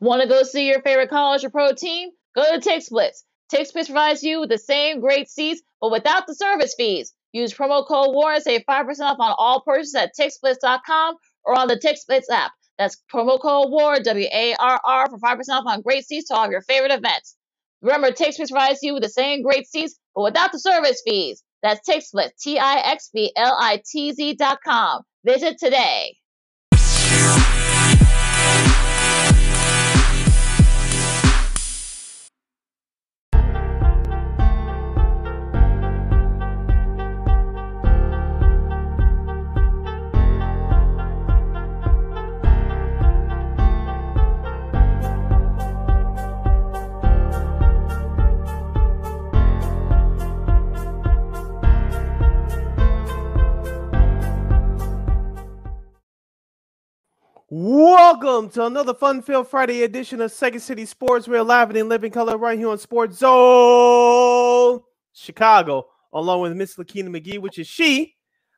Want to go see your favorite college or pro team? Go to TixSplits. TixSplits provides you with the same great seats, but without the service fees. Use promo code WAR and save 5% off on all purchases at TixSplits.com or on the TixSplits app. That's promo code WAR, W A R R, for 5% off on great seats to all of your favorite events. Remember, TixSplits provides you with the same great seats, but without the service fees. That's TixSplits, T I X B L I T Z.com. Visit today. Welcome to another fun-filled Friday edition of Second City Sports. We're live and in living color right here on Sports Zone Chicago, along with Miss Lakina McGee, which is she.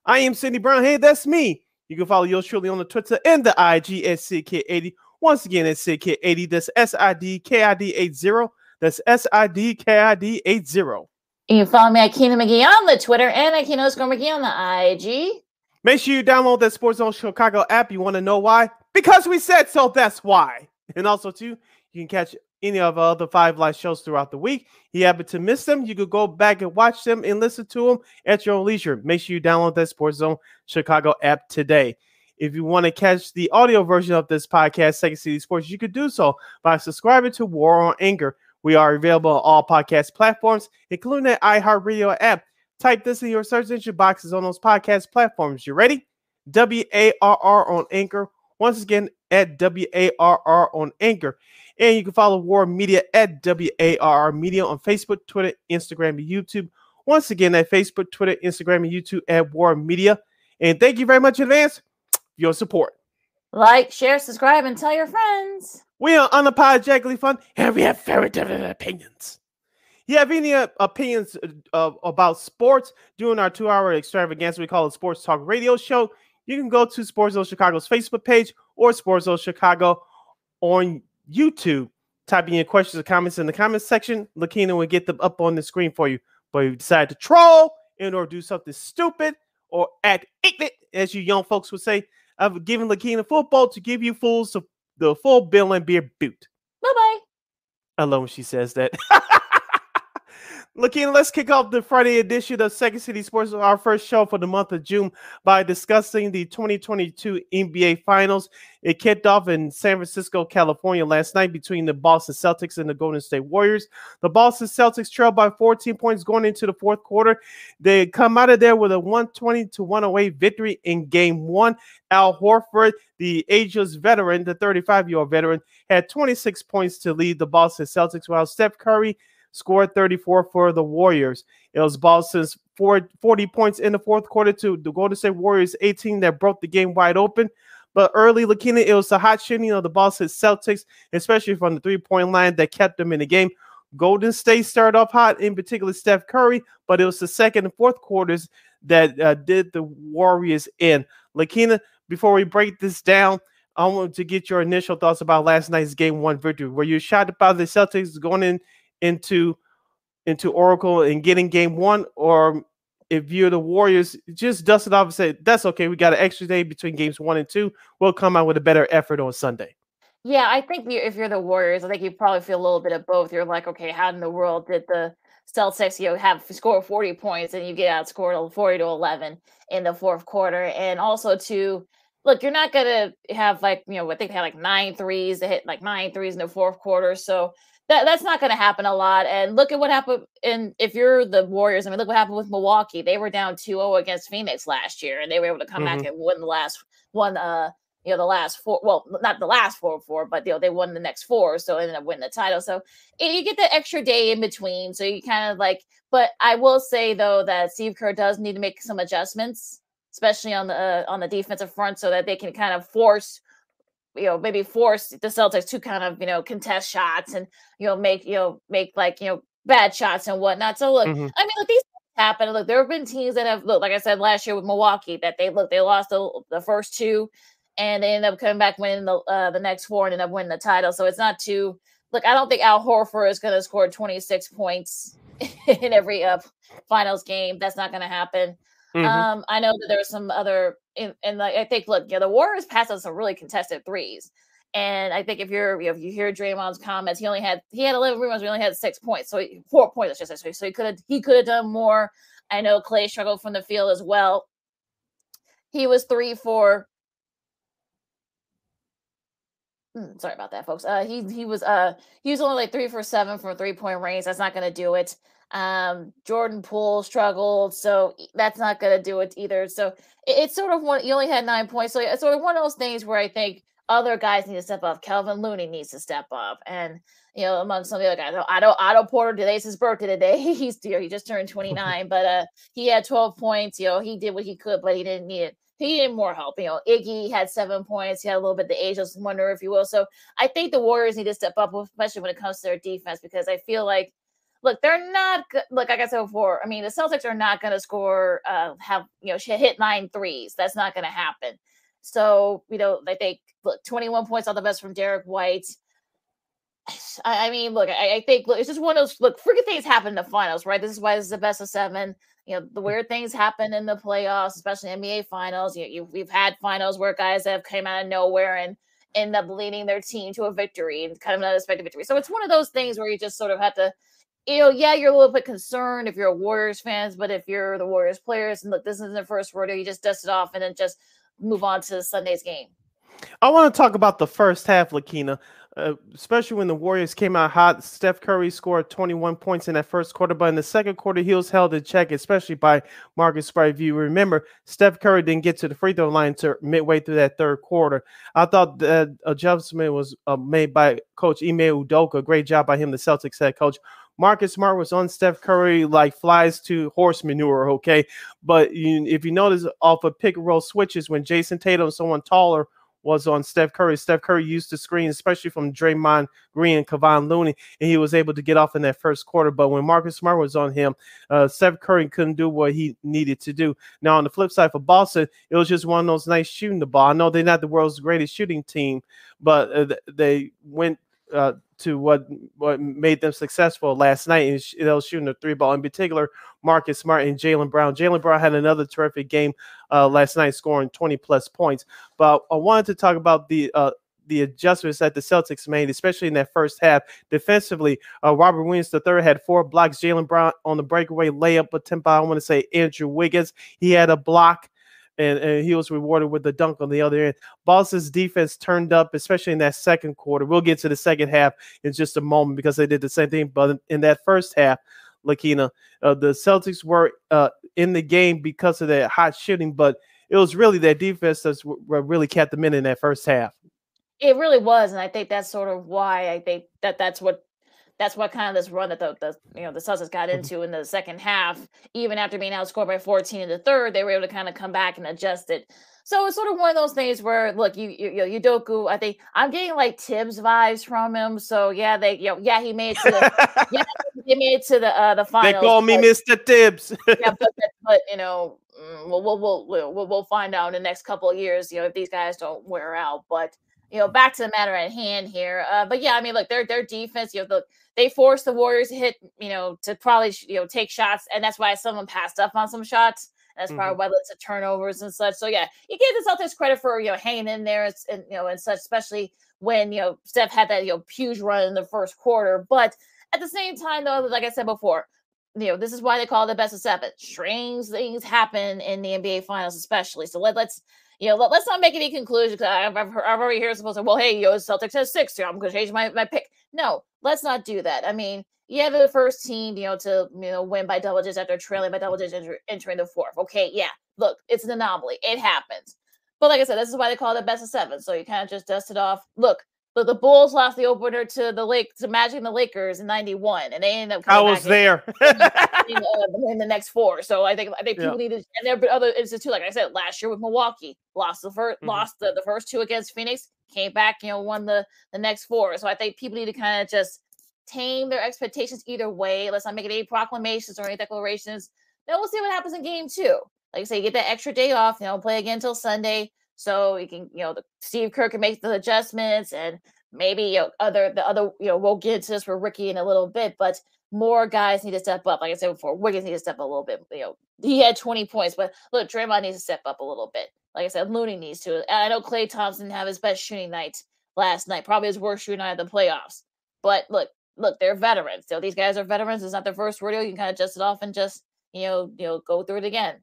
I am Cindy Brown. Hey, that's me. You can follow yours truly on the Twitter and the IG at SidKid80. Once again, at SidKid80. That's S-I-D-K-I-D-80. That's S-I-D-K-I-D-80. You can follow me at Keena McGee on the Twitter and at Keno McGee on the IG. Make sure you download that Sports Zone Chicago app. You want to know why? Because we said so, that's why. And also, too, you can catch any of our other five live shows throughout the week. You happen to miss them, you could go back and watch them and listen to them at your own leisure. Make sure you download that Sports Zone Chicago app today. If you want to catch the audio version of this podcast, Second City Sports, you could do so by subscribing to War on Anchor. We are available on all podcast platforms, including the iHeartRadio app. Type this in your search engine boxes on those podcast platforms. You ready? W A R R on Anchor once again, at W A R R on Anchor. And you can follow War Media at W A R R Media on Facebook, Twitter, Instagram, and YouTube. Once again, at Facebook, Twitter, Instagram, and YouTube at War Media. And thank you very much in advance for your support. Like, share, subscribe, and tell your friends. We are unapologetically fun, and we have very different opinions. You have any uh, opinions uh, about sports during our two-hour extravaganza? We call it Sports Talk Radio Show you can go to Sports Zone Chicago's Facebook page or Sports Zone Chicago on YouTube. Type in your questions or comments in the comments section. Lakina will get them up on the screen for you. But if you decide to troll and or do something stupid or act ignorant, as you young folks would say, I've given Lakina football to give you fools the full bill and beer boot. Bye bye. I love when she says that. Lakina, let's kick off the Friday edition of Second City Sports, our first show for the month of June, by discussing the 2022 NBA Finals. It kicked off in San Francisco, California last night between the Boston Celtics and the Golden State Warriors. The Boston Celtics trailed by 14 points going into the fourth quarter. They come out of there with a 120 to 108 victory in game one. Al Horford, the ageless veteran, the 35 year old veteran, had 26 points to lead the Boston Celtics, while Steph Curry scored 34 for the Warriors. It was Boston's 40 points in the fourth quarter to the Golden State Warriors 18 that broke the game wide open. But early looking it was the hot shooting of the Boston Celtics, especially from the three point line that kept them in the game. Golden State started off hot, in particular Steph Curry, but it was the second and fourth quarters that uh, did the Warriors in. Lakina, before we break this down, I want to get your initial thoughts about last night's game one victory. Were you shocked about the Celtics going in into into Oracle and getting game one, or if you're the Warriors, just dust it off and say that's okay. We got an extra day between games one and two. We'll come out with a better effort on Sunday. Yeah, I think if you're the Warriors, I think you probably feel a little bit of both. You're like, okay, how in the world did the Celtics, you know, have score 40 points and you get outscored 40 to 11 in the fourth quarter, and also to look, you're not gonna have like you know, I think they had like nine threes. They hit like nine threes in the fourth quarter, so that, that's not going to happen a lot. And look at what happened. And if you're the Warriors, I mean, look what happened with Milwaukee. They were down 2-0 against Phoenix last year, and they were able to come mm-hmm. back and win the last one. Uh, you know, the last four. Well, not the last four, four, but you know, they won the next four, so ended up winning the title. So you get the extra day in between. So you kind of like. But I will say though that Steve Kerr does need to make some adjustments, especially on the uh, on the defensive front, so that they can kind of force you know maybe force the Celtics to kind of you know contest shots and you know make you know make like you know bad shots and whatnot. So look, mm-hmm. I mean, look, these happen. Look, there have been teams that have look like I said last year with Milwaukee that they look they lost the, the first two and they end up coming back winning the uh, the next four and end up winning the title. So it's not too look. I don't think Al Horford is going to score 26 points in every uh, finals game. That's not going to happen. Mm-hmm. Um, I know that there there's some other, and like I think, look, yeah, the Warriors passed on some really contested threes. And I think if you're, you know, if you hear Draymond's comments, he only had he had 11 rebounds, we only had six points, so he, four points, say. So he could have he could have done more. I know Klay struggled from the field as well. He was three for. Hmm, sorry about that, folks. Uh, he he was uh he was only like three for seven from three point range. That's not going to do it. Um, Jordan Poole struggled, so that's not going to do it either. So it, it's sort of one. You only had nine points, so it's sort of one of those things where I think other guys need to step up. Kevon Looney needs to step up, and you know, among some of the other guys, Otto Otto Porter today's his birthday today. He's know, he just turned 29, but uh, he had 12 points. You know, he did what he could, but he didn't need it. He needed more help. You know, Iggy had seven points. He had a little bit the ageless wonder, if you will. So I think the Warriors need to step up, especially when it comes to their defense, because I feel like look, they're not good. Look, like I said before, I mean, the Celtics are not going to score, uh, have, you know, hit nine threes. That's not going to happen. So, you know, I think, look, 21 points on the best from Derrick White. I, I mean, look, I, I, think look, it's just one of those look, freaking things happen in the finals, right? This is why this is the best of seven. You know, the mm. weird things happen in the playoffs, especially NBA finals. You, you we've had finals where guys have came out of nowhere and end up leading their team to a victory and kind of an unexpected victory. So it's one of those things where you just sort of have to you know, yeah, you're a little bit concerned if you're a Warriors fans, but if you're the Warriors players and look, this isn't the first rodeo, you just dust it off and then just move on to Sunday's game. I want to talk about the first half, Lakina, uh, especially when the Warriors came out hot. Steph Curry scored 21 points in that first quarter, but in the second quarter, he was held in check, especially by Marcus Smart. If you remember, Steph Curry didn't get to the free throw line until midway through that third quarter. I thought that adjustment was uh, made by Coach Ime Udoka. Great job by him, the Celtics head coach. Marcus Smart was on Steph Curry like flies to horse manure, okay? But you, if you notice off of pick and roll switches, when Jayson Tatum, someone taller, was on Steph Curry. Steph Curry used the screen, especially from Draymond Green and Kevon Looney, and he was able to get off in that first quarter. But when Marcus Smart was on him, uh, Steph Curry couldn't do what he needed to do. Now, on the flip side for Boston, it was just one of those nice shooting the ball. I know they're not the world's greatest shooting team, but uh, they went uh, to what what made them successful last night. And they was shooting the three ball in particular. Marcus Smart and Jaylen Brown. Jaylen Brown had another terrific game uh, last night, scoring 20 plus points. But I wanted to talk about the uh, the adjustments that the Celtics made, especially in that first half. Defensively, uh, Robert Williams III had four blocks. Jaylen Brown on the breakaway layup attempt by, I want to say, Andrew Wiggins. He had a block and, and he was rewarded with the dunk on the other end. Boston's defense turned up, especially in that second quarter. We'll get to the second half in just a moment because they did the same thing. But in that first half, Lakina, uh, the Celtics were uh, in the game because of their hot shooting, but it was really their defense that really kept them in in that first half. It really was, and I think that's sort of why I think that that's what that's what kind of this run that the, the you know the Celtics got mm-hmm. into in the second half. Even after being outscored by 14 in the third, they were able to kind of come back and adjust it. So it's sort of one of those things where look, you you, you Udoka, I think I'm getting like Tibbs vibes from him. So yeah, they you know, yeah, he made it to the yeah, he made it to the uh the finals. They call me but, Mr. Tibbs. yeah, but, but you know, mm, we'll, we'll we'll we'll we'll find out in the next couple of years, you know, if these guys don't wear out. But you know, back to the matter at hand here. Uh, but yeah, I mean, look, their their defense, you know, the, they forced the Warriors to hit, you know, to probably you know take shots, and that's why someone passed up on some shots. That's mm-hmm. probably why led to turnovers and such. So yeah, you give the Celtics credit for you know hanging in there and you know and such, especially when you know Steph had that you know huge run in the first quarter. But at the same time, though, like I said before, you know this is why they call it the best of seven. Strange things happen in the NBA Finals, especially. So let, let's you know, let, us not make any conclusions. I've, I've, I've already heard supposed to, well, hey, yo, Celtics has six. So I'm going to change my, my pick. No, let's not do that. I mean, you have the first team, you know, to you know win by double digits after trailing by double digits enter, entering the fourth. Okay, yeah, look, it's an anomaly. It happens. But like I said, this is why they call it the best of seven. So you kind of just dust it off. Look, but the Bulls lost the opener to the Lake to Magic and the Lakers in '91, and they ended up. I was there in, in, uh, in, the next four. So I think I think people yeah. need to, and there have been other instances too. Like I said, last year with Milwaukee, lost the 1st mm-hmm. lost the, the first two against Phoenix, came back, you know, won the the next four. So I think people need to kind of just tame their expectations either way. Let's not make any proclamations or any declarations. Then we'll see what happens in game two. Like I say, you get that extra day off, you know, play again until Sunday So you can, you know, the, Steve Kerr can make the adjustments and maybe you know, other the other, you know, we'll get into this for Ricky in a little bit, but more guys need to step up. Like I said before, Wiggins needs to step up a little bit. You know, he had 20 points, but look, Draymond needs to step up a little bit. Like I said, Looney needs to. I know Klay Thompson have his best shooting night last night, probably his worst shooting night of the playoffs. But look, look, they're veterans. So these guys are veterans. It's not their first rodeo. You can kind of dust it off and just, you know, you know, go through it again.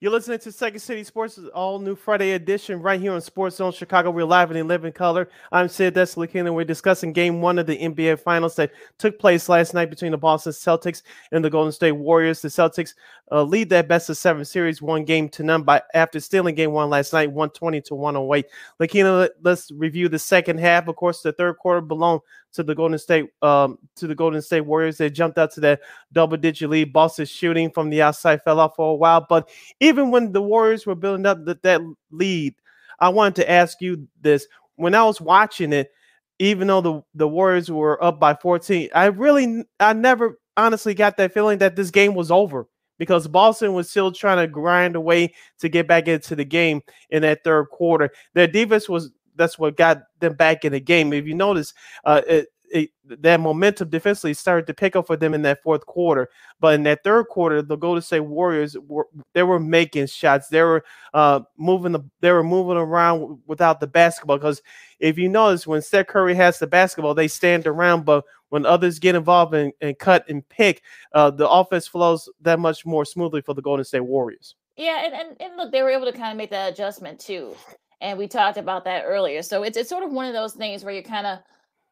You're listening to Second City Sports' all new Friday edition right here on Sports Zone Chicago. We're live and in living color. I'm Sid Deslakina, and we're discussing game one of the NBA Finals that took place last night between the Boston Celtics and the Golden State Warriors. The Celtics uh, lead that best of seven series, one game to none, by after stealing game one last night, 120 to 108. Lakina, let's review the second half. Of course, the third quarter belonged to the Golden State um, to the Golden State Warriors. They jumped out to that double digit lead. Boston shooting from the outside fell off for a while, but even when the Warriors were building up that, that lead, I wanted to ask you this: when I was watching it, even though the the Warriors were up by 14, I really I never honestly got that feeling that this game was over because Boston was still trying to grind away to get back into the game in that third quarter. Their defense was that's what got them back in the game. If you notice, uh, it, it, that momentum defensively started to pick up for them in that fourth quarter. But in that third quarter, the Golden State Warriors were they were making shots. They were uh, moving the they were moving around without the basketball. Because if you notice, when Steph Curry has the basketball, they stand around. But when others get involved and, and cut and pick, uh, the offense flows that much more smoothly for the Golden State Warriors. Yeah, and, and, and look, they were able to kind of make that adjustment too and we talked about that earlier. So it's it's sort of one of those things where you kind of,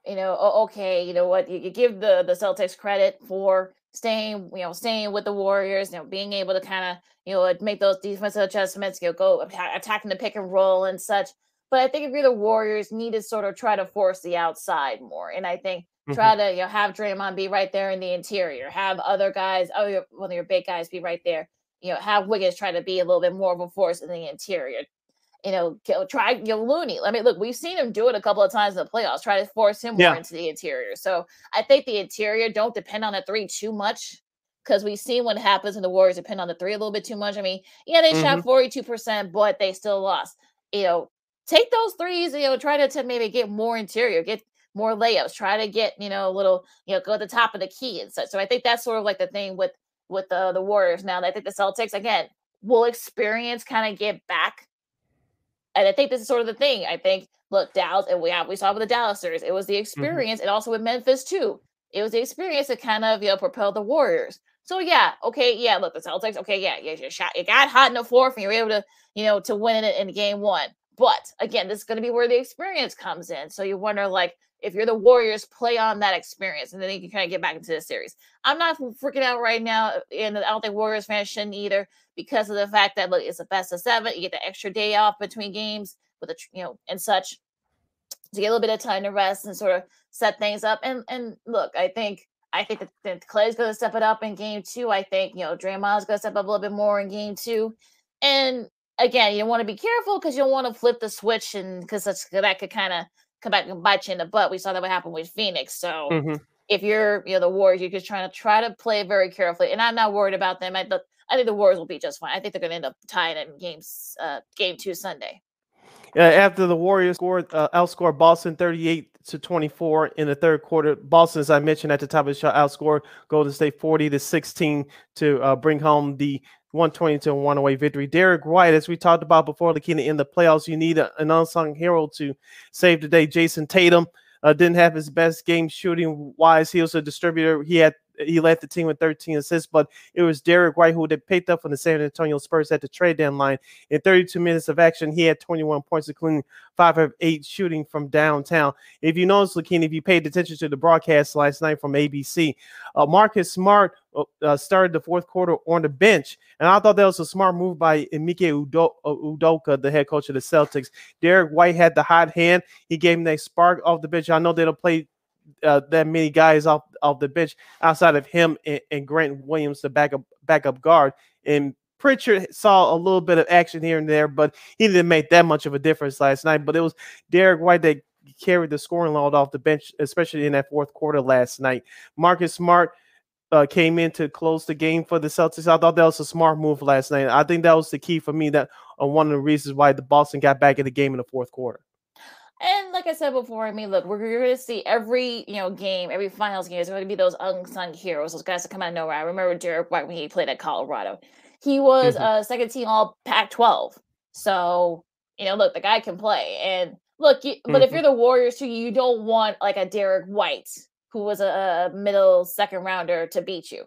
you know, okay, you know what, you, you give the the Celtics credit for staying, you know, staying with the Warriors, you know, being able to kind of, you know, make those defensive adjustments, you know, go attacking the pick and roll and such. But I think if you're the Warriors, need to sort of try to force the outside more, and I think mm-hmm. try to you know have Draymond be right there in the interior, have other guys, oh, one of your big guys be right there. You know, have Wiggins try to be a little bit more of a force in the interior you know, kill, try you know, Looney. I mean, look, we've seen him do it a couple of times in the playoffs, try to force him yeah. more into the interior. So I think the interior don't depend on the three too much because we've seen what happens when the Warriors depend on the three a little bit too much. I mean, yeah, they mm-hmm. shot 42%, but they still lost. You know, take those threes, you know, try to, to maybe get more interior, get more layups, try to get, you know, a little, you know, go at the top of the key and such. So I think that's sort of like the thing with with the the Warriors now. I think the Celtics again will experience kind of get back and I think this is sort of the thing. I think, look, Dallas, and we have, we saw with the Dallas series, it was the mm-hmm. experience, mm-hmm. and also with Memphis too. It was the experience that kind of you know propelled the Warriors. So yeah, okay, yeah. Look, the Celtics, okay, yeah, yeah, you shot, you got hot in the fourth, and you were able to, you know, to win it in game one. But again, this is going to be where the experience comes in. So you wonder, like, if you're the Warriors, play on that experience, and then you can kind of get back into the series. I'm not freaking out right now, uh, and I don't think Warriors fans shouldn't either because of the fact that look, it's a best of seven. You get the extra day off between games with a you know and such to get a little bit of time to rest and sort of set things up. And and look, I think I think that, Klay's going to step it up in game two. I think you know Draymond's going to step up a little bit more in game two. And again, you want to be careful because you don't want to flip the switch and because that could kind of come back and bite you in the butt. We saw that what happened with Phoenix. So mm-hmm. if you're, you know, the Warriors, you're just trying to try to play very carefully. And I'm not worried about them. I, the, I think the Warriors will be just fine. I think they're going to end up tying in games, uh, game two Sunday. Uh, after the Warriors scored, uh, outscored Boston 38 to 24 in the third quarter. Boston, as I mentioned at the top of the show, outscored Golden State 40 to 16 to uh, bring home the 120 to one away victory. Derrick White, as we talked about before, key in the playoffs, you need a, an unsung hero to save the day. Jayson Tatum uh, didn't have his best game shooting wise. He was a distributor. He had he led the team with 13 assists, but it was Derrick White who had picked up from the San Antonio Spurs at the trade deadline. In 32 minutes of action, he had 21 points, including five of eight shooting from downtown. If you notice, Lakina, if you paid attention to the broadcast last night from ABC, uh, Marcus Smart uh, started the fourth quarter on the bench, and I thought that was a smart move by Udo- uh, Udoka, the head coach of the Celtics. Derrick White had the hot hand; he gave him that spark off the bench. I know they don't play uh, that many guys off off the bench outside of him and, and Grant Williams, the backup backup guard. And Pritchard saw a little bit of action here and there, but he didn't make that much of a difference last night. But it was Derrick White that carried the scoring load off the bench, especially in that fourth quarter last night. Marcus Smart uh, came in to close the game for the Celtics. I thought that was a smart move last night. I think that was the key for me. That uh, one of the reasons why the Boston got back in the game in the fourth quarter. And like I said before, I mean, look, we're going to see every you know game, every finals game is going to be those unsung heroes, those guys that come out of nowhere. I remember Derrick White when he played at Colorado. He was a mm-hmm. second team All Pac-12. So you know, look, the guy can play. And look, you, but mm-hmm. if you're the Warriors too, you don't want like a Derrick White who was a, middle second rounder to beat you.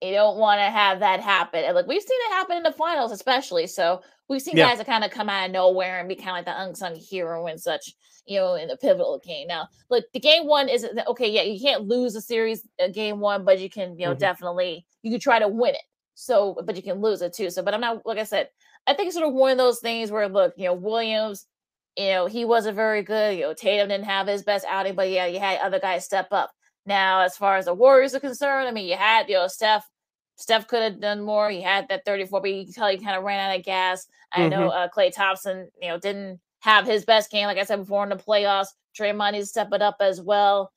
You don't want to have that happen. And like we've seen it happen in the finals, especially. So we've seen yeah. guys that kind of come out of nowhere and be kind of like the unsung hero and such, you know, in the pivotal game. Now, look, the game one isn't okay. Yeah, you can't lose a series uh, game one, but you can, you know, mm-hmm. definitely you can try to win it. So, but you can lose it too. So, but I'm not like I said, I think it's sort of one of those things where look, you know, Williams, you know, he wasn't very good. You know, Tatum didn't have his best outing, but yeah, you had other guys step up. Now, as far as the Warriors are concerned, I mean, you had, you know, Steph. Steph could have done more. He had that 34, but you can tell he kind of ran out of gas. I mm-hmm. know uh, Klay Thompson, you know, didn't have his best game, like I said before in the playoffs. Draymond needs to step it up as well.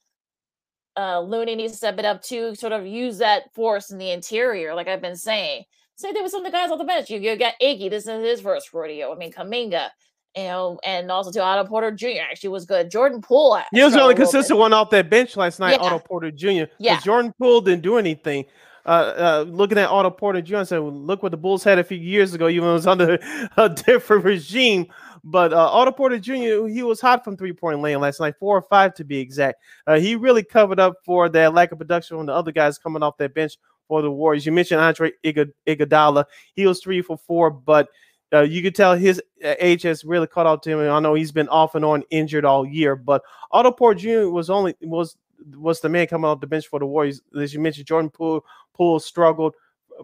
Uh, Looney needs to step it up too, sort of use that force in the interior, like I've been saying. Same thing with some of the guys on the bench. You, you got Iggy. This is his first rodeo. I mean, Kuminga, you know, and also to Otto Porter Jr. actually was good. Jordan Poole. He was the only consistent bit. one off that bench last night. Yeah. Otto Porter Jr. Yeah. Jordan Poole didn't do anything. Uh, uh, looking at Otto Porter Jr. I said, well, look what the Bulls had a few years ago. Even though it was under a different regime. But uh, Otto Porter Jr. he was hot from three point land last night, four or five to be exact. Uh, he really covered up for that lack of production from the other guys coming off that bench for the Warriors. You mentioned Andre Iguodala. He was three for four, but uh, you could tell his uh, age has really caught up to him. I know he's been off and on injured all year, but Otto Porter Jr. was only was was the man coming off the bench for the Warriors. As you mentioned, Jordan Poole Poole struggled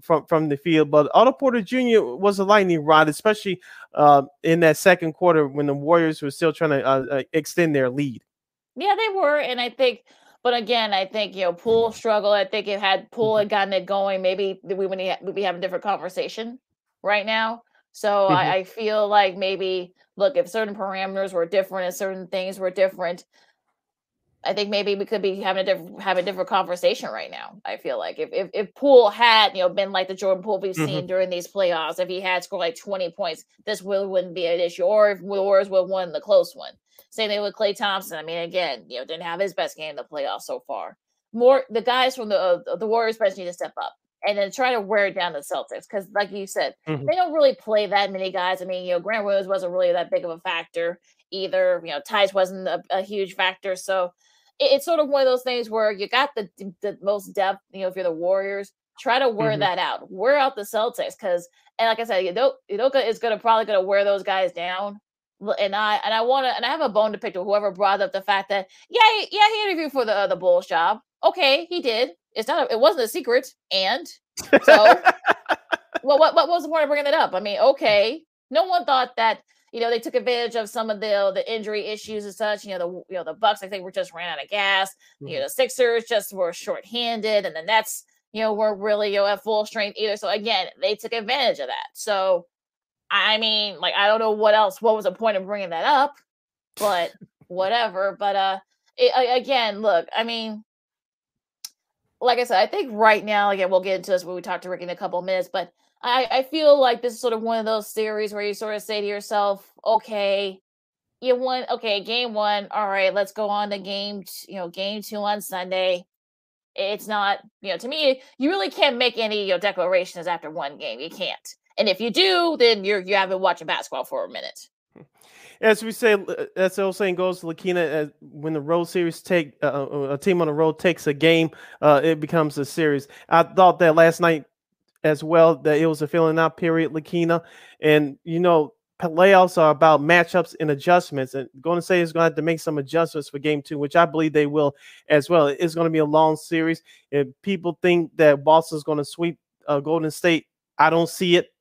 from from the field, but Otto Porter Jr. was a lightning rod, especially uh, in that second quarter when the Warriors were still trying to uh, uh extend their lead. Yeah, they were, and I think but again, I think you know Poole struggle. I think if had Poole mm-hmm. had gotten it going, maybe we would be having a different conversation right now. So mm-hmm. I, I, feel like maybe look if certain parameters were different and certain things were different. I think maybe we could be having a different have a different conversation right now. I feel like if if, if Poole had you know been like the Jordan Poole we've mm-hmm. seen during these playoffs, if he had scored like twenty points, this will wouldn't be an issue, or if Warriors would won the close one. Same thing with Klay Thompson. I mean, again, you know, didn't have his best game in the playoffs so far. More the guys from the uh, the Warriors bench need to step up and then try to wear down the Celtics because, like you said, mm-hmm. they don't really play that many guys. I mean, you know, Grant Williams wasn't really that big of a factor either. You know, Theis wasn't a, a huge factor, so it, it's sort of one of those things where you got the the most depth. You know, if you're the Warriors, try to wear mm-hmm. that out. Wear out the Celtics because, and like I said, Udoka is gonna probably gonna wear those guys down and I and I want to and I have a bone to pick with whoever brought up the fact that yeah yeah he interviewed for the uh, the Bulls job. Okay, he did. It's not a, it wasn't a secret. And so, well, what what was the point of bringing that up? I mean, okay, no one thought that you know they took advantage of some of the the injury issues and such. You know the you know the Bucks I think were just ran out of gas. Mm-hmm. You know the Sixers just were shorthanded, and the Nets you know weren't really you know at full strength either. So again, they took advantage of that. So I mean, like I don't know what else. What was the point of bringing that up? But whatever. But uh, it, again, look. I mean, like I said, I think right now, again, we'll get into this when we talk to Rick in a couple minutes. But I, I feel like this is sort of one of those series where you sort of say to yourself, okay, you won. Okay, game one. All right, let's go on to game. T- you know, game two on Sunday. It's not, you know, to me, you really can't make any you know, declarations after one game. You can't. And if you do, then you're you haven't watching basketball for a minute. As we say, uh, as the old saying goes, Lakina, uh, when the road series take uh, uh, a team on the road takes a game, uh, it becomes a series. I thought that last night as well that it was a filling out period, Lakina, and you know playoffs are about matchups and adjustments. And going to say is going to have to make some adjustments for game two, which I believe they will as well. It's going to be a long series. If people think that Boston's going to sweep uh, Golden State, I don't see it.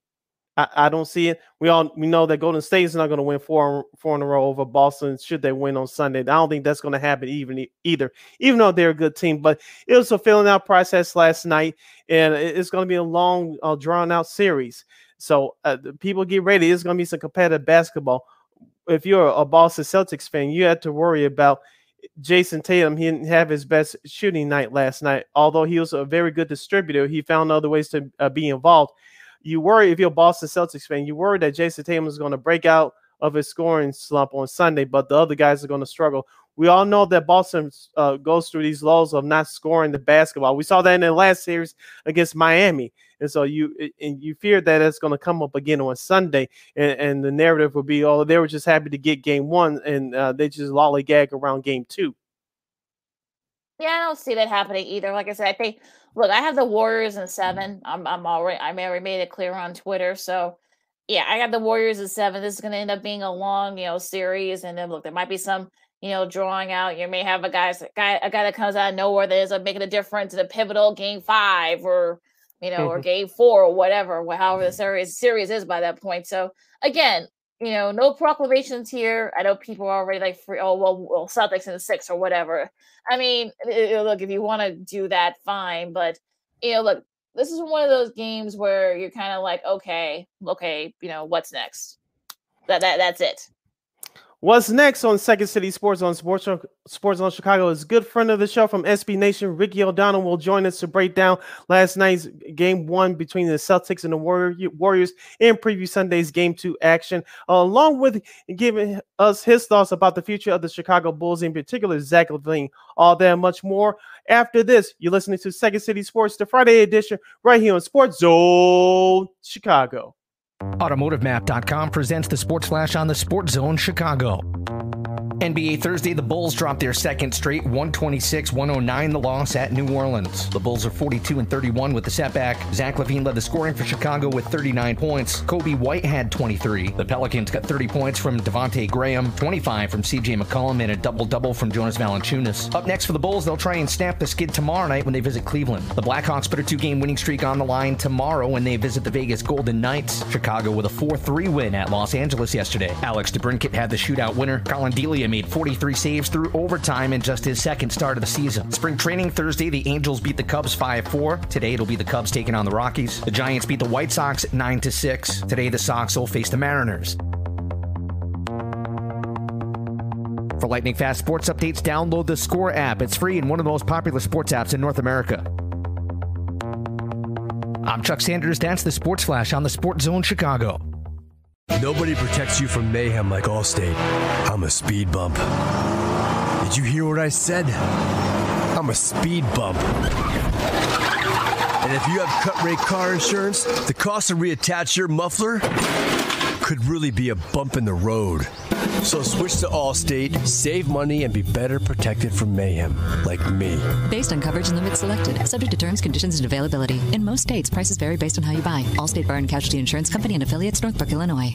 I, I, don't see it. We all we know that Golden State is not going to win four four in a row over Boston. Should they win on Sunday, I don't think that's going to happen even either. Even though they're a good team, but it was a filling out process last night, and it's going to be a long, uh, drawn out series. So uh, people get ready. It's going to be some competitive basketball. If you're a Boston Celtics fan, you have to worry about Jayson Tatum, he didn't have his best shooting night last night. Although he was a very good distributor, he found other ways to uh, be involved. You worry if you're Boston Celtics fan, you worry that Jayson Tatum is going to break out of his scoring slump on Sunday, but the other guys are going to struggle. We all know that Boston uh, goes through these lows of not scoring the basketball. We saw that in the last series against Miami, and so you and you fear that it's going to come up again on Sunday, and, and, the narrative will be, oh, they were just happy to get game one, and uh, they just lollygag around game two. Yeah, I don't see that happening either. Like I said, I think look, I have the Warriors in seven. I'm I'm already I may already made it clear on Twitter. So yeah, I got the Warriors in seven. This is gonna end up being a long, you know, series. And then look, there might be some you know, drawing out. You may have a guy, guy, a guy that comes out of nowhere that is uh, making a difference in a pivotal game five, or you know, or mm-hmm. game four, or whatever, however the series series is by that point. So again, you know, no proclamations here. I know people are already like, free, oh well, well, Celtics in six or whatever. I mean, look, if you want to do that, fine. But you know, look, this is one of those games where you're kind of like, okay, okay, you know, what's next? That that that's it. What's next on Second City Sports on Sports Sports Zone Chicago is good friend of the show from SB Nation, Ricky O'Donnell, will join us to break down last night's game one between the Celtics and the Warriors and preview Sunday's game two action, along with giving us his thoughts about the future of the Chicago Bulls, in particular Zach LaVine. All that and much more after this. You're listening to Second City Sports, the Friday edition, right here on Sports Zone Chicago. AutomotiveMap.com presents the Sports Flash on the Sports Zone Chicago. NBA Thursday, the Bulls dropped their second straight 126 109 the loss at New Orleans. The Bulls are 42 and 31 with the setback. Zach LaVine led the scoring for Chicago with 39 points. Coby White had 23. The Pelicans got 30 points from Devonte Graham, 25 from CJ McCollum, and a double double from Jonas Valanciunas. Up next for the Bulls, they'll try and snap the skid tomorrow night when they visit Cleveland. The Blackhawks put a two game winning streak on the line tomorrow when they visit the Vegas Golden Knights. Chicago with a 4 3 win at Los Angeles yesterday. Alex DeBrincat had the shootout winner. Collin Delia made 43 saves through overtime in just his second start of the season. Spring training Thursday, the Angels beat the Cubs 5 4. Today, it'll be the Cubs taking on the Rockies. The Giants beat the White Sox 9 6. Today, the Sox will face the Mariners. For lightning fast sports updates, download the Score app. It's free and one of the most popular sports apps in North America. I'm Chuck Sanders. That's the Sports Flash on the Sports Zone Chicago. Nobody protects you from mayhem like Allstate. I'm a speed bump. Did you hear what I said? I'm a speed bump. And if you have cut rate car insurance, the cost to reattach your muffler could really be a bump in the road. So switch to Allstate, save money, and be better protected from mayhem, like me. Based on coverage and limits selected, subject to terms, conditions, and availability. In most states, prices vary based on how you buy. Allstate Bar and Casualty Insurance Company and affiliates, Northbrook, Illinois.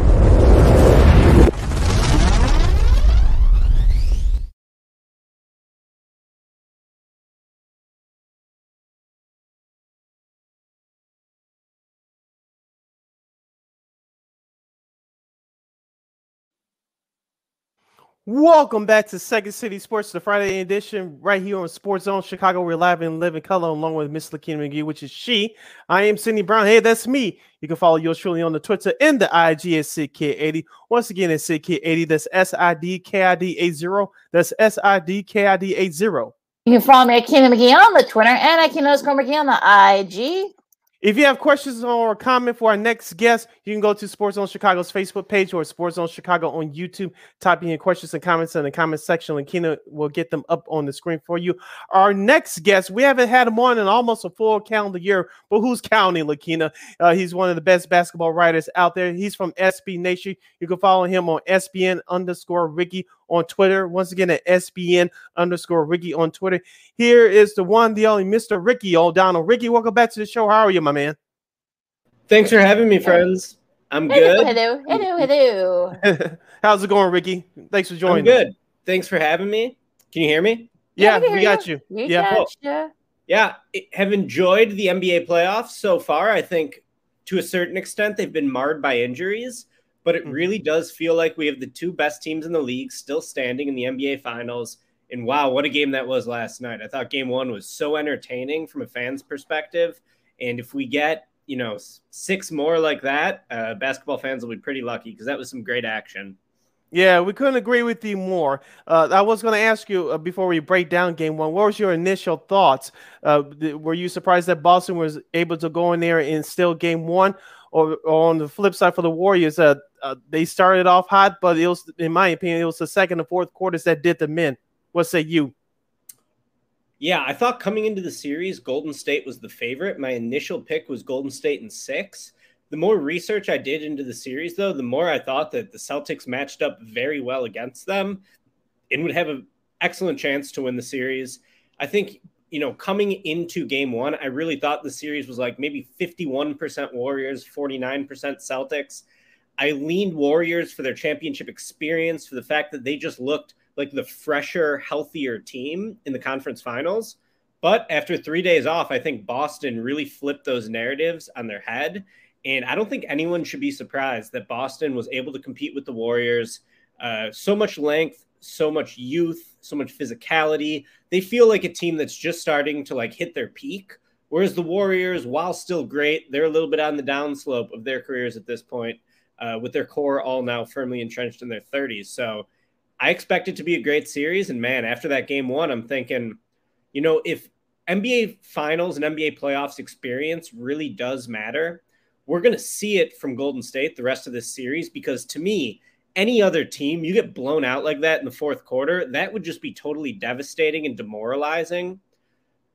Welcome back to Second City Sports, the Friday edition, right here on Sports Zone Chicago. We're live and live in color along with Miss Lakina McGee, which is she. I am Cindy Brown. Hey, that's me. You can follow yours truly on the Twitter and the IG at SidKid80. Once again, it's SidKid80. That's S I D K I D 80. That's S I D K I D 80. You can follow me at Keenan McGee on the Twitter and at Keenan McGee on the IG. If you have questions or a comment for our next guest, you can go to Sports Zone Chicago's Facebook page or Sports Zone Chicago on YouTube. Type in your questions and comments in the comment section, and Kina will get them up on the screen for you. Our next guest, we haven't had him on in almost a full calendar year, but who's counting, Lakina? Uh, he's one of the best basketball writers out there. He's from SB Nation. You can follow him on SBN underscore Ricky on Twitter. Once again, at SBN underscore Ricky on Twitter. Here is the one, the only Mr. Ricky O'Donnell. Ricky, welcome back to the show. How are you, my man? Thanks for having me, friends. I'm good. Hello, hello, hello. How's it going, Ricky? Thanks for joining. I'm good. Thanks for having me. Can you hear me? Yeah, we, we got you. We yeah. got you. Yeah, have enjoyed the NBA playoffs so far. I think to a certain extent they've been marred by injuries, but it mm-hmm. really does feel like we have the two best teams in the league still standing in the NBA finals. And wow, what a game that was last night. I thought game 1 was so entertaining from a fan's perspective, and if we get, you know, six more like that, uh, basketball fans will be pretty lucky because that was some great action. Yeah, we couldn't agree with you more. Uh, I was going to ask you uh, before we break down game one, what was your initial thoughts? Uh, th- were you surprised that Boston was able to go in there and still game one? Or, or on the flip side for the Warriors, uh, uh, they started off hot, but it was, in my opinion, it was the second and fourth quarters that did the in. What say you? Yeah, I thought coming into the series, Golden State was the favorite. My initial pick was Golden State in six the more research I did into the series, though, the more I thought that the Celtics matched up very well against them and would have an excellent chance to win the series. I think, you know, coming into game one, I really thought the series was like maybe 51% Warriors, 49% Celtics. I leaned Warriors for their championship experience, for the fact that they just looked like the fresher, healthier team in the conference finals. But after three days off, I think Boston really flipped those narratives on their head and I don't think anyone should be surprised that Boston was able to compete with the Warriors. Uh, so much length, so much youth, so much physicality. They feel like a team that's just starting to like hit their peak. Whereas the Warriors, while still great, they're a little bit on the downslope of their careers at this point, uh, with their core all now firmly entrenched in their 30s. So I expect it to be a great series. And man, after that game one, I'm thinking, you know, if NBA finals and NBA playoffs experience really does matter, we're going to see it from Golden State the rest of this series because to me, any other team, you get blown out like that in the fourth quarter, that would just be totally devastating and demoralizing.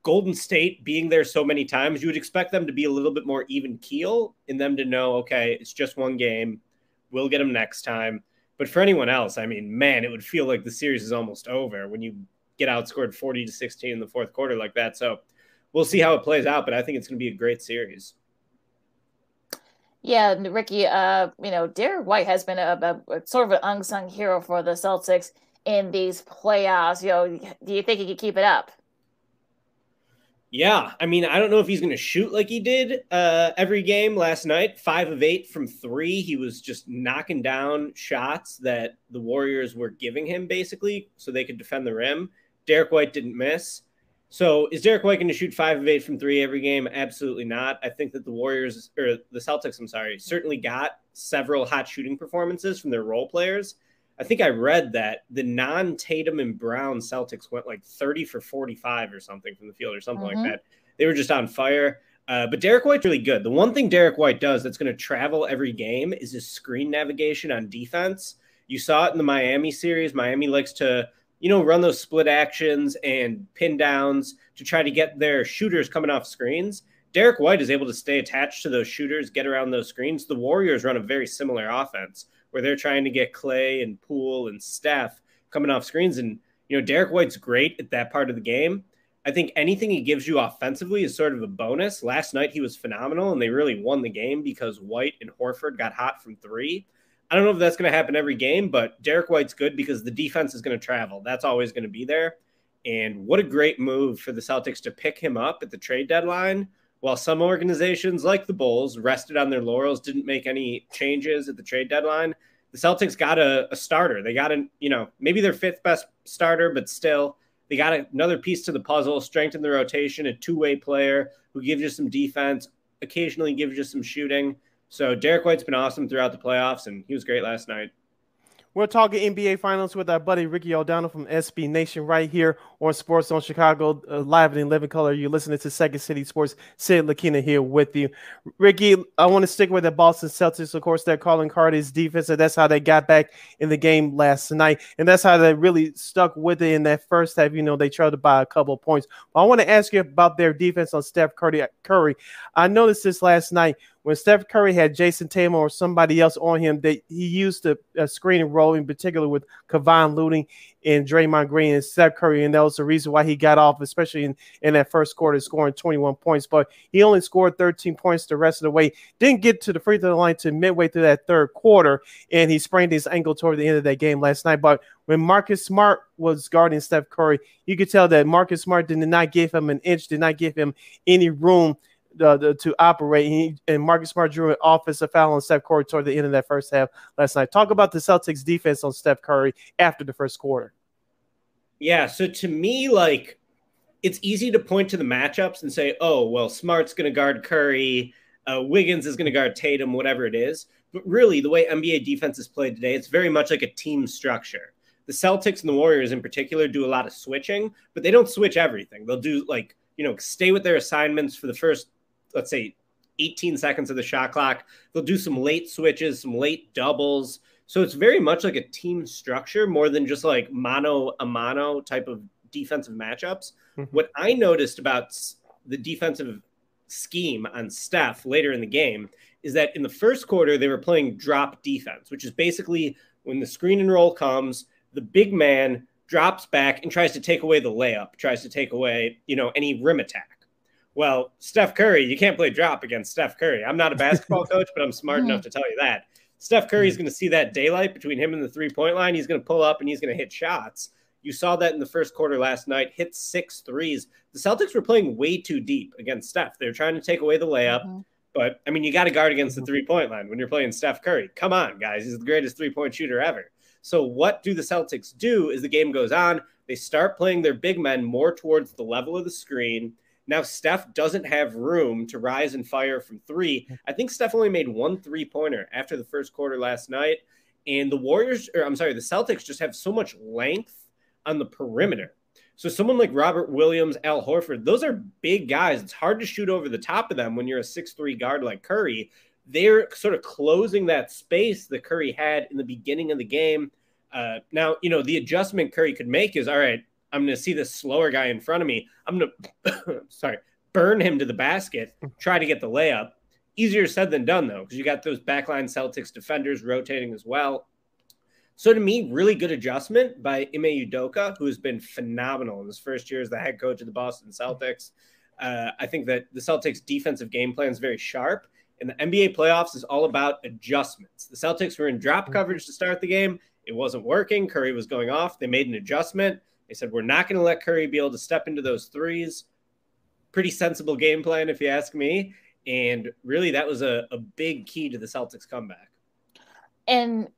Golden State being there so many times, you would expect them to be a little bit more even keel in them to know, okay, it's just one game. We'll get them next time. But for anyone else, I mean, man, it would feel like the series is almost over when you get outscored 40 to 16 in the fourth quarter like that. So we'll see how it plays out, but I think it's going to be a great series. Yeah, Ricky, uh, you know, Derrick White has been a, a, a, sort of an unsung hero for the Celtics in these playoffs. You know, do you think he could keep it up? Yeah, I mean, I don't know if he's going to shoot like he did uh, every game last night. Five of eight from three. He was just knocking down shots that the Warriors were giving him, basically, so they could defend the rim. Derrick White didn't miss. So is Derrick White going to shoot five of eight from three every game? Absolutely not. I think that the Warriors or the Celtics, I'm sorry, certainly got several hot shooting performances from their role players. I think I read that the non Tatum and Brown Celtics went like 30 for 45 or something from the field or something mm-hmm. like that. They were just on fire. Uh, but Derrick White's really good. The one thing Derrick White does that's going to travel every game is his screen navigation on defense. You saw it in the Miami series. Miami likes to you know, run those split actions and pin downs to try to get their shooters coming off screens. Derrick White is able to stay attached to those shooters, get around those screens. The Warriors run a very similar offense where they're trying to get Klay and Poole and Steph coming off screens. And, you know, Derrick White's great at that part of the game. I think anything he gives you offensively is sort of a bonus. Last night he was phenomenal and they really won the game because White and Horford got hot from three. I don't know if that's going to happen every game, but Derrick White's good because the defense is going to travel. That's always going to be there. And what a great move for the Celtics to pick him up at the trade deadline. While some organizations like the Bulls rested on their laurels, didn't make any changes at the trade deadline, the Celtics got a, a starter. They got a, you know, maybe their fifth best starter, but still, they got another piece to the puzzle, strengthen the rotation, a two way player who gives you some defense, occasionally gives you some shooting. So Derrick White's been awesome throughout the playoffs, and he was great last night. We're talking NBA Finals with our buddy Ricky O'Donnell from SB Nation right here on Sports Zone Chicago, uh, live and in living color. You're listening to Second City Sports. Sid Lakina here with you. Ricky, I want to stick with the Boston Celtics. Of course, they're calling Carter's defense, and that's how they got back in the game last night. And that's how they really stuck with it in that first half. You know, they tried to buy a couple points. But I want to ask you about their defense on Steph. Curry. I noticed this last night when Steph Curry had Jayson Tatum or somebody else on him, that he used the uh, screen and roll in particular with Kevon Looney and Draymond Green and Steph Curry, and that was the reason why he got off, especially in, in that first quarter, scoring 21 points. But he only scored 13 points the rest of the way. Didn't get to the free throw line to midway through that third quarter, and he sprained his ankle toward the end of that game last night. But when Marcus Smart was guarding Steph Curry, you could tell that Marcus Smart did not give him an inch, did not give him any room uh, to operate. He, and Marcus Smart drew an offensive foul on Steph Curry toward the end of that first half last night. Talk about the Celtics defense on Steph Curry after the first quarter. Yeah. So to me, like, it's easy to point to the matchups and say, oh, well, Smart's going to guard Curry, uh, Wiggins is going to guard Tatum, whatever it is. But really, the way NBA defense is played today, it's very much like a team structure. The Celtics and the Warriors in particular do a lot of switching, but they don't switch everything. They'll do like, you know, stay with their assignments for the first let's say 18 seconds of the shot clock. They'll do some late switches, some late doubles. So it's very much like a team structure more than just like mano a mano type of defensive matchups. Mm-hmm. What I noticed about the defensive scheme on Steph later in the game is that in the first quarter, they were playing drop defense, which is basically when the screen and roll comes, the big man drops back and tries to take away the layup, tries to take away, you know, any rim attack. Well, Steph Curry, you can't play drop against Steph Curry. I'm not a basketball coach, but I'm smart enough to tell you that. Steph Curry is going to see that daylight between him and the three point line. He's going to pull up and he's going to hit shots. You saw that in the first quarter last night, hit six threes. The Celtics were playing way too deep against Steph. They were trying to take away the layup. Mm-hmm. But I mean, you got to guard against the mm-hmm. three point line when you're playing Steph Curry. Come on, guys. He's the greatest three point shooter ever. So, what do the Celtics do as the game goes on? They start playing their big men more towards the level of the screen. Now Steph doesn't have room to rise and fire from three. I think Steph only made one three pointer after the first quarter last night. And the Warriors, or I'm sorry, the Celtics just have so much length on the perimeter. So someone like Robert Williams, Al Horford, those are big guys. It's hard to shoot over the top of them when you're a six-three guard like Curry. They're sort of closing that space that Curry had in the beginning of the game. Uh, now, you know, the adjustment Curry could make is all right, I'm going to see this slower guy in front of me. I'm going to, sorry, burn him to the basket, try to get the layup. Easier said than done, though, because you got those backline Celtics defenders rotating as well. So to me, really good adjustment by Ime Udoka, who has been phenomenal in his first year as the head coach of the Boston Celtics. Uh, I think that the Celtics' defensive game plan is very sharp, and the NBA playoffs is all about adjustments. The Celtics were in drop coverage to start the game. It wasn't working. Curry was going off. They made an adjustment. They said, we're not going to let Curry be able to step into those threes. Pretty sensible game plan, if you ask me. And really, that was a, a big key to the Celtics comeback. And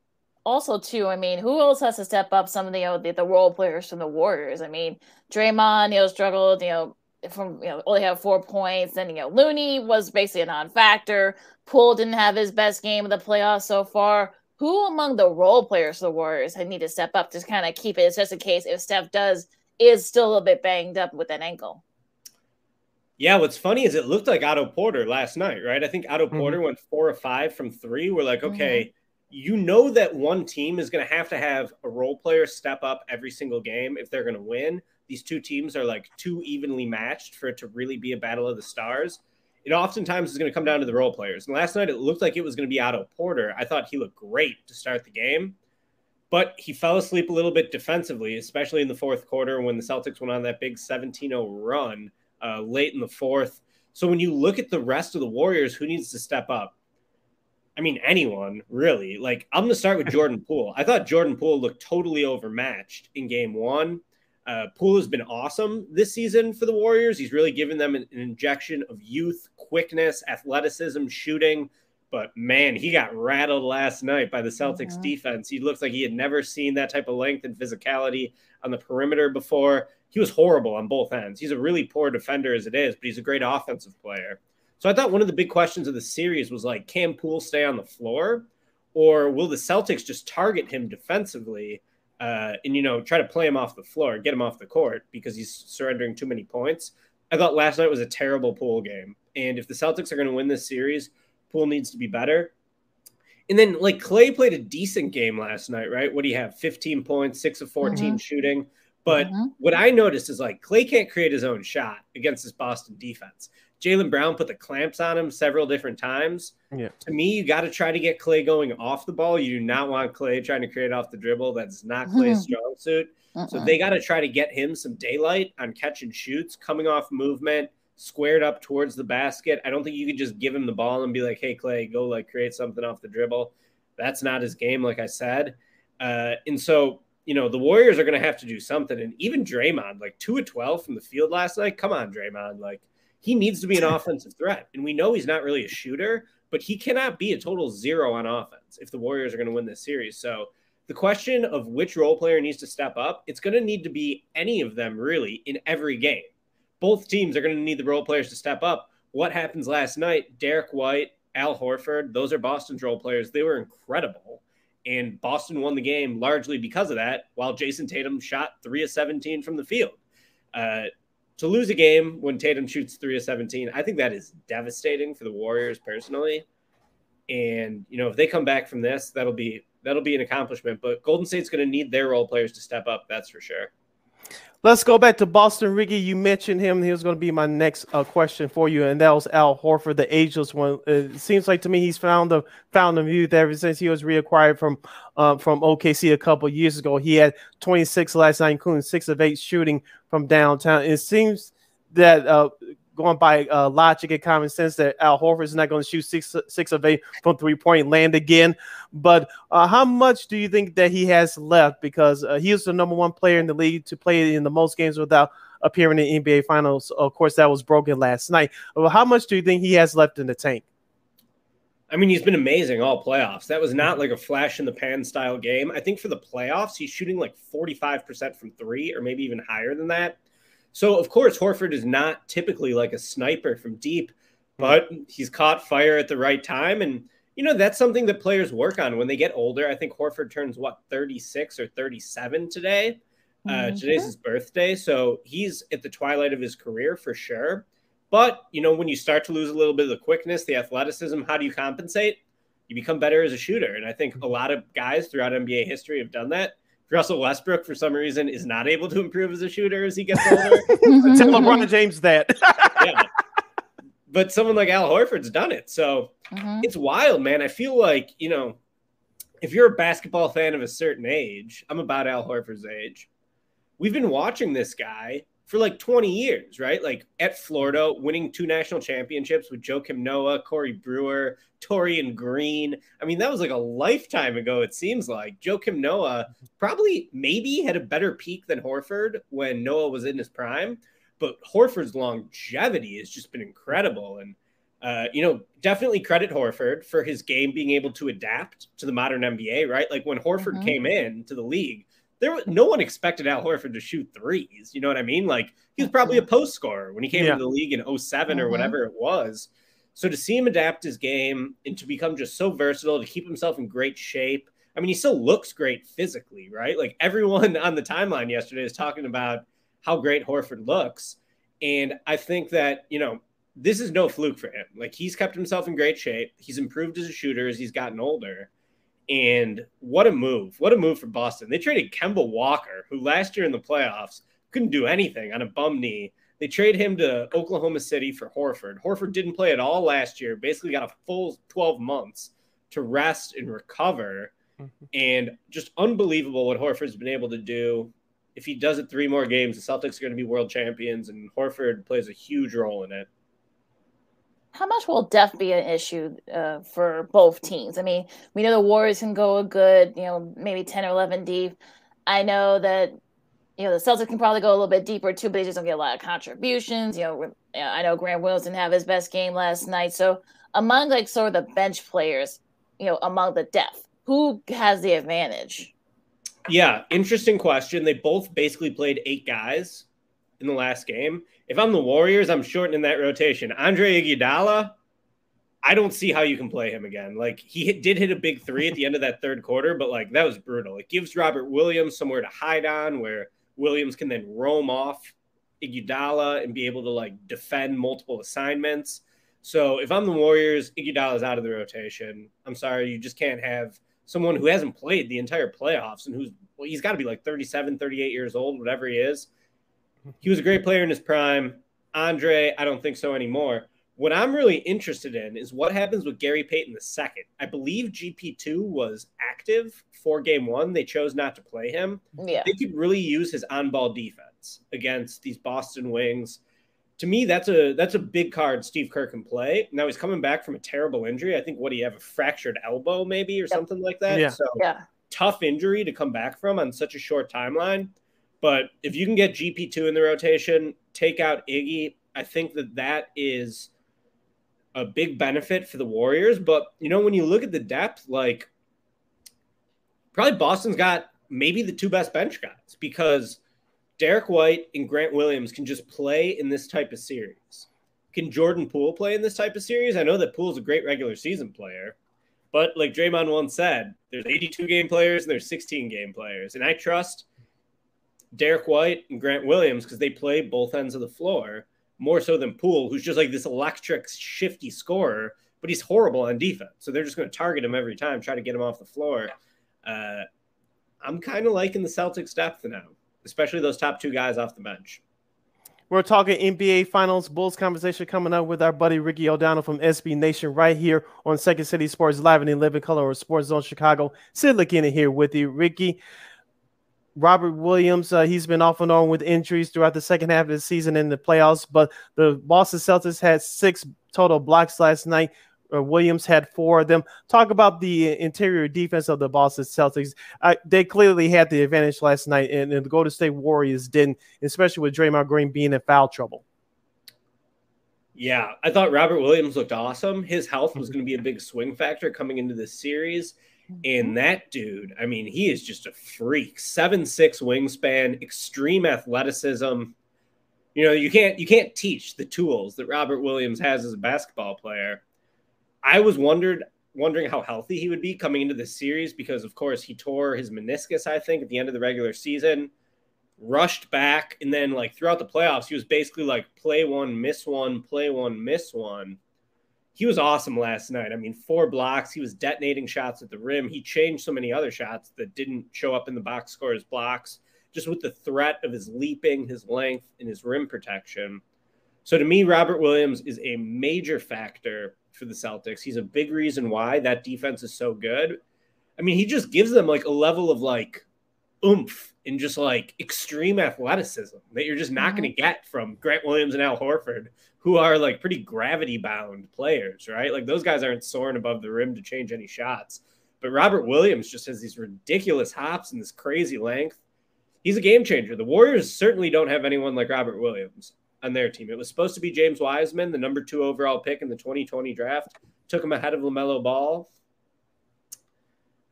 also, too, I mean, who else has to step up some of the, you know, the, the role players from the Warriors? I mean, Draymond, you know, struggled, you know, from, you know, only have four points. And, you know, Looney was basically a non factor. Poole didn't have his best game of the playoffs so far who among the role players for the Warriors need to step up to kind of keep it It's just in case if Steph does is still a little bit banged up with that ankle? Yeah, what's funny is it looked like Otto Porter last night, right? I think Otto mm-hmm. Porter went four or five from three. We're like, okay, mm-hmm. you know that one team is going to have to have a role player step up every single game if they're going to win. These two teams are like too evenly matched for it to really be a battle of the stars it oftentimes is going to come down to the role players. And last night it looked like it was going to be Otto Porter. I thought he looked great to start the game, but he fell asleep a little bit defensively, especially in the fourth quarter when the Celtics went on that big 17 0 run uh, late in the fourth. So when you look at the rest of the Warriors, who needs to step up? I mean, anyone really. Like, I'm going to start with Jordan Poole. I thought Jordan Poole looked totally overmatched in game one. Uh, Poole has been awesome this season for the Warriors. He's really given them an, an, injection of youth, quickness, athleticism, shooting. But man, he got rattled last night by the Celtics mm-hmm. defense. He looks like he had never seen that type of length and physicality on the perimeter before. He was horrible on both ends. He's a really poor defender as it is, but he's a great offensive player. So I thought one of the big questions of the series was like, can Poole stay on the floor? Or will the Celtics just target him defensively? Uh, and you know try to play him off the floor, get him off the court because he's surrendering too many points. I thought last night was a terrible Poole game, and if the Celtics are going to win this series, Poole needs to be better. And then like Klay played a decent game last night, right? What do you have? 15 points, six of 14 mm-hmm. shooting. But mm-hmm. what I noticed is like Klay can't create his own shot against this Boston defense. Jaylen Brown put the clamps on him several different times. Yeah. To me, you got to try to get Klay going off the ball. You do not want Klay trying to create off the dribble. That's not Klay's strong suit. So they got to try to get him some daylight on catch and shoots, coming off movement, squared up towards the basket. I don't think you can just give him the ball and be like, "Hey, Klay, go like create something off the dribble." That's not his game, like I said. Uh, and so you know, the Warriors are going to have to do something. And even Draymond, like two of 12 from the field last night. Come on, Draymond. Like, he needs to be an offensive threat. And we know he's not really a shooter, but he cannot be a total zero on offense if the Warriors are going to win this series. So the question of which role player needs to step up, it's going to need to be any of them really in every game. Both teams are going to need the role players to step up. What happens last night? Derrick White, Al Horford, those are Boston's role players. They were incredible. And Boston won the game largely because of that, while Jayson Tatum shot three of 17 from the field. Uh, to lose a game when Tatum shoots three of 17, I think that is devastating for the Warriors personally. And, you know, if they come back from this, that'll be that'll be an accomplishment. But Golden State's going to need their role players to step up. That's for sure. Let's go back to Boston, Ricky. You mentioned him. He was going to be my next uh, question for you, and that was Al Horford, the ageless one. It seems like to me he's found the found the youth ever since he was reacquired from uh, from OKC a couple years ago. He had 26 last night, including six of eight shooting from downtown. It seems that uh, going by uh, logic and common sense that Al Horford is not going to shoot six six of eight from three point land again. But uh, how much do you think that he has left? Because uh, he is the number one player in the league to play in the most games without appearing in NBA Finals. Of course, that was broken last night. Well, how much do you think he has left in the tank? I mean, he's been amazing all playoffs. That was not like a flash in the pan style game. I think for the playoffs, he's shooting like 45% from three or maybe even higher than that. So, of course, Horford is not typically like a sniper from deep, but he's caught fire at the right time. And, you know, that's something that players work on when they get older. I think Horford turns what, 36 or 37 today? Uh, mm-hmm. today's his birthday. So he's at the twilight of his career for sure. But, you know, when you start to lose a little bit of the quickness, the athleticism, how do you compensate? You become better as a shooter. And I think a lot of guys throughout NBA history have done that. Russell Westbrook, for some reason, is not able to improve as a shooter as he gets older. Tell LeBron James that. yeah. But someone like Al Horford's done it. So mm-hmm. it's wild, man. I feel like, you know, if you're a basketball fan of a certain age, I'm about Al Horford's age. We've been watching this guy for like 20 years, right? Like at Florida, winning two national championships with Joakim Noah, Corey Brewer, Taurean Green. I mean, that was like a lifetime ago, it seems like. Joakim Noah probably maybe had a better peak than Horford when Noah was in his prime, but Horford's longevity has just been incredible. And, uh, you know, definitely credit Horford for his game being able to adapt to the modern NBA, right? Like when Horford mm-hmm. came in to the league, there was no one expected Al Horford to shoot threes. You know what I mean? Like he was probably a post scorer when he came yeah. into the league in 7 mm-hmm. or whatever it was. So to see him adapt his game and to become just so versatile, to keep himself in great shape. I mean, he still looks great physically, right? Like everyone on the timeline yesterday is talking about how great Horford looks. And I think that, you know, this is no fluke for him. Like he's kept himself in great shape. He's improved as a shooter as he's gotten older. And what a move. What a move for Boston. They traded Kemba Walker, who last year in the playoffs couldn't do anything on a bum knee. They trade him to Oklahoma City for Horford. Horford didn't play at all last year, basically got a full 12 months to rest and recover. Mm-hmm. And just unbelievable what Horford's been able to do. If he does it three more games, the Celtics are going to be world champions, and Horford plays a huge role in it how much will depth be an issue uh, for both teams? I mean, we know the Warriors can go a good, you know, maybe 10 or 11 deep. I know that, you know, the Celtics can probably go a little bit deeper too, but they just don't get a lot of contributions. You know, I know Grant Williams didn't have his best game last night. So among like sort of the bench players, you know, among the depth, who has the advantage? Yeah, interesting question. They both basically played eight guys in the last game. If I'm the Warriors, I'm shortening that rotation. Andre Iguodala, I don't see how you can play him again. Like he hit, did hit a big three at the end of that third quarter, but like that was brutal. It gives Robert Williams somewhere to hide on where Williams can then roam off Iguodala and be able to like defend multiple assignments. So if I'm the Warriors, Iguodala's out of the rotation. I'm sorry, you just can't have someone who hasn't played the entire playoffs and who's well, he's got to be like 37, 38 years old, whatever he is he was a great player in his prime. Andre, I don't think so anymore. What I'm really interested in is what happens with Gary Payton the second. I believe GP2 was active for game one. They chose not to play him. Yeah. They could really use his on-ball defense against these Boston Wings. To me, that's a that's a big card Steve Kerr can play. Now he's coming back from a terrible injury. I think what do you have a fractured elbow maybe or yep. something like that. Yeah. So yeah. tough injury to come back from on such a short timeline. But if you can get GP2 in the rotation, take out Iggy, I think that that is a big benefit for the Warriors. But you know, when you look at the depth, like probably Boston's got maybe the two best bench guys because Derrick White and Grant Williams can just play in this type of series. Can Jordan Poole play in this type of series? I know that Poole's a great regular season player, but like Draymond once said, there's 82 game players and there's 16 game players. And I trust Derrick White and Grant Williams because they play both ends of the floor more so than Poole, who's just like this electric, shifty scorer, but he's horrible on defense. So they're just going to target him every time, try to get him off the floor. Uh, I'm kind of liking the Celtics' depth now, especially those top two guys off the bench. We're talking NBA Finals Bulls conversation coming up with our buddy Ricky O'Donnell from SB Nation right here on Second City Sports Live and in Living Color or Sports Zone Chicago. Sid McKinney here with you, Ricky. Robert Williams, uh, he's been off and on with injuries throughout the second half of the season in the playoffs, but the Boston Celtics had six total blocks last night. Uh, Williams had four of them. Talk about the interior defense of the Boston Celtics. Uh, they clearly had the advantage last night, and, and, the Golden State Warriors didn't, especially with Draymond Green being in foul trouble. Yeah, I thought Robert Williams looked awesome. His health was going to be a big swing factor coming into this series. And mm-hmm. that dude, I mean, he is just a freak. Seven six wingspan, extreme athleticism. You know, you can't you can't teach the tools that Robert Williams has as a basketball player. I was wondered wondering how healthy he would be coming into this series because, of course, he tore his meniscus. I think at the end of the regular season, rushed back, and then like throughout the playoffs, he was basically like play one, miss one, play one, miss one he was awesome last night. I mean, four blocks. He was detonating shots at the rim. He changed so many other shots that didn't show up in the box score as blocks, just with the threat of his leaping, his length, and his rim protection. So to me, Robert Williams is a major factor for the Celtics. He's a big reason why that defense is so good. I mean, he just gives them like a level of like oomph and just like extreme athleticism that you're just not mm-hmm. going to get from Grant Williams and Al Horford, who are like pretty gravity bound players, right? Like those guys aren't soaring above the rim to change any shots. But Robert Williams just has these ridiculous hops and this crazy length. He's a game changer. The Warriors certainly don't have anyone like Robert Williams on their team. It was supposed to be James Wiseman, the number two overall pick in the 2020 draft. Took him ahead of LaMelo Ball.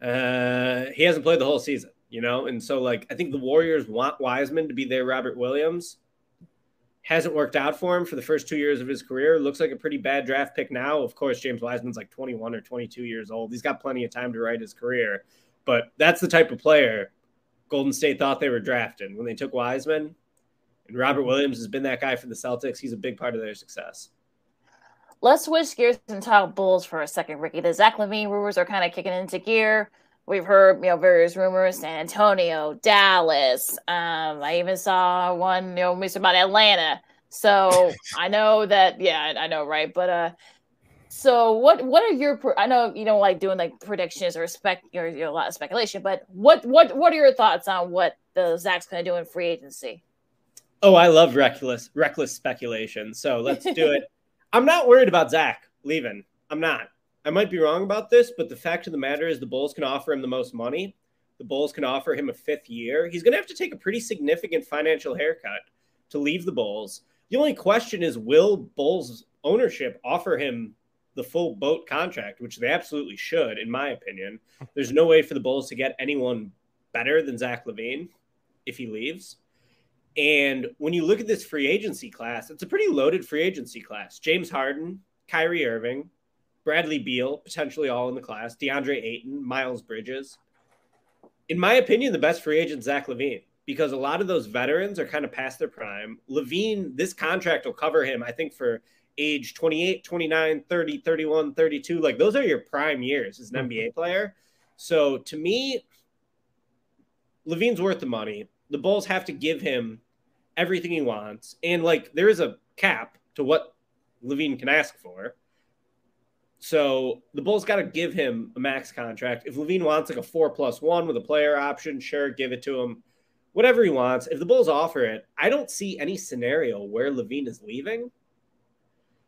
Uh, he hasn't played the whole season, you know? And so, like, I think the Warriors want Wiseman to be their Robert Williams hasn't worked out for him for the first two years of his career. Looks like a pretty bad draft pick now. Of course, James Wiseman's like 21 or 22 years old. He's got plenty of time to write his career, but that's the type of player Golden State thought they were drafting when they took Wiseman. And Robert Williams has been that guy for the Celtics. He's a big part of their success. Let's switch gears and talk Bulls for a second, Ricky. The Zach LaVine rumors are kind of kicking into gear. We've heard, you know, various rumors: San Antonio, Dallas. Um, I even saw one, you know, about Atlanta. So I know that, yeah, I know, right? But uh, so what? What are your? I know you don't like doing like predictions or spec, or you know, a lot of speculation. But what, what, what are your thoughts on what the Zach's going to do in free agency? Oh, I love reckless, reckless speculation. So let's do it. I'm not worried about Zach leaving. I'm not. I might be wrong about this, but the fact of the matter is the Bulls can offer him the most money. The Bulls can offer him a fifth year. He's going to have to take a pretty significant financial haircut to leave the Bulls. The only question is will Bulls ownership offer him the full boat contract, which they absolutely should, in my opinion. There's no way for the Bulls to get anyone better than Zach LaVine if he leaves. And when you look at this free agency class, it's a pretty loaded free agency class. James Harden, Kyrie Irving, Bradley Beal, potentially all in the class, DeAndre Ayton, Miles Bridges. In my opinion, the best free agent, Zach LaVine because a lot of those veterans are kind of past their prime. LaVine, this contract will cover him, I think, for age 28, 29, 30, 31, 32. Like those are your prime years as an mm-hmm. NBA player. So to me, LaVine's worth the money. The Bulls have to give him everything he wants. And like there is a cap to what LaVine can ask for. So the Bulls got to give him a max contract. If LaVine wants like a four plus one with a player option, sure, give it to him. Whatever he wants. If the Bulls offer it, I don't see any scenario where LaVine is leaving.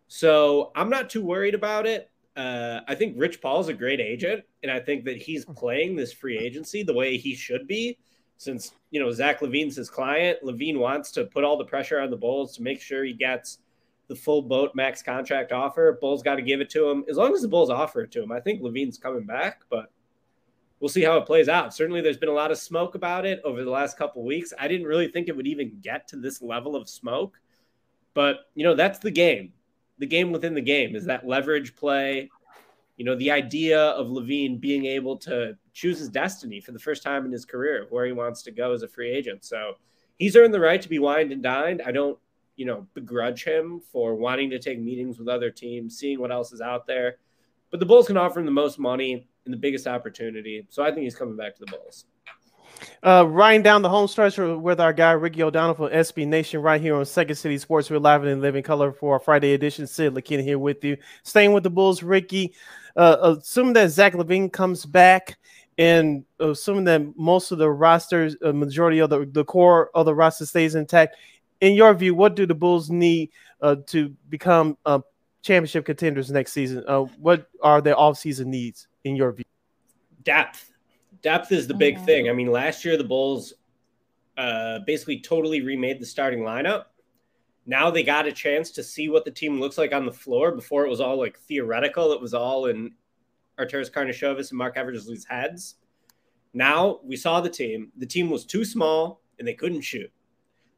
So I'm not too worried about it. Uh, I think Rich Paul's a great agent, and I think that he's playing this free agency the way he should be. Since you know Zach LaVine's his client, LaVine wants to put all the pressure on the Bulls to make sure he gets the full boat max contract offer. Bulls got to give it to him. As long as the Bulls offer it to him, I think LaVine's coming back, but we'll see how it plays out. Certainly, there's been a lot of smoke about it over the last couple weeks. I didn't really think it would even get to this level of smoke, but you know that's the game. The game within the game is that leverage play. You know, the idea of LaVine being able to choose his destiny for the first time in his career, where he wants to go as a free agent. So he's earned the right to be wined and dined. I don't you know, begrudge him for wanting to take meetings with other teams, seeing what else is out there. But the Bulls can offer him the most money and the biggest opportunity. So I think he's coming back to the Bulls. Uh, riding down the home stretch with our guy Ricky O'Donnell from SB Nation right here on Second City Sports. We're live in living color for our Friday edition. Sid Lakin here with you. Staying with the Bulls, Ricky. Uh, assuming that Zach LaVine comes back and assuming that most of the rosters, a majority of the, the core of the roster stays intact, in your view, what do the Bulls need uh, to become uh, championship contenders next season? Uh, what are their offseason needs in your view? Depth. Depth is the big mm-hmm. thing. I mean, last year the Bulls uh, basically totally remade the starting lineup. Now they got a chance to see what the team looks like on the floor. Before it was all like theoretical. It was all in Arturas Karnisovas and Marc Eversley's heads. Now we saw the team. The team was too small and they couldn't shoot.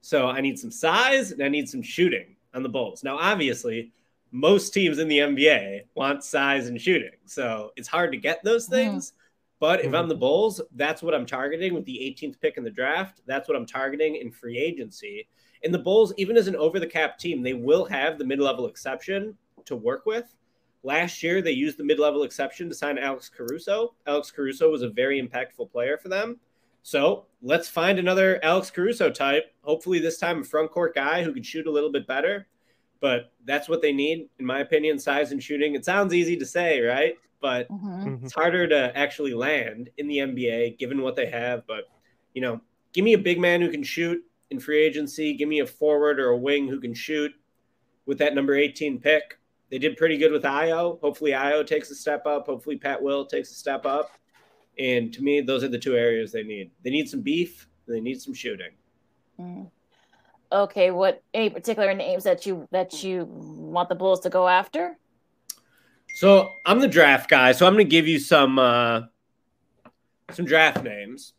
So I need some size and I need some shooting on the Bulls. Now, obviously, most teams in the NBA want size and shooting. So it's hard to get those mm-hmm. things. But if I'm the mm-hmm. Bulls, that's what I'm targeting with the 18th pick in the draft. That's what I'm targeting in free agency. And the Bulls, even as an over the cap team, they will have the mid level exception to work with. Last year, they used the mid level exception to sign Alex Caruso. Alex Caruso was a very impactful player for them. So let's find another Alex Caruso type. Hopefully, this time a front court guy who can shoot a little bit better. But that's what they need, in my opinion, size and shooting. It sounds easy to say, right? But mm-hmm. mm-hmm. it's harder to actually land in the NBA given what they have. But, you know, give me a big man who can shoot in free agency. Give me a forward or a wing who can shoot with that number 18 pick. They did pretty good with Ayo. Hopefully, Ayo takes a step up. Hopefully, Pat Will takes a step up. And to me, those are the two areas they need. They need some beef. They need some shooting. Mm. Okay, what any particular names that you that you want the Bulls to go after? So I'm the draft guy, so I'm going to give you some uh, some draft names.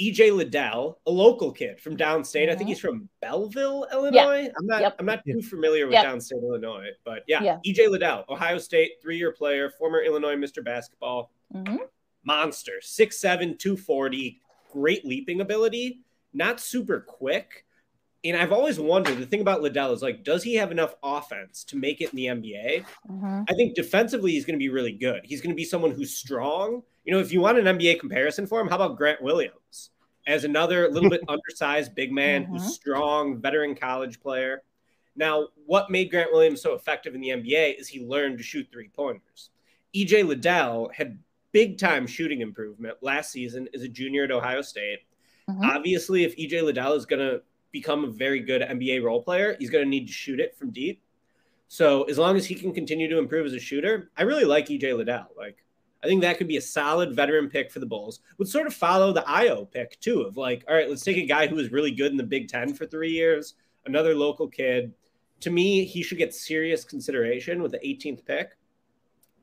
EJ Liddell, a local kid from downstate. Mm-hmm. I think mm-hmm. he's from Belleville, Illinois. Yeah. I'm not yep. I'm not too familiar with yep. downstate Illinois, but yeah, yeah, EJ Liddell, Ohio State, three-year player, former Illinois Mr. Basketball. Mm-hmm. Monster, 6'7, 240, great leaping ability, not super quick. And I've always wondered the thing about Liddell is like, does he have enough offense to make it in the NBA? Mm-hmm. I think defensively, he's going to be really good. He's going to be someone who's strong. You know, if you want an NBA comparison for him, how about Grant Williams as another little bit undersized big man mm-hmm. who's strong, veteran college player? Now, what made Grant Williams so effective in the NBA is he learned to shoot three pointers. EJ Liddell had big time shooting improvement last season as a junior at Ohio State. Mm-hmm. Obviously, if EJ Liddell is going to become a very good NBA role player, he's going to need to shoot it from deep. So as long as he can continue to improve as a shooter, I really like EJ Liddell. Like, I think that could be a solid veteran pick for the Bulls. Would sort of follow the Ayo pick too, of like, all right, let's take a guy who was really good in the Big Ten for three years, another local kid. To me, he should get serious consideration with the 18th pick.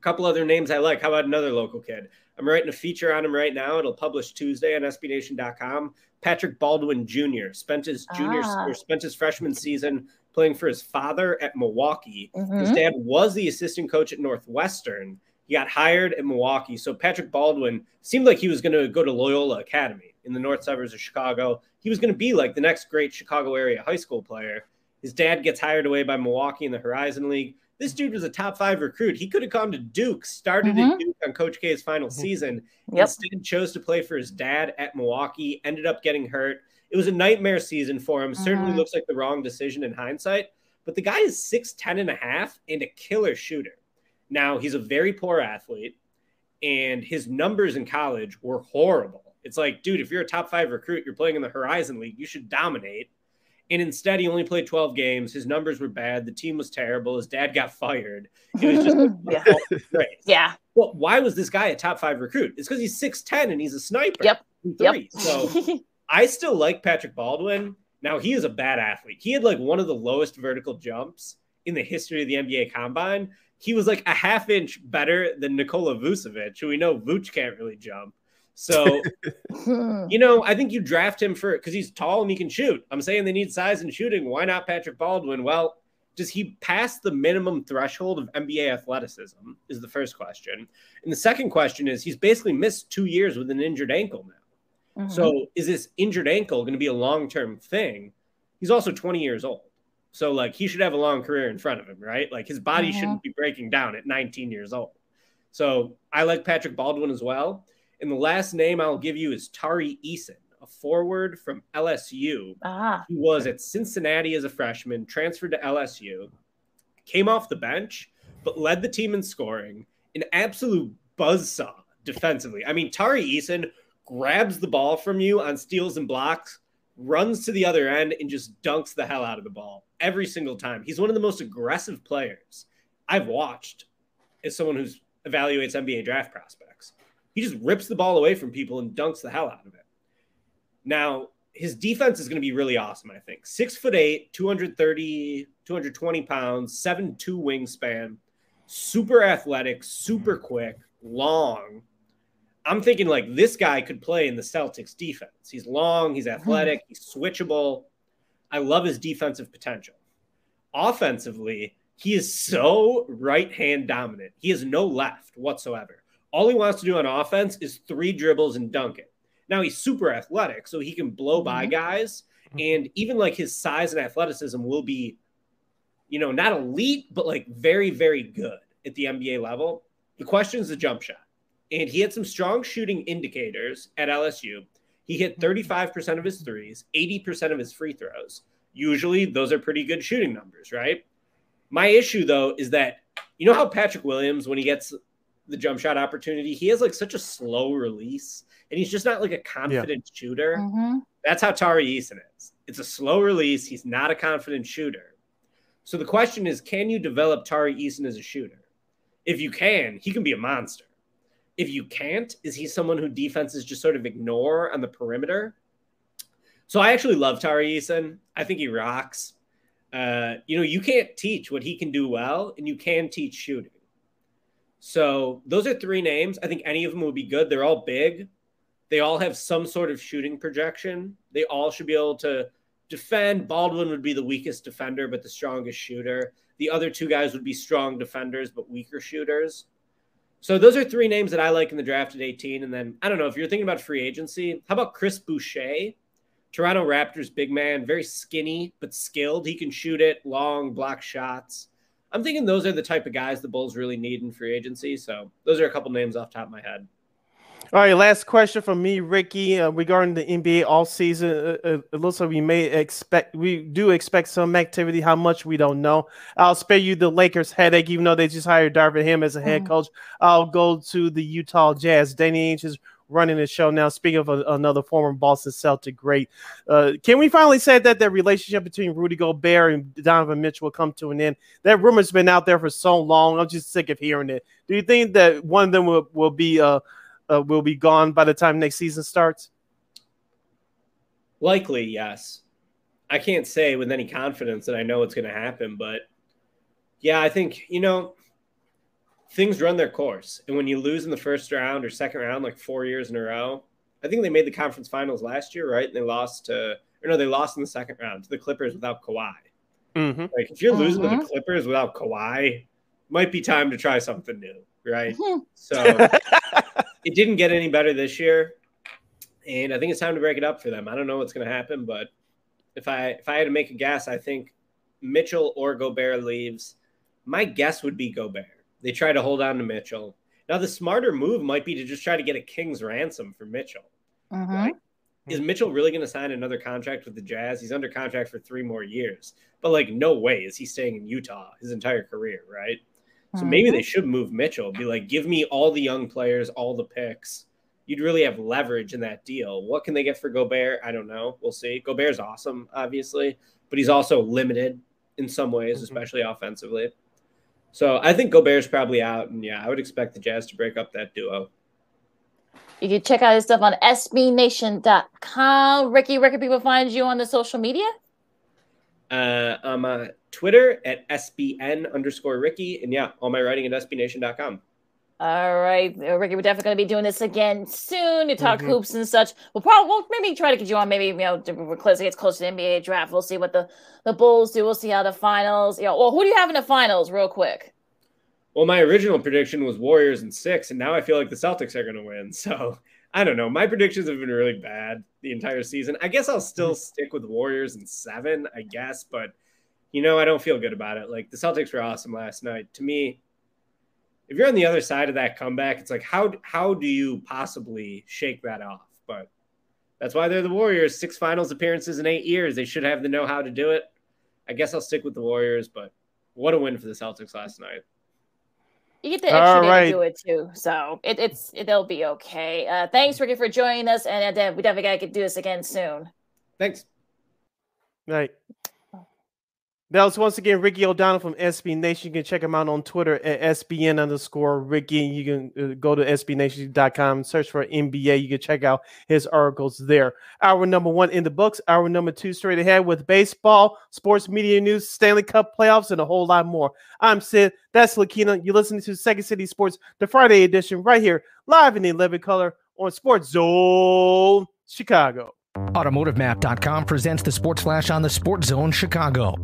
Couple other names I like. How about another local kid? I'm writing a feature on him right now. It'll publish Tuesday on SBNation.com. Patrick Baldwin Jr. spent his junior ah. or spent his freshman season playing for his father at Milwaukee. Mm-hmm. His dad was the assistant coach at Northwestern. He got hired at Milwaukee. So Patrick Baldwin seemed like he was going to go to Loyola Academy in the north suburbs of Chicago. He was going to be like the next great Chicago area high school player. His dad gets hired away by Milwaukee in the Horizon League. This dude was a top five recruit. He could have gone to Duke, started mm-hmm. at Duke on Coach K's final mm-hmm. season. Yep. Instead, chose to play for his dad at Milwaukee. Ended up getting hurt. it was a nightmare season for him. Certainly Mhm. looks like the wrong decision in hindsight. But the guy is 6'10 and a half and a killer shooter. Now, he's a very poor athlete, and his numbers in college were horrible. It's like, dude, if you're a top five recruit, you're playing in the Horizon League, you should dominate. And instead, he only played 12 games. His numbers were bad. The team was terrible. His dad got fired. It was just yeah. Yeah. Well, why was this guy a top five recruit? It's because he's 6'10 and he's a sniper. Yep. from Yep. So I still like Patrick Baldwin. Now he is a bad athlete. He had like one of the lowest vertical jumps in the history of the NBA combine. He was like a half inch better than Nikola Vucevic, who we know Vuce can't really jump. So, you know, I think you draft him for because he's tall and he can shoot. I'm saying they need size and shooting. Why not Patrick Baldwin? Well, does he pass the minimum threshold of NBA athleticism? Is the first question. And the second question is he's basically missed two years with an injured ankle now. Mhm. So is this injured ankle going to be a long term thing? He's also 20 years old. So like he should have a long career in front of him, right? Like his body Mhm. shouldn't be breaking down at 19 years old. So I like Patrick Baldwin as well. And the last name I'll give you is Tari Eason, a forward from LSU. ah. He was at Cincinnati as a freshman, transferred to LSU, came off the bench, but led the team in scoring. An absolute buzzsaw defensively. I mean, Tari Eason grabs the ball from you on steals and blocks, runs to the other end, and just dunks the hell out of the ball every single time. He's one of the most aggressive players I've watched as someone who evaluates NBA draft prospects. He just rips the ball away from people and dunks the hell out of it. Now, his defense is going to be really awesome, I think. Six foot eight, 230, 220 pounds, seven two wingspan, super athletic, super quick, long. I'm thinking like this guy could play in the Celtics defense. He's long, he's athletic, he's switchable. I love his defensive potential. Offensively, he is so right hand dominant. He has no left whatsoever. All he wants to do on offense is three dribbles and dunk it. Now he's super athletic, so he can blow by mm-hmm. guys. Mm-hmm. And even like his size and athleticism will be, you know, not elite, but like very, very good at the NBA level. The question is the jump shot. And he had some strong shooting indicators at LSU. He hit mm-hmm. 35% of his threes, 80% of his free throws. Usually those are pretty good shooting numbers, right? My issue though is that you know how Patrick Williams, when he gets the jump shot opportunity, he has like such a slow release and he's just not like a confident shooter. Mhm. That's how Tari Eason is. It's a slow release. He's not a confident shooter. So the question is, can you develop Tari Eason as a shooter? If you can, he can be a monster. If you can't, is he someone who defenses just sort of ignore on the perimeter? So I actually love Tari Eason. I think he rocks. Uh, you know, you can't teach what he can do well, and you can teach shooting. So those are three names. I think any of them would be good. They're all big. They all have some sort of shooting projection. They all should be able to defend. Baldwin would be the weakest defender, but the strongest shooter. The other two guys would be strong defenders, but weaker shooters. So those are three names that I like in the draft at 18. And then I don't know if you're thinking about free agency, how about Chris Boucher? Toronto Raptors big man, very skinny but skilled. He can shoot it, long block shots. I'm thinking those are the type of guys the Bulls really need in free agency. So those are a couple names off the top of my head. All right, last question from me, Ricky, uh, regarding the NBA all season. Uh, uh, it looks like we may expect, we do expect some activity. How much we don't know. I'll spare you the Lakers headache, even though they just hired Darvin Ham as a head Mhm. coach. I'll go to the Utah Jazz. Danny Ainge is running the show now. Speaking of a, another former Boston Celtic great, uh, can we finally say that the relationship between Rudy Gobert and Donovan Mitchell will come to an end? That rumor's been out there for so long. I'm just sick of hearing it. Do you think that one of them will, will be uh, uh, will be gone by the time next season starts? Likely, yes. I can't say with any confidence that I know it's going to happen, but yeah, I think, you know, things run their course. And when you lose in the first round or second round, like four years in a row, I think they made the conference finals last year, right? And they lost to, or no, they lost in the second round to the Clippers without Kawhi. Mm-hmm. Like, if you're losing to the Mhm. Clippers without Kawhi, might be time to try something new, right? Mhm. So it didn't get any better this year, and I think it's time to break it up for them. I don't know what's going to happen, but if I if I had to make a guess, I think Mitchell or Gobert leaves. My guess would be Gobert. They try to hold on to Mitchell. Now the smarter move might be to just try to get a king's ransom for Mitchell. Mhm. Right. is Mitchell really going to sign another contract with the Jazz? He's under contract for three more years, but like, no way is he staying in Utah his entire career, right? So maybe they should move Mitchell. Be like, give me all the young players, all the picks. You'd really have leverage in that deal. What can they get for Gobert? I don't know. We'll see. Gobert's awesome, obviously, but he's also limited in some ways, mm-hmm. especially offensively. So I think Gobert's probably out, and yeah, I would expect the Jazz to break up that duo. You can check out his stuff on SBNation.com. Ricky, where can people find you on the social media? Uh, I'm on Twitter at SBN underscore Ricky. And yeah, all my writing at SBNation.com. All right, uh, Ricky, we're definitely going to be doing this again soon to talk mm-hmm. hoops and such. We'll probably we'll maybe try to get you on. Maybe you know, we're close. It gets close to the NBA draft. We'll see what the the Bulls do. We'll see how the finals. You know, well, who do you have in the finals, real quick? Well, my original prediction was Warriors in six, and now I feel like the Celtics are going to win. So I don't know. My predictions have been really bad the entire season. I guess I'll still mm-hmm. stick with Warriors in seven, I guess, but you know, I don't feel good about it. Like the Celtics were awesome last night. To me, if you're on the other side of that comeback, it's like how how do you possibly shake that off? But that's why they're the Warriors. Six finals appearances in eight years. They should have the know how to do it. I guess I'll stick with the Warriors, but what a win for the Celtics last night. You get the extra day right. to do it too, so it, it's it'll be okay. Uh, thanks, Ricky, for joining us, and uh, we definitely gotta do this again soon. Thanks. Right. That was once again Ricky O'Donnell from SB Nation. You can check him out on Twitter at SBN underscore Ricky. You can uh, go to SBNation.com, search for NBA. You can check out his articles there. Our number one in the books, our number two straight ahead with baseball, sports media news, Stanley Cup playoffs, and a whole lot more. I'm Sid. That's Lakina. You're listening to Second City Sports, the Friday edition, right here, live in the 11 color on Sports Zone Chicago. AutomotiveMap.com presents the Sports Flash on the Sports Zone Chicago.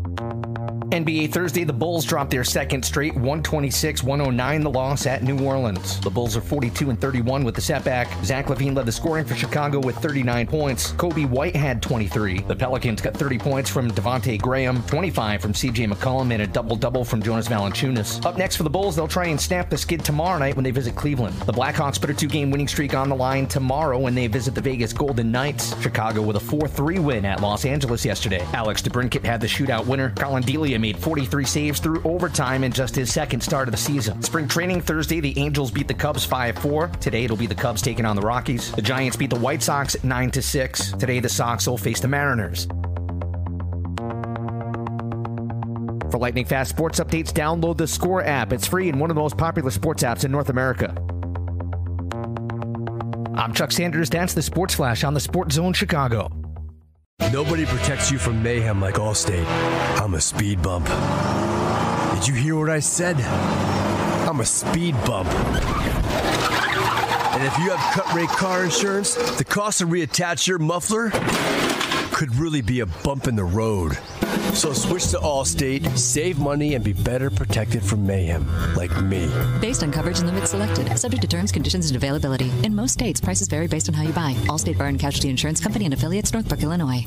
NBA Thursday, the Bulls dropped their second straight 126 109 the loss at New Orleans. The Bulls are 42 and 31 with the setback. Zach LaVine led the scoring for Chicago with 39 points. Coby White had 23. The Pelicans got 30 points from Devonte Graham, 25 from CJ McCollum, and a double double from Jonas Valanciunas. Up next for the Bulls, they'll try and snap the skid tomorrow night when they visit Cleveland. The Blackhawks put a two game winning streak on the line tomorrow when they visit the Vegas Golden Knights. Chicago with a 4 3 win at Los Angeles yesterday. Alex DeBrincat had the shootout winner. Collin Delia made 43 saves through overtime in just his second start of the season. Spring training Thursday, the Angels beat the Cubs 5 4. Today, it'll be the Cubs taking on the Rockies. The Giants beat the White Sox 9 6. Today, the Sox will face the Mariners. For lightning fast sports updates, download the Score app. It's free and one of the most popular sports apps in North America. I'm Chuck Sanders. That's the Sports Flash on the Sports Zone Chicago. Nobody protects you from mayhem like Allstate. I'm a speed bump. Did you hear what I said? I'm a speed bump. And if you have cut rate car insurance, the cost to reattach your muffler could really be a bump in the road. So switch to Allstate, save money, and be better protected from mayhem, like me. Based on coverage and limits selected, subject to terms, conditions, and availability. In most states, prices vary based on how you buy. Allstate Bar and Casualty Insurance Company and affiliates, Northbrook, Illinois.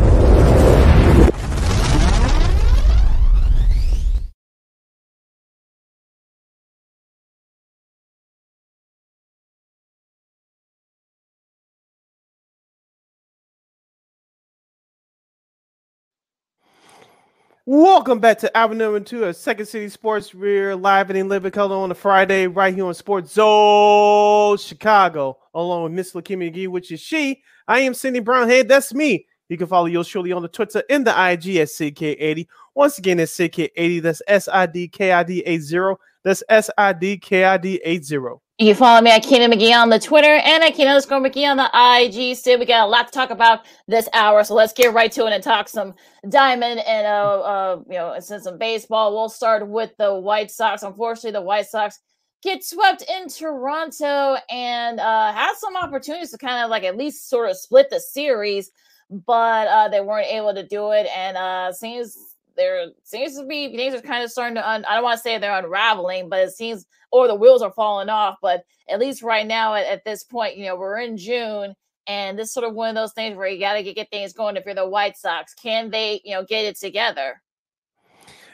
Welcome back to number two of Second City Sports. We're live and in living color on a Friday, right here on Sports Zone Chicago, along with Miss Lakina McGee, which is she. I am Cindy Brownhead. That's me. You can follow yours truly on the Twitter and the IG at CK80. Once again, it's CK80. That's S I D K I D 80. That's S I D K I D 80. You can follow me at Keenan McGee on the Twitter and at Keenan underscore McGee on the IG. Still, we got a lot to talk about this hour, so let's get right to it and talk some diamond and uh, uh you know, and some baseball. We'll start with the White Sox. Unfortunately, the White Sox get swept in Toronto and uh had some opportunities to kind of like at least sort of split the series. but uh, they weren't able to do it. And uh, seems there seems to be things are kind of starting to. Un- I don't want to say they're unraveling, but it seems or the wheels are falling off. But at least right now, at, at this point, you know, we're in June. And this sort of one of those things where you got to get, get things going. If you're the White Sox, can they, you know, get it together?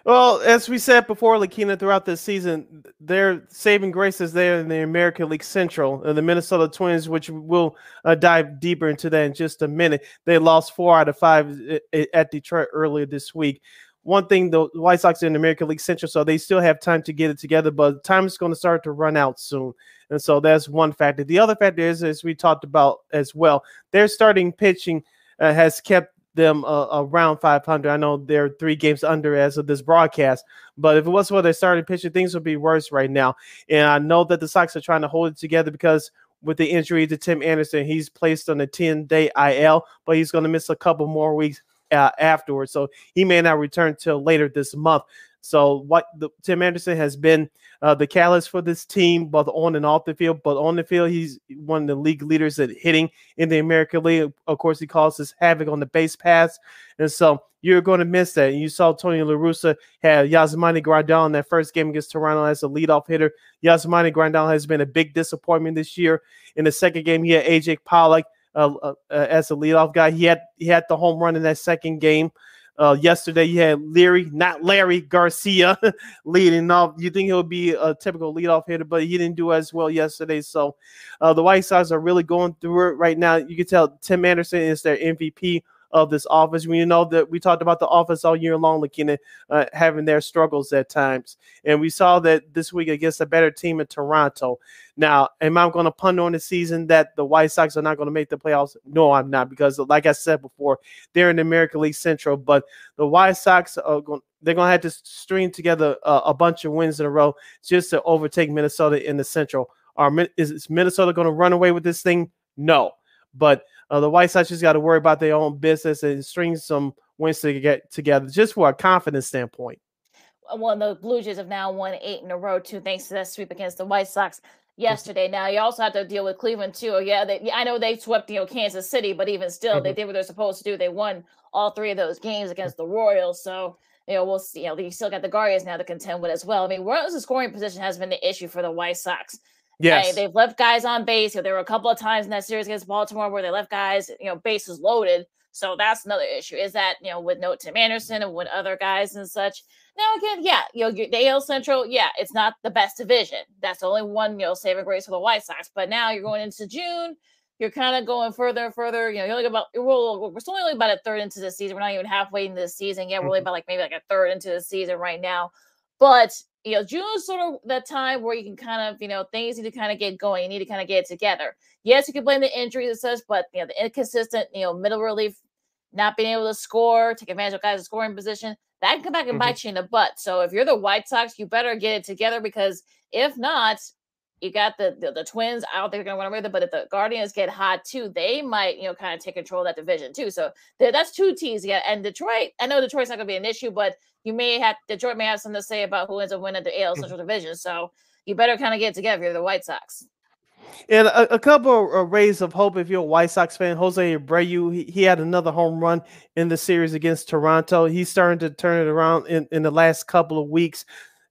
Well, as we said before, Lakina, throughout this season, their saving grace is there in the American League Central, uh, the Minnesota Twins, which we'll uh, dive deeper into that in just a minute. They lost four out of five uh, at Detroit earlier this week. One thing, the White Sox are in the American League Central, so they still have time to get it together, but time is going to start to run out soon. And so that's one factor. The other factor is, as we talked about as well, their starting pitching uh, has kept them uh, around 500. I know they're three games under as of this broadcast, but if it was for their starting pitcher, things would be worse right now. And I know that the Sox are trying to hold it together because with the injury to Tim Anderson, he's placed on a 10 day IL, but he's going to miss a couple more weeks uh, afterwards. So he may not return till later this month. So what the, Tim Anderson has been uh, the catalyst for this team, both on and off the field. But on the field, he's one of the league leaders at hitting in the American League. Of course, he causes havoc on the base pass, and so you're going to miss that. And you saw Tony La Russa had Yasmani Grandal in that first game against Toronto as a leadoff hitter. Yasmani Grandal has been a big disappointment this year. In the second game, he had AJ Pollock uh, uh, as a leadoff guy. He had he had the home run in that second game. Uh, yesterday, you had Leury, not Larry Garcia, leading off. You think he'll be a typical leadoff hitter, but he didn't do as well yesterday. So uh, the White Sox are really going through it right now. You can tell Tim Anderson is their MVP of this office. We know that we talked about the office all year long, looking at uh, having their struggles at times. And we saw that this week against a better team in Toronto. Now, am I going to punt on the season that the White Sox are not going to make the playoffs? No, I'm not, because like I said before, they're in the American League Central, but the White Sox are going they're going to have to string together a, a bunch of wins in a row just to overtake Minnesota in the Central. Are is Minnesota going to run away with this thing? No. But uh, the White Sox just got to worry about their own business and string some wins to get together, just for a confidence standpoint. Well, the Blue Jays have now won eight in a row, too, thanks to that sweep against the White Sox yesterday. Now you also have to deal with Cleveland too. Yeah, they, I know they swept you know Kansas City, but even still, mm-hmm. they did what they're supposed to do. They won all three of those games against the Royals. So you know we'll see. You know they still got the Guardians now to contend with as well. I mean, Royals' scoring position has been the issue for the White Sox. Yes. they've left guys on base. You know, there were a couple of times in that series against Baltimore where they left guys, you know, bases loaded. So that's another issue. Is that you know with no Tim Anderson and with other guys and such. Now again, yeah, you know, the AL Central, yeah, it's not the best division. That's only one, you know, saving grace for the White Sox. But now you're going into June. You're kind of going further and further. You know, you're only about we're, we're still only about a third into the season. We're not even halfway into the season yet. We're only mm-hmm. about like maybe like a third into the season right now. But you know, June is sort of that time where you can kind of, you know, things need to kind of get going. You need to kind of get it together. Yes, you can blame the injuries and such, but you know, the inconsistent, you know, middle relief, not being able to score, take advantage of guys' scoring position, that can come back and mm-hmm. bite you in the butt. So if you're the White Sox, you better get it together because if not, you got the, the, the twins. I don't think they're gonna run away with it, but if the Guardians get hot too, they might you know kind of take control of that division too. So that's two teams. Yeah, and Detroit. I know Detroit's not gonna be an issue, but you may have Detroit may have something to say about who ends up winning the AL mm-hmm. Central Division. So you better kind of get together. You're the White Sox. And a, a couple of rays of hope if you're a White Sox fan. Jose Abreu, he, he had another home run in the series against Toronto. He's starting to turn it around in, in the last couple of weeks.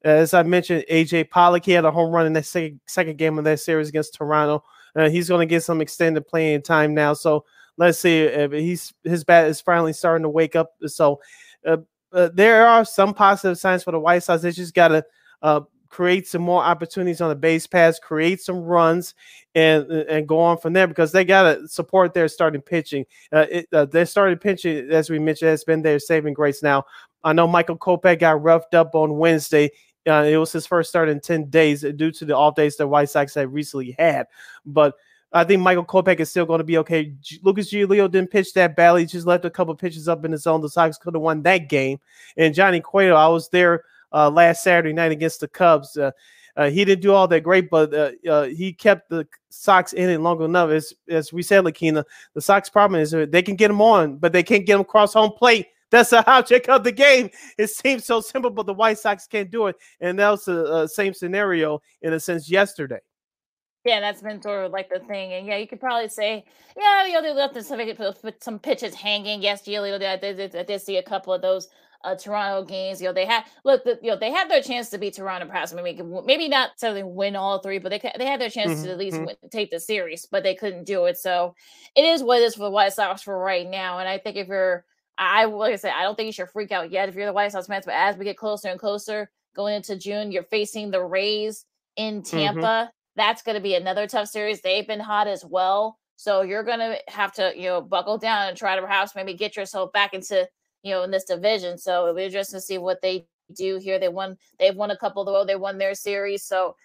As I mentioned, AJ Pollock, he had a home run in the second, second game of that series against Toronto. Uh, he's going to get some extended playing time now. So let's see if he's his bat is finally starting to wake up. So uh, uh, there are some positive signs for the White Sox. They just got to uh, create some more opportunities on the base pass, create some runs, and and go on from there because they got to support their starting pitching. Uh, it, uh, their starting pitching, as we mentioned, has been their saving grace. Now, I know Michael Kopech got roughed up on Wednesday. Uh, it was his first start in 10 days due to the off days the White Sox had recently had. But I think Michael Kopech is still going to be okay. G- Lucas Giolito didn't pitch that badly. He just left a couple pitches up in the zone. The Sox could have won that game. And Johnny Cueto, I was there uh, last Saturday night against the Cubs. Uh, uh, he didn't do all that great, but uh, uh, he kept the Sox in it long enough. As as we said, Lakina, the Sox problem is they can get them on, but they can't get them across home plate. That's the object of the game. It seems so simple, but the White Sox can't do it, and that was the uh, same scenario in a sense yesterday. Yeah, that's been sort of like the thing, and yeah, you could probably say, yeah, you know, they left some pitches hanging. Yes, know, I did, I did see a couple of those uh, Toronto games. You know, they had look, the, you know, they had their chance to beat Toronto. Perhaps maybe maybe not so win all three, but they they had their chance mm-hmm. to at least mm-hmm. win, take the series, but they couldn't do it. So it is what it is for the White Sox for right now. And I think if you're, I like I said, I don't think you should freak out yet if you're the White Sox fans. But as we get closer and closer going into June, you're facing the Rays in mm-hmm. Tampa. Mm-hmm that's going to be another tough series. They've been hot as well. So you're going to have to, you know, buckle down and try to perhaps maybe get yourself back into, you know, in this division. So it'll be interesting to see what they do here. They won, they've won a couple of the road. They won their series. So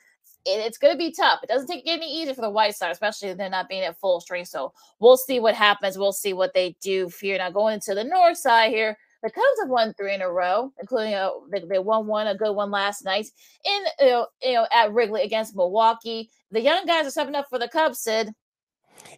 it, it's going to be tough. It doesn't take any easy for the White Sox, especially they're not being at full strength. So we'll see what happens. We'll see what they do here. Now going into the north side here, the Cubs have won three in a row, including a, they, they won one, a good one last night in you know, you know at Wrigley against Milwaukee. The young guys are stepping up for the Cubs, Sid.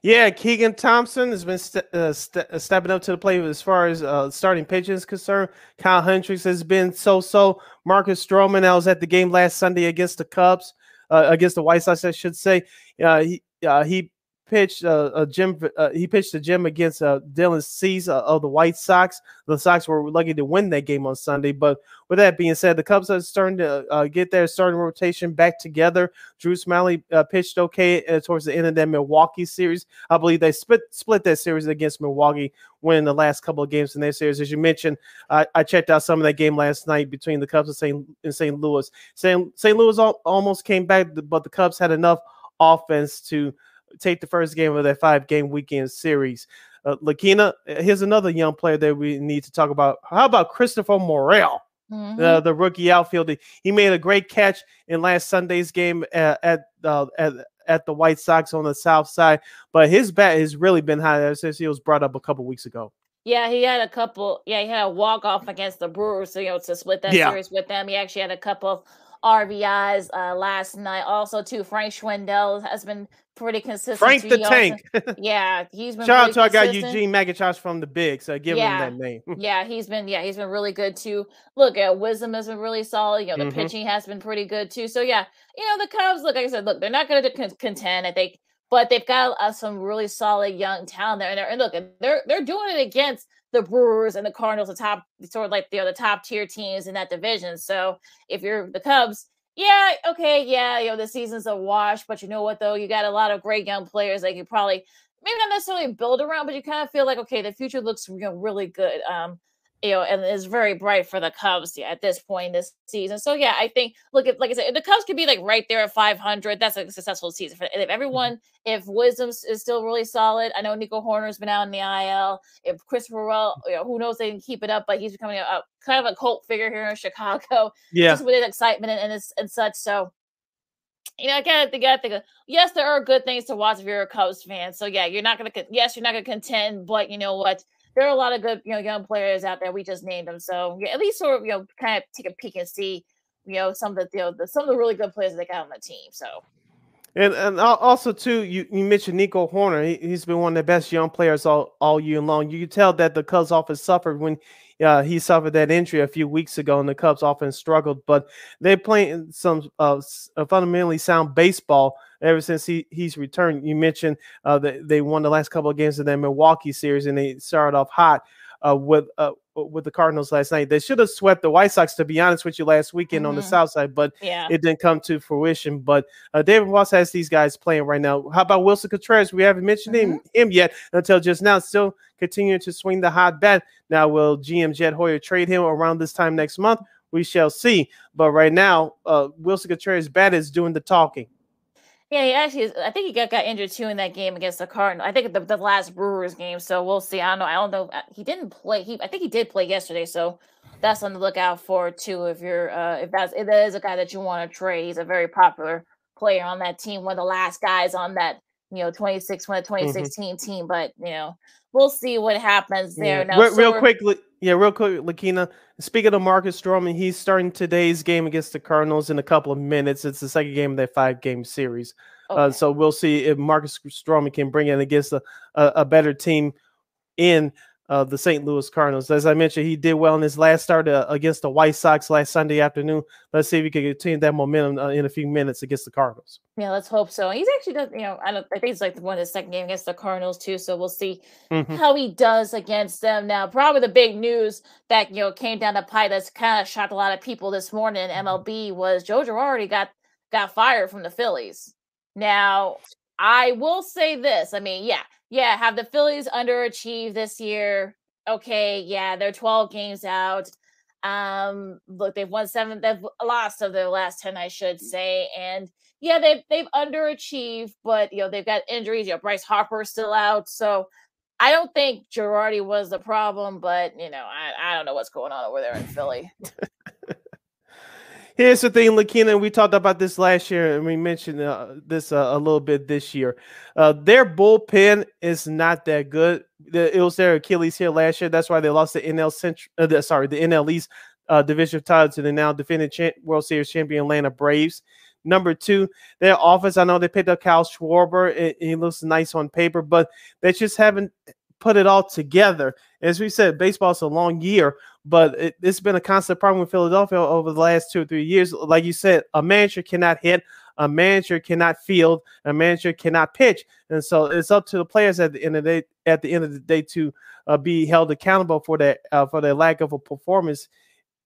Yeah, Keegan Thompson has been st- uh, st- uh, stepping up to the plate as far as uh, starting pitching is concerned. Kyle Hendricks has been so-so. Marcus Stroman, I was at the game last Sunday against the Cubs, uh, against the White Sox, I should say. Uh, he uh, he pitched uh, a gem. Uh, he pitched a gem against uh, Dylan Cease uh, of the White Sox. The Sox were lucky to win that game on Sunday. But with that being said, the Cubs are starting to uh, get their starting rotation back together. Drew Smyly uh, pitched okay towards the end of that Milwaukee series. I believe they split split that series against Milwaukee, winning the last couple of games in their series. As you mentioned, I, I checked out some of that game last night between the Cubs and St. and St. Louis. St. St. Louis al- almost came back, but the Cubs had enough offense to take the first game of that five game weekend series. Uh, Lakina, here's another young player that we need to talk about. How about Christopher Morel? Mm-hmm. Uh, the rookie outfielder. He made a great catch in last Sunday's game at at, uh, at at the White Sox on the South Side, but his bat has really been high ever since he was brought up a couple weeks ago. Yeah, he had a couple. Yeah, he had a walk off against the Brewers, you know, to split that yeah. series with them. He actually had a couple RBIs uh, last night. Also, too, Frank Schwindel has been pretty consistent. Frank the Tank. yeah, he's been. Shout out to our guy Eugene Magachosh from the Big. So give yeah. him that name. yeah, he's been. Yeah, he's been really good too. Look, uh, Wisdom has been really solid. You know, the mm-hmm. pitching has been pretty good too. So yeah, you know, the Cubs. Look, like I said, look, they're not going to contend. I think. But they've got uh, some really solid young talent there, and, and look, they're they're doing it against the Brewers and the Cardinals, the top sort of like the, you know, the top tier teams in that division. So if you're the Cubs, yeah, okay, yeah, you know, the season's a wash, but you know what though? You got a lot of great young players that you probably maybe not necessarily build around, but you kind of feel like okay, the future looks you know really good. Um, you know, and is very bright for the Cubs at this point this season. So yeah, I think look at like I said, the Cubs could be like right there at 500. That's a successful season for if mm-hmm. everyone. If Wisdom is still really solid, I know Nico Hoerner's been out in the IL. If Christopher Well, you know, who knows they can keep it up, but he's becoming a, a kind of a cult figure here in Chicago. Yeah, just with his excitement and and, and such. So you know, I gotta think, I think, yes, there are good things to watch if you're a Cubs fan. So yeah, you're not gonna, yes, you're not gonna contend, but you know what? There are a lot of good, you know, young players out there. We just named them, so yeah, at least sort of, you know, kind of take a peek and see, you know, some of the, you know, the, some of the really good players they got on the team. So. And and also too, you, you mentioned Nico Hoerner. He, has been one of the best young players all, all year long. You can tell that the Cubs offense suffered when uh, he suffered that injury a few weeks ago, and the Cubs offense struggled. But they're playing some uh, fundamentally sound baseball ever since he, he's returned. You mentioned uh, that they won the last couple of games of that Milwaukee series, and they started off hot uh, with uh, with the Cardinals last night. They should have swept the White Sox, to be honest with you, last weekend mm-hmm. on the mm-hmm. South Side, but yeah. it didn't come to fruition. But uh, David Ross has these guys playing right now. How about Willson Contreras? We haven't mentioned mm-hmm. him, him yet until just now. Still continuing to swing the hot bat. Now, will GM Jed Hoyer trade him around this time next month? We shall see. But right now, uh, Willson Contreras' bat is doing the talking. Yeah, he actually, I think he got, got injured too in that game against the Cardinals. I think the, the last Brewers game. So we'll see. I don't know. I don't know. Uh, he didn't play. He, I think he did play yesterday. So that's on the lookout for too. If you're, uh, if that's, if that is a guy that you want to trade, he's a very popular player on that team. One of the last guys on that, you know, 26, one of 2016 mm-hmm. team. But you know, we'll see what happens there. Yeah. Now, real, so real quickly, yeah, real quick, Lakina. Speaking of Marcus Stroman, he's starting today's game against the Cardinals in a couple of minutes. It's the second game of that five game series. Uh, okay. Uh, so we'll see if Marcus Stroman can bring in against a, a, a better team in uh, the St. Louis Cardinals. As I mentioned, he did well in his last start uh, against the White Sox last Sunday afternoon. Let's see if he can continue that momentum uh, in a few minutes against the Cardinals. Yeah, let's hope so. He's actually does, you know, I don't. I think it's like one of his second game against the Cardinals too. So we'll see mm-hmm. how he does against them. Now, probably the big news that you know came down the pipe that's kind of shocked a lot of people this morning. MLB was Joe Girardi got got fired from the Phillies. Now, I will say this. I mean, yeah, yeah, have the Phillies underachieved this year? Okay, yeah, they're 12 games out. Um, look, they've won seven, they've lost of their last 10, I should say. And yeah, they've they've underachieved, but you know, they've got injuries. You know, Bryce Harper's still out. So I don't think Girardi was the problem, but you know, I, I don't know what's going on over there in Philly. Here's the thing, Lakina. We talked about this last year, and we mentioned uh, this uh, a little bit this year. Uh, their bullpen is not that good. It was their Achilles heel last year. That's why they lost the NL Central. Uh, sorry, the NL East uh, division title to the now defending World Series champion Atlanta Braves. Number two, their offense. I know they picked up Kyle Schwarber. It, he looks nice on paper, but they just haven't put it all together. As we said, baseball's a long year, but it, has been a constant problem with Philadelphia over the last two or three years. Like you said, a manager cannot hit, a manager cannot field, a manager cannot pitch, and so it's up to the players at the end of the day. At the end of the day, to uh, be held accountable for that uh, for their lack of a performance.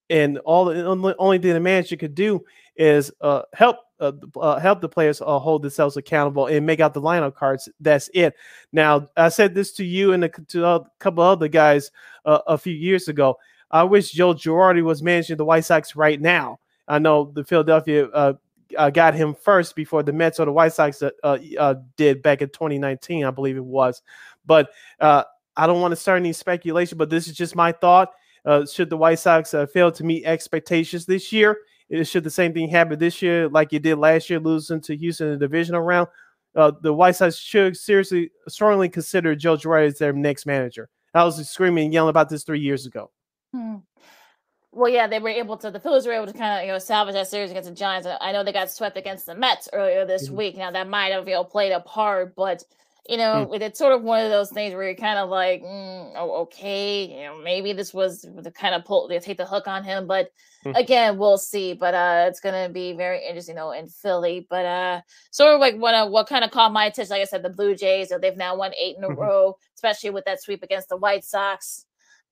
And all the only thing the manager could do is uh, help uh, uh, help the players uh, hold themselves accountable and make out the lineup cards. That's it. Now, I said this to you and a, to a couple other guys uh, a few years ago. I wish Joe Girardi was managing the White Sox right now. I know the Philadelphia uh, uh, got him first before the Mets or the White Sox did back in 2019, I believe it was. But I don't want to start any speculation, but this is just my thought. should the White Sox fail to meet expectations this year? Should the same thing happen this year, like it did last year, losing to Houston in the divisional round. Uh, the White Sox should seriously, strongly consider Joe Girardi as their next manager. I was screaming and yelling about this three years ago. Hmm. Well, yeah, they were able to. The Phillies were able to kind of you know salvage that series against the Giants. I know they got swept against the Mets earlier this mm-hmm. week. Now that might have you know played a part, but you know, mm. it's sort of one of those things where you're kind of like, mm, oh, okay, you know, maybe this was the kind of pull, they take the hook on him, but mm. again, we'll see. But uh, it's gonna be very interesting though in Philly. But uh, sort of like what uh, what kind of caught my attention, like I said, the Blue Jays, they've now won eight in a mm-hmm. row, especially with that sweep against the White Sox.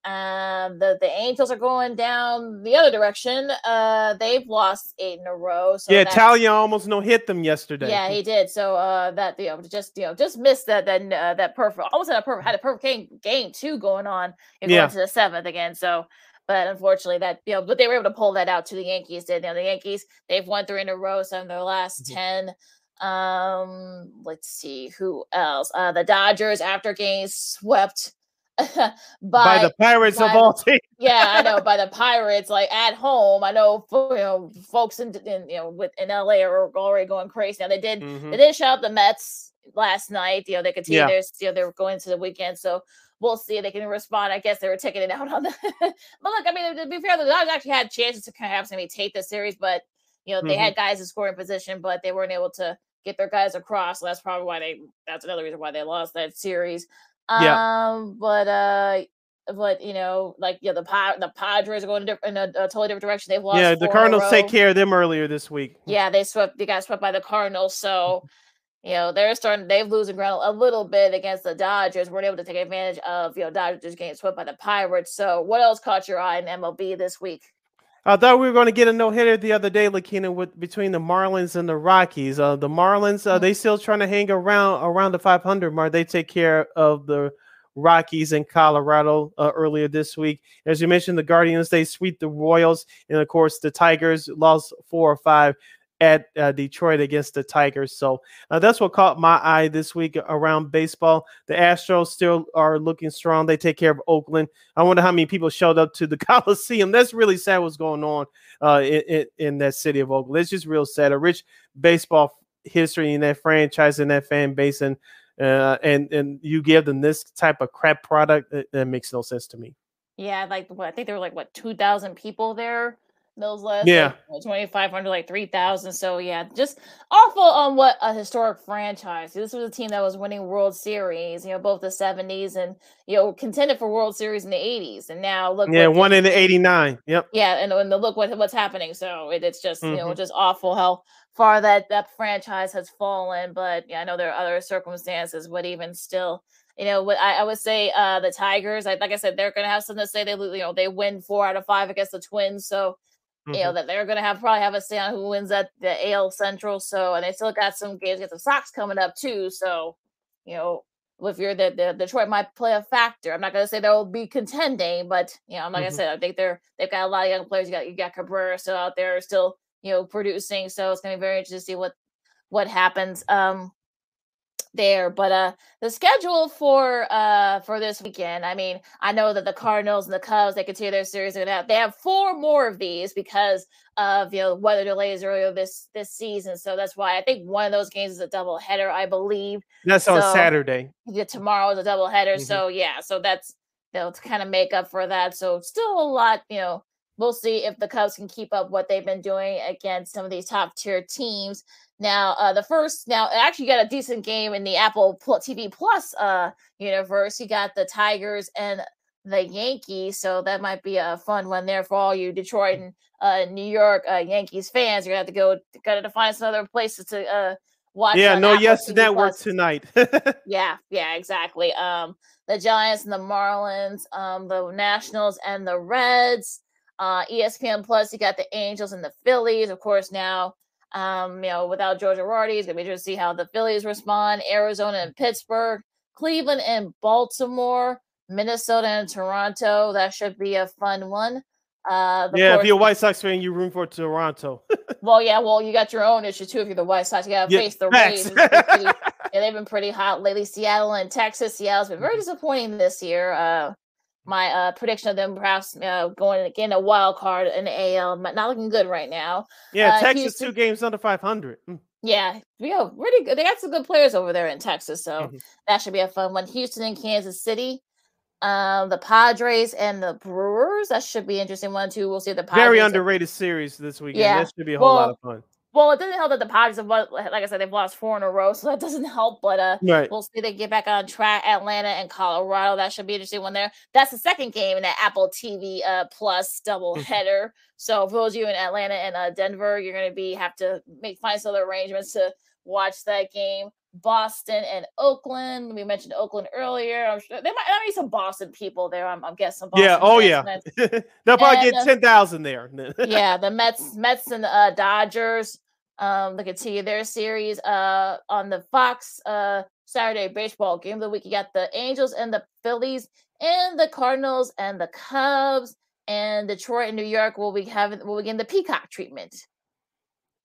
Um, the the Angels are going down the other direction. Uh, they've lost eight in a row. So yeah, Taillon almost no hit them yesterday. Yeah, he did. So uh, that you know, just you know, just missed that that uh, that perfect, almost had a perfect, had a perfect game game two going on and going yeah. to the seventh again. So, but unfortunately, that you know, but they were able to pull that out to the Yankees. Did you know the Yankees? They've won three in a row, so in their last mm-hmm. ten. Um, let's see who else. Uh, the Dodgers after games swept by, by, the pirates by, of all teams. yeah, I know by the pirates. Like at home, I know you know folks in, in you know with in LA are already going crazy. Now they did mm-hmm. they did shout out the Mets last night. You know they continue yeah. their you know they're going to the weekend, so we'll see if they can respond. I guess they were taking it out on the. but look, I mean to be fair, the Dodgers actually had chances to kind of have somebody take the series, but you know they mm-hmm. had guys in scoring position, but they weren't able to get their guys across. So that's probably why they. That's another reason why they lost that series. Yeah. Um, but uh, but you know, like yeah, the the Padres are going in a, a, totally different direction. They've lost. Yeah, the Cardinals take care of them earlier this week. Yeah, they swept. They got swept by the Cardinals. So, you know, they're starting. They've losing ground a little bit against the Dodgers. weren't able to take advantage of you know Dodgers getting swept by the Pirates. So, what else caught your eye in MLB this week? I thought we were going to get a no hitter the other day, Lakina, with between the Marlins and the Rockies. Uh, the Marlins, uh, mm-hmm. they still trying to hang around around the 500 mark. They take care of the Rockies in Colorado uh, earlier this week. As you mentioned, the Guardians they sweep the Royals, and of course the Tigers lost four or five at uh, Detroit against the Tigers. So uh, that's what caught my eye this week around baseball. The Astros still are looking strong. They take care of Oakland. I wonder how many people showed up to the Coliseum. That's really sad what's going on uh, in, in, that city of Oakland. It's just real sad. A rich baseball history in that franchise and that fan base. And uh, and and you give them this type of crap product, that, makes no sense to me. Yeah, like what I think there were like what two thousand people there those last Yeah. like, 2500 like 3000 so yeah just awful on what a historic franchise this was a team that was winning world series you know both the 70s and you know contended for world series in the 80s and now look Yeah, one in the 89. Yep. yeah and, and the, look what what's happening so it, it's just you know Mhm. just awful how far that that franchise has fallen but yeah i know there are other circumstances but even still you know what I, I would say uh the tigers I, like i said they're gonna have something to say they you know they win four out of five against the twins so you know that they're gonna have probably have a say on who wins at the AL Central. So and they still got some games got the Sox coming up too. So you know if you're the, the Detroit might play a factor. I'm not gonna say they'll be contending, but you know like I Mhm. said, I think they're they've got a lot of young players. You got you got Cabrera still out there still you know producing. So it's gonna be very interesting to see what what happens. Um there but uh the schedule for uh for this weekend i mean i know that the cardinals and the cubs they continue their series gonna have, they have four more of these because of you know weather delays earlier this this season so that's why i think one of those games is a double header i believe That's on Saturday. yeah, tomorrow is a double header. Mhm. So yeah, so that's you know kind of make up for that. So still a lot, you know. We'll see if the Cubs can keep up what they've been doing against some of these top tier teams. Now, uh, the first now actually got a decent game in the Apple TV Plus uh universe. You got the Tigers and the Yankees, so that might be a fun one there for all you Detroit and uh, New York uh, Yankees fans. You're gonna have to go gotta find some other places to uh watch. Yeah, no Apple yes TV network Plus. tonight. Yeah, yeah, exactly. Um, the Giants and the Marlins, um, the Nationals and the Reds. Uh, ESPN Plus, you got the Angels and the Phillies. Of course, now, um, you know, without George Girardi, it's gonna be interesting to see how the Phillies respond. Arizona and Pittsburgh, Cleveland and Baltimore, Minnesota and Toronto. That should be a fun one. Uh, yeah, if you're a White Sox fan, you room for Toronto. well, yeah, well, you got your own issue too if you're the White Sox. You got to Yeah, face the. Rays. It's been pretty- yeah, they've been pretty hot lately. Seattle and Texas. Seattle's been Mm-hmm. very disappointing this year. Uh, my uh, prediction of them perhaps uh, going again a wild card in the AL, not looking good right now. Yeah, Uh, Texas Houston- two games under 500. Mm. Yeah, yeah, really good. They got some good players over there in Texas, so Mhm. that should be a fun one. Houston and Kansas City. Um, the Padres and the Brewers. That should be an interesting one too. We'll see the Padres. Very underrated series this weekend. Yeah, That should be a whole lot of fun. Well, it doesn't help that the Padres have, like I said, they've lost four in a row, so that doesn't help. But uh, Right. we'll see they get back on track. Atlanta and Colorado, that should be an interesting one there. That's the second game in that Apple TV uh, Plus double header. So for those of you in Atlanta and uh, Denver, you're going to be have to make find some other arrangements to watch that game. Boston and Oakland. We mentioned Oakland earlier. I'm sure there might there might be some Boston people there. I'm, I'm guessing. Boston yeah. Oh yeah. They'll probably and, get uh, ten thousand there. yeah, the Mets, Mets and uh, Dodgers. Um, look at continue their series. Uh, on the Fox uh Saturday baseball game of the week, you got the Angels and the Phillies, and the Cardinals and the Cubs, and Detroit and New York will be having will begin the Peacock treatment.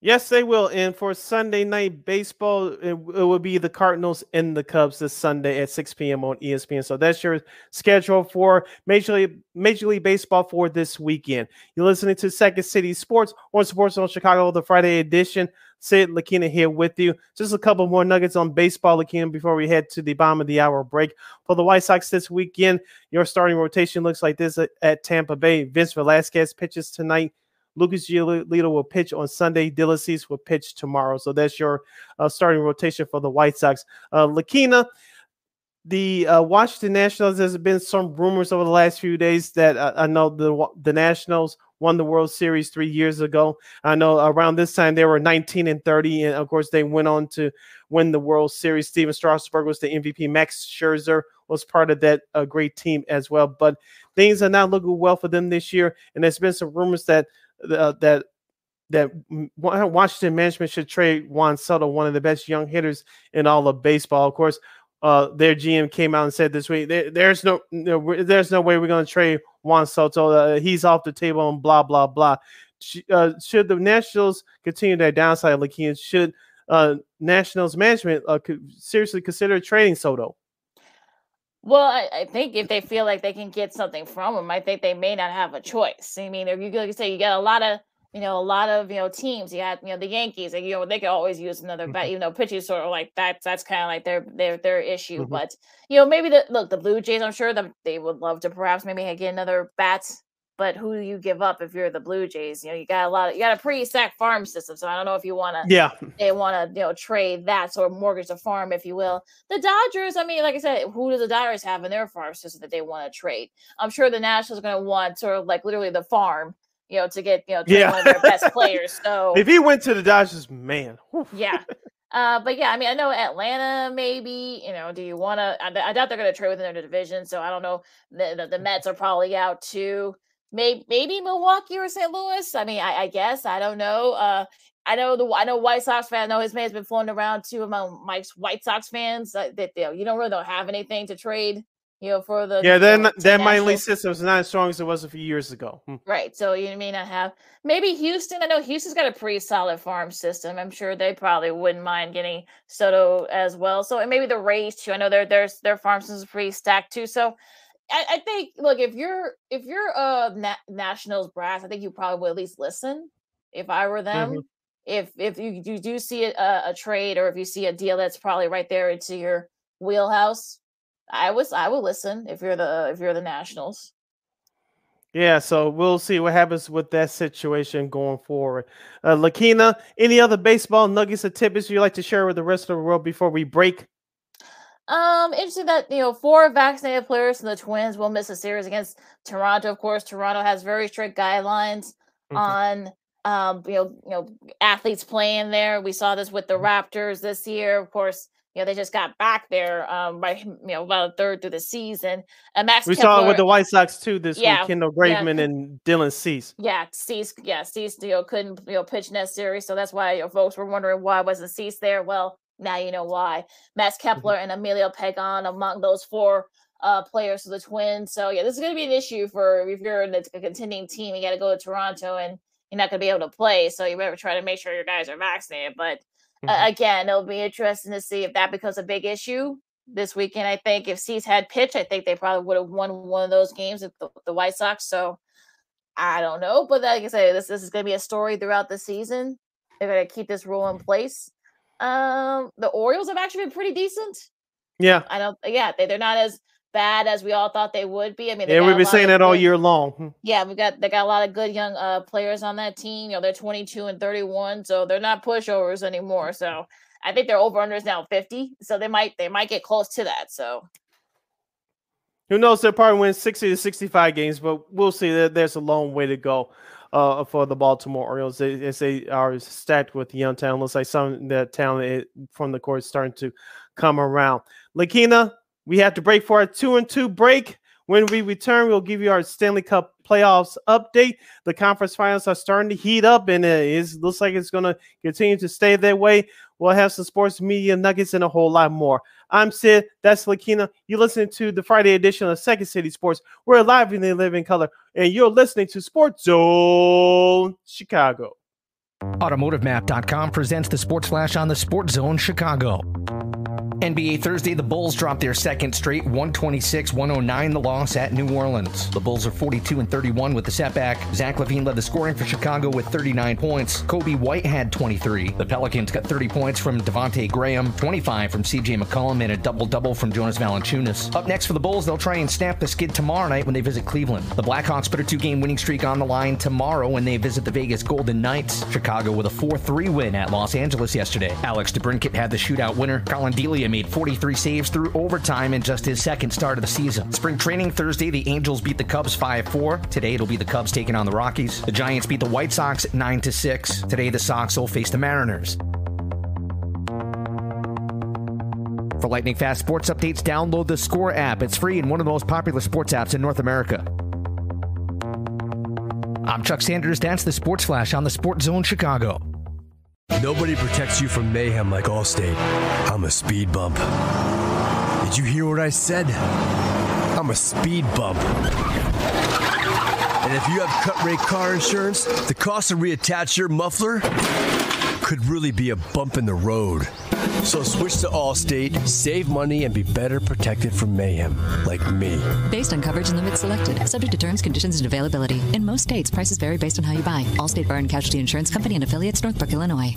Yes, they will. And for Sunday night baseball, it, it will be the Cardinals and the Cubs this Sunday at 6 p.m. on ESPN. So that's your schedule for Major League, Major League Baseball for this weekend. You're listening to Second City Sports on Sports Zone Chicago, the Friday edition. Sid Lakina here with you. Just a couple more nuggets on baseball, Lakina, before we head to the bottom of the hour break. For the White Sox this weekend, your starting rotation looks like this at, at Tampa Bay. Vince Velasquez pitches tonight. Lucas Giolito will pitch on Sunday. Dylan will pitch tomorrow. So that's your uh, starting rotation for the White Sox. Uh, Lakina, the uh, Washington Nationals. There's been some rumors over the last few days that uh, I know the the Nationals won the World Series three years ago. I know around this time they were 19 and 30, and of course they went on to win the World Series. Stephen Strasburg was the MVP. Max Scherzer was part of that uh, great team as well. But things are not looking well for them this year, and there's been some rumors that uh, that that Washington management should trade Juan Soto, one of the best young hitters in all of baseball. Of course, uh, their GM came out and said this week there, there's no, there's no way we're going to trade Juan Soto. Uh, he's off the table and blah blah blah. Uh, should the Nationals continue their downside, Lakeem? Should uh, Nationals management uh, seriously consider trading Soto? Well, I, I think if they feel like they can get something from him, I think they may not have a choice. I mean, if you like you say, you got a lot of you know, a lot of you know teams. You got you know the Yankees, and you know they could always use another bat. You know, pitching sort of like that's that's kind of like their their their issue. Mhm. But you know maybe the look the Blue Jays. I'm sure that they would love to perhaps maybe get another bat but who do you give up if you're the Blue Jays? You know, you got a lot of you got a pretty stacked farm system, so I don't know if you want to Yeah. they want to you know trade that sort of mortgage the farm, if you will. The Dodgers, I mean, like I said, who do the Dodgers have in their farm system that they want to trade? I'm sure the Nationals are going to want sort of like literally the farm, you know, to get you know Yeah. one of their best players. So If he went to the Dodgers, man. yeah. Uh, but yeah, I mean, I know Atlanta. Maybe you know, do you want to? I, I doubt they're going to trade within their division, so I don't know. The, the the Mets are probably out too. Maybe maybe Milwaukee or St. Louis. I mean, I, I guess I don't know. Uh, I know the I know White Sox fan. I know his name has been floating around too among Mike's White Sox fans. Uh, that you, know, you don't really don't have anything to trade. You know, for the Yeah, then know, to that minor league system is not as strong as it was a few years ago. Hmm. Right. So you may not have maybe Houston. I know Houston's got a pretty solid farm system. I'm sure they probably wouldn't mind getting Soto as well. So and maybe the Rays too. I know their their their farm system is pretty stacked too. So I, I think look if you're if you're a na- Nationals brass, I think you probably would at least listen. If I were them, Mhm. if if you, you do see a, a trade or if you see a deal that's probably right there into your wheelhouse, I was I would listen if you're the if you're the Nationals. Yeah, so we'll see what happens with that situation going forward. Uh, Lakina, any other baseball nuggets or tidbits you'd like to share with the rest of the world before we break? Um, interesting that you know four vaccinated players from the Twins will miss a series against Toronto. Of course, Toronto has very strict guidelines Mhm. on um you know you know athletes playing there. We saw this with the Raptors this year. Of course, you know they just got back there um by you know about a third through the season. And Max We saw it with the White Sox too this Yeah, week. Kendall yeah. Graveman and Dylan Cease. yeah, Cease, yeah, Cease, you know, couldn't you know pitch in that series, so that's why you know, folks were wondering why wasn't Cease there. Well, now you know why. Max Kepler and Emilio Pagan among those four uh players for the Twins. So yeah, this is going to be an issue for if you're in a contending team. You got to go to Toronto, and you're not going to be able to play. So you better try to make sure your guys are vaccinated. But uh, Mhm. again, it'll be interesting to see if that becomes a big issue this weekend. I think if Cease had pitch, I think they probably would have won one of those games with the, the White Sox. So I don't know, but like I say, this this is going to be a story throughout the season. They're going to keep this rule in place. Um, the Orioles have actually been pretty decent. Yeah. I don't, yeah, they, they're not as bad as we all thought they would be. I mean, Yeah, we've been saying that all good- year long. Hmm. Yeah, we got they got a lot of good young uh players on that team. You know, they're 22 and 31, so they're not pushovers anymore. So I think their over under is now 50. So they might they might get close to that. So Who knows? They'll probably win 60 to 65 games, but we'll see. There's a long way to go uh, for the Baltimore Orioles. They, as they are stacked with young talent. Looks like some of that talent from the court is starting to come around. Lakina, we have to break for our two and two break. When we return, we'll give you our Stanley Cup playoffs update. The conference finals are starting to heat up, and it looks like it's going to continue to stay that way. We'll have some sports media nuggets and a whole lot more. I'm Sid. That's Lakina. You're listening to the Friday edition of Second City Sports. We're live in they live in color, and you're listening to Sports Zone Chicago. AutomotiveMap.com presents the Sports Flash on the Sports Zone Chicago. NBA Thursday, the Bulls dropped their second straight 126 109, the loss at New Orleans. The Bulls are 42 and 31 with the setback. Zach LaVine led the scoring for Chicago with 39 points. Coby White had 23. The Pelicans got 30 points from Devontae Graham, 25 from CJ McCollum, and a double double from Jonas Valanciunas. Up next for the Bulls, they'll try and snap the skid tomorrow night when they visit Cleveland. The Blackhawks put a two game winning streak on the line tomorrow when they visit the Vegas Golden Knights. Chicago with a 4 3 win at Los Angeles yesterday. Alex DeBrincat had the shootout winner. Collin Delia made 43 saves through overtime in just his second start of the season. Spring training Thursday, the Angels beat the Cubs 5 4. Today it'll be the Cubs taking on the Rockies. The Giants beat the White Sox 9 6. Today the Sox will face the Mariners. For lightning fast sports updates, download the Score app. It's free and one of the most popular sports apps in North America. I'm Chuck Sanders. That's the Sports Flash on the Sports Zone Chicago. Nobody protects you from mayhem like Allstate. I'm a speed bump. Did you hear what I said? I'm a speed bump. And if you have cut rate car insurance, the cost to reattach your muffler could really be a bump in the road. So switch to Allstate, save money, and be better protected from mayhem like me. Based on coverage and limits selected, subject to terms, conditions, and availability. In most states, prices vary based on how you buy. Allstate Bar and Casualty Insurance Company and affiliates, Northbrook, Illinois.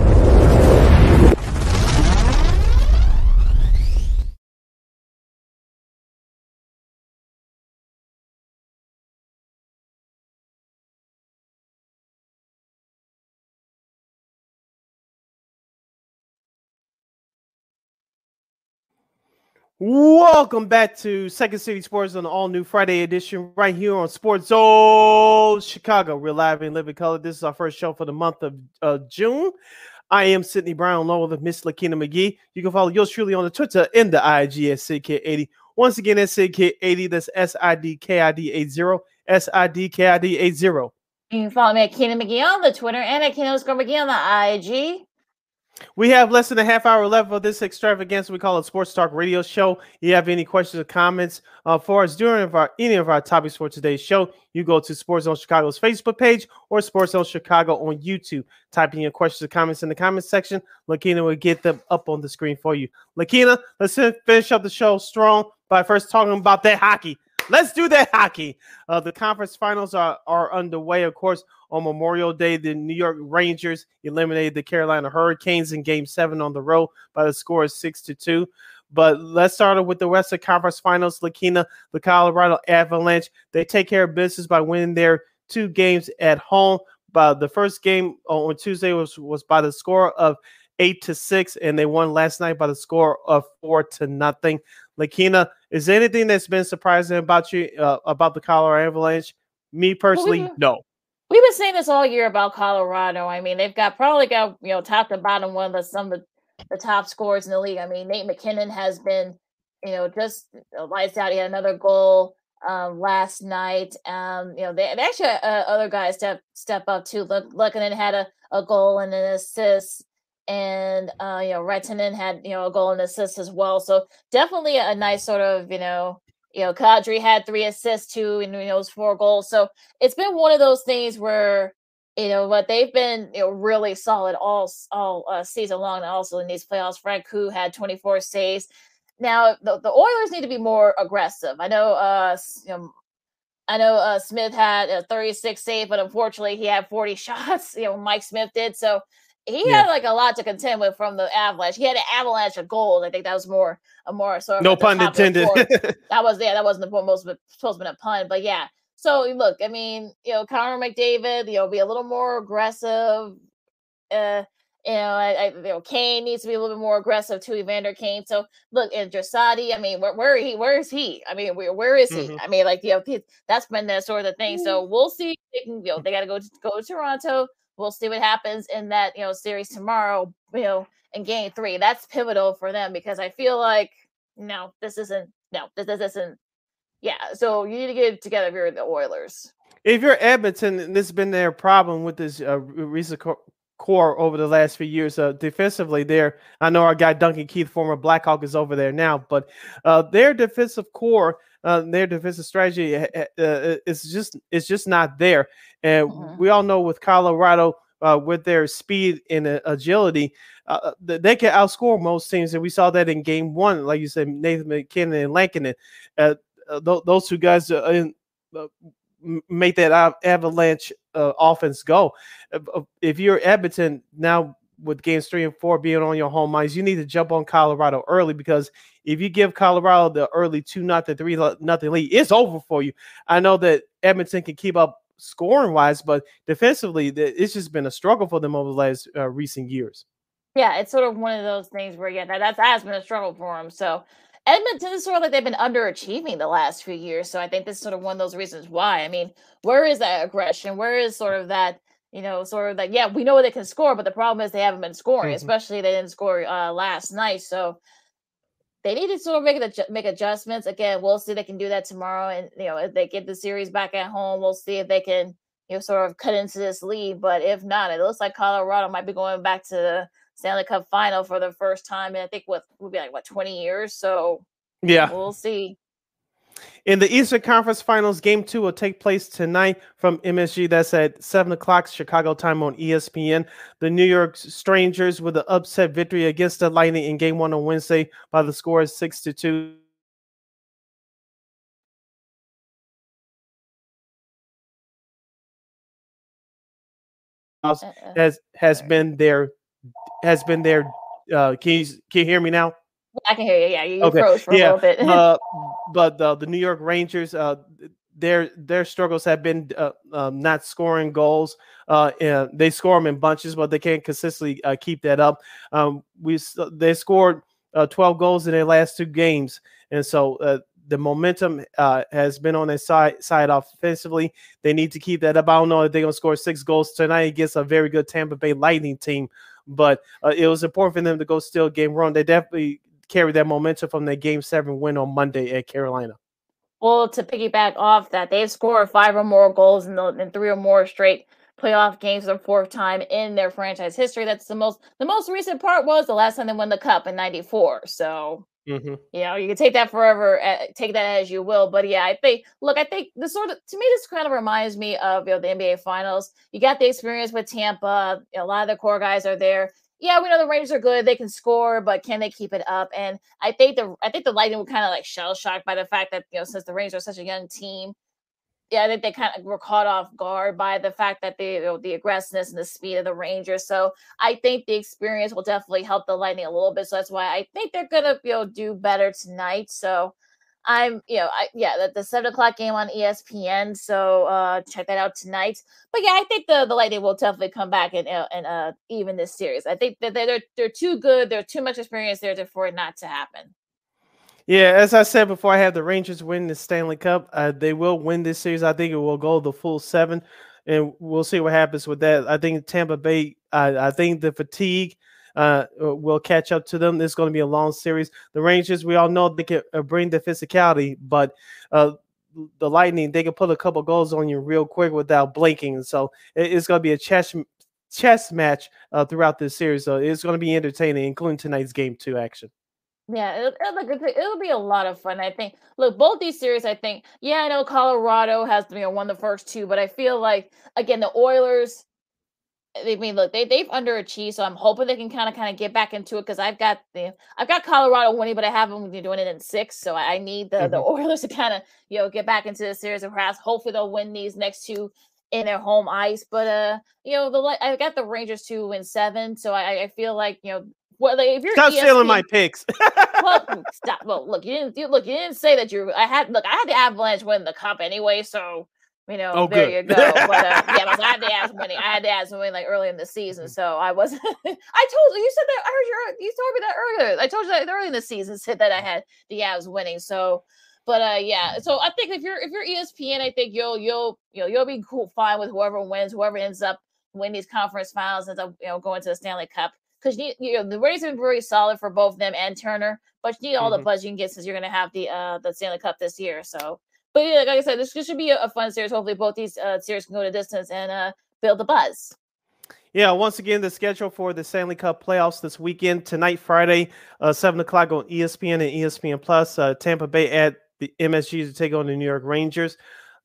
Welcome back to Second City Sports on the all new Friday edition, right here on Sports Zone Chicago. We're live in living color. This is our first show for the month of uh, June. I am Sydney Brown, along with Miss Lakina McGee. You can follow yours truly on the Twitter and the IG at CK80. Once again, that's CK80. That's S I D K I D 80. S I D K I D 80. You can follow me at Keenan McGee on the Twitter and at Keenan McGee on the IG. We have less than a half hour left of this extravaganza. We call it Sports Talk Radio Show. If You have any questions or comments uh, for us during our, any of our topics for today's show? You go to Sports Zone Chicago's Facebook page or Sports Zone Chicago on YouTube. Type in your questions or comments in the comments section. Lakina will get them up on the screen for you. Lakina, let's finish up the show strong by first talking about that hockey. Let's do that hockey. Uh, the conference finals are, are underway, of course on Memorial Day, the New York Rangers eliminated the Carolina Hurricanes in Game Seven on the road by the score of six to two. But let's start with the Western Conference Finals. Lakina, the Colorado Avalanche, they take care of business by winning their two games at home. But the first game on Tuesday was was by the score of eight to six, and they won last night by the score of four to nothing. Lakina, is there anything that's been surprising about you uh, about the Colorado Avalanche? Me personally, no. We've been saying this all year about Colorado. I mean, they've got probably got you know top to bottom one of the, some of the, top scores in the league. I mean, Nate MacKinnon has been you know just lights out. He had another goal um, last night. Um, you know, they, they actually uh, other guys step step up too. Look, Lehkonen had a, a goal and an assist, and uh, you know, Rantanen had you know a goal and assist as well. So definitely a nice sort of you know you know, Kadri had three assists too, and you know, those four goals. So it's been one of those things where you know, but they've been you know really solid all all uh, season long, and also in these playoffs. Francouz had 24 saves. Now the, the Oilers need to be more aggressive. I know, uh, you know, I know uh, Smith had a 36 save, but unfortunately he had 40 shots. You know, Mike Smith did so he yeah. had like a lot to contend with from the Avalanche. He had an avalanche of gold. I think that was more a more sort of no pun intended. that was yeah, that wasn't the most supposed to be a pun, but yeah. So look, I mean, you know, Connor McDavid, you know, be a little more aggressive. Uh, you know, I, I, you know, Kane needs to be a little bit more aggressive too. Evander Kane. So look, and Draisaitl, I mean, where where he where is he? I mean, where where is he? Mm-hmm. I mean, like you know, that's been that sort of thing. So we'll see. They can, you know, they got to go to go to Toronto We'll see what happens in that you know series tomorrow. You know, in Game Three, that's pivotal for them because I feel like no, this isn't no, this, this isn't. Yeah, so you need to get together if you're the Oilers. If you're Edmonton, this has been their problem with this uh, recent core over the last few years. Uh, defensively, there, I know our guy Duncan Keith, former Blackhawk, is over there now, but uh, their defensive core, uh, their defensive strategy uh, uh, is just is just not there. And mm-hmm. we all know with Colorado, uh, with their speed and agility, they can outscore most teams, and we saw that in Game One, like you said, Nathan MacKinnon and Lankinen. Th- those two guys in, make that avalanche uh, offense go. If you're Edmonton now with games three and four being on your home ice, you need to jump on Colorado early because if you give Colorado the early two nothing three nothing lead, it's over for you. I know that Edmonton can keep up scoring wise, but defensively, it's just been a struggle for them over the last uh, recent years. Yeah, it's sort of one of those things where yeah, that, that has been a struggle for them. So Edmonton is sort of like they've been underachieving the last few years. So I think this is sort of one of those reasons why. I mean, where is that aggression? Where is sort of that, you know, sort of like, yeah, we know they can score, but the problem is they haven't been scoring, mm-hmm. especially they didn't score uh, last night. So they need to sort of make it make adjustments. Again, we'll see if they can do that tomorrow. And, you know, if they get the series back at home, we'll see if they can, you know sort of cut into this lead. But if not, it looks like Colorado might be going back to the Stanley Cup final for the first time and I think what would be like what 20 years. So yeah, we'll see. In the Eastern Conference Finals, Game Two will take place tonight from MSG. That's at seven o'clock Chicago time on ESPN. The New York Strangers with an upset victory against the Lightning in Game One on Wednesday by the score of six to two. Uh-uh. Has has been their has been their. Uh, can you can you hear me now? I can hear you. Yeah, you okay. froze for yeah. a little bit. uh, but the the New York Rangers, uh, their their struggles have been uh, um, not scoring goals. Uh, and they score them in bunches, but they can't consistently uh, keep that up. Um, we they scored uh, 12 goals in their last two games, and so uh, the momentum uh, has been on their side side offensively. They need to keep that up. I don't know if they're gonna score six goals tonight against a very good Tampa Bay Lightning team, but uh, it was important for them to go still game run. They definitely carry that momentum from their game seven win on Monday at Carolina. Well, to piggyback off that, they've scored five or more goals in, the, in three or more straight playoff games for the fourth time in their franchise history. That's the most the most recent part was the last time they won the cup in '94. So mm-hmm. you know you can take that forever, uh, take that as you will. But yeah, I think look, I think the sort of to me this kind of reminds me of you know the NBA Finals. You got the experience with Tampa. a lot of the core guys are there yeah, we know the Rangers are good; they can score, but can they keep it up? And I think the I think the Lightning were kind of like shell shocked by the fact that you know since the Rangers are such a young team, yeah, I think they kind of were caught off guard by the fact that the you know, the aggressiveness and the speed of the Rangers. So I think the experience will definitely help the Lightning a little bit. So that's why I think they're gonna know do better tonight. So I'm, you know, I, yeah, the, the seven o'clock game on ESPN. So uh, check that out tonight. But yeah, I think the the Lightning will definitely come back and uh, and uh, even this series. I think that they're they're too good. They're too much experience there for it not to happen. Yeah, as I said before, I have the Rangers win the Stanley Cup. Uh, they will win this series. I think it will go the full seven, and we'll see what happens with that. I think Tampa Bay. I, I think the fatigue uh, uh, will catch up to them. This is going to be a long series. The Rangers, we all know they can uh, bring the physicality, but uh, the Lightning, they can put a couple goals on you real quick without blinking. So it's going to be a chess chess match uh, throughout this series. So it's going to be entertaining, including tonight's game two action. Yeah, it'll, it'll, be a lot of fun. I think. Look, both these series, I think. Yeah, I know Colorado has to be know won the first two, but I feel like again the Oilers I mean, look, they they've underachieved, so I'm hoping they can kind of kind of get back into it because I've got the I've got Colorado winning, but I have them doing it in six, so I need the mm-hmm. the Oilers to kind of you know get back into the series and perhaps hopefully they'll win these next two in their home ice. But uh, you know, the I got the Rangers to win seven, so I, I feel like you know. Well, like if you're stop ESPN, stealing my picks. well, stop. Well, look, you didn't you, look. You didn't say that you. I had look. I had the Avalanche win the cup anyway, so you know, oh, there good. you go. But uh, yeah, I had to ask winning. I had to ask winning like early in the season, mm-hmm. so I wasn't. I told you. You said that. I heard you. You told me that earlier. I told you that early in the season said that I had the Avs winning. So, but uh, yeah. So I think if you're if you're ESPN, I think you'll you'll you know you'll be cool fine with whoever wins, whoever ends up winning these conference finals, ends up you know going to the Stanley Cup because you, you know the race been very solid for both them and Turner, but you need all mm-hmm. the buzz you can get since you're going to have the uh the Stanley Cup this year. So but yeah, like I said, this, should be a, a, fun series. Hopefully, both these uh, series can go to distance and uh, build the buzz. Yeah, once again, the schedule for the Stanley Cup playoffs this weekend tonight, Friday, uh, seven o'clock on ESPN and ESPN Plus. Uh, Tampa Bay at the MSG to take on the New York Rangers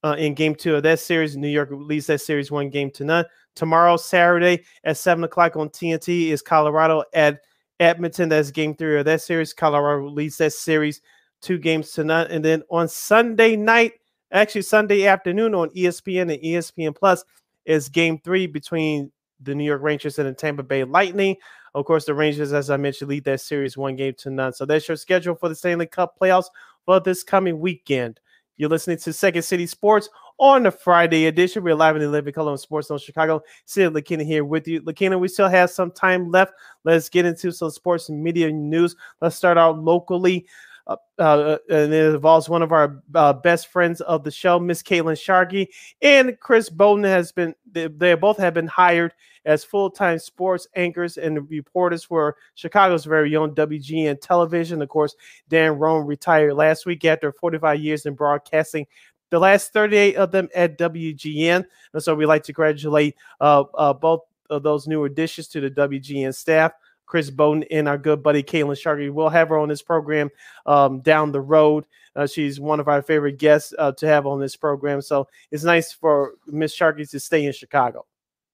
uh, in Game Two of that series. New York leads that series one game to none. Tomorrow, Saturday at seven o'clock on TNT is Colorado at Edmonton. That's Game Three of that series. Colorado leads that series two games tonight. And then on Sunday night, actually Sunday afternoon on ESPN and ESPN Plus is game three between the New York Rangers and the Tampa Bay Lightning. Of course, the Rangers, as I mentioned, lead that series one game to none. So that's your schedule for the Stanley Cup playoffs for this coming weekend. You're listening to Second City Sports on the Friday edition. We're live in the Living Color on Sports Zone Chicago. Sid Lakina here with you. Lakina, we still have some time left. Let's get into some sports and media news. Let's start out locally. Uh, uh, and it involves one of our uh, best friends of the show, Miss Caitlin Sharkey, and Chris Boden has been. They, they both have been hired as full-time sports anchors and reporters for Chicago's very own WGN Television. Of course, Dan Roan retired last week after 45 years in broadcasting the last 38 of them at WGN. And so we'd like to congratulate uh, uh, both of those new additions to the WGN staff. Chris Boden and our good buddy Caitlin Sharkey. We'll have her on this program um, down the road. Uh, she's one of our favorite guests uh, to have on this program. So it's nice for Miss Sharkey to stay in Chicago.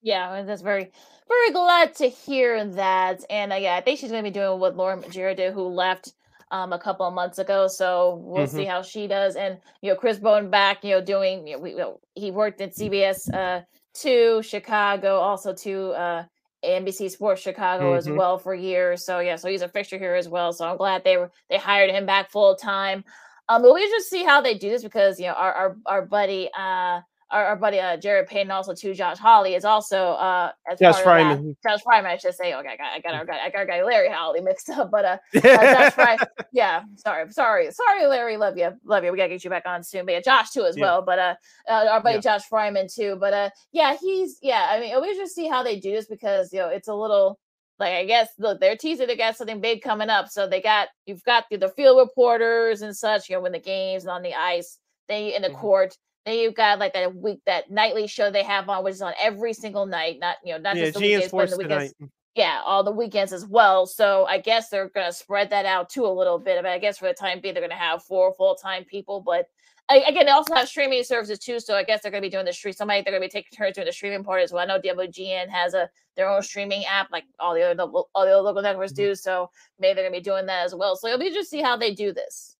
Yeah, that's very, very glad to hear that. And uh, yeah, I think she's going to be doing what Lauren Magiera did, who left um, a couple of months ago. So we'll mm-hmm. see how she does. And you know, Chris Bowden back, you know, doing you know, we, you know, he worked at CBS uh, to Chicago, also to uh, NBC Sports Chicago mm-hmm. as well for years. So yeah, so he's a fixture here as well. So I'm glad they were they hired him back full time. Um, but we just see how they do this because you know our our, our buddy uh our, our buddy uh, Jarrett Payton, also to Josh Hawley is also uh as Josh Frydman. Josh Frydman, I should say. Okay, I got I got, I got, I got, I got Larry Hawley mixed up, but uh, uh Josh Frydman. Yeah, sorry, sorry, sorry, Larry. Love you, love you. We gotta get you back on soon. But yeah, Josh too as yeah. well. But uh, uh, our buddy yeah. Josh Frydman too. But uh, yeah, he's yeah. I mean, we just see how they do this because you know it's a little like I guess look, they're teasing they got something big coming up. So they got you've got the, the field reporters and such, you know, when the games and on the ice, they in the mm-hmm. court. Then you've got like that week that nightly show they have on, which is on every single night, not you know, not yeah, just the weekends, but the weekends. Tonight. Yeah, all the weekends as well. So I guess they're gonna spread that out too a little bit. I mean, I guess for the time being, they're gonna have four full time people, but again, they also have streaming services too. So I guess they're gonna be doing the stream. Somebody they're gonna be taking turns doing the streaming part as well. I know WGN has a their own streaming app, like all the other all the other local networks mm-hmm. do. So maybe they're gonna be doing that as well. So it'll be just see how they do this.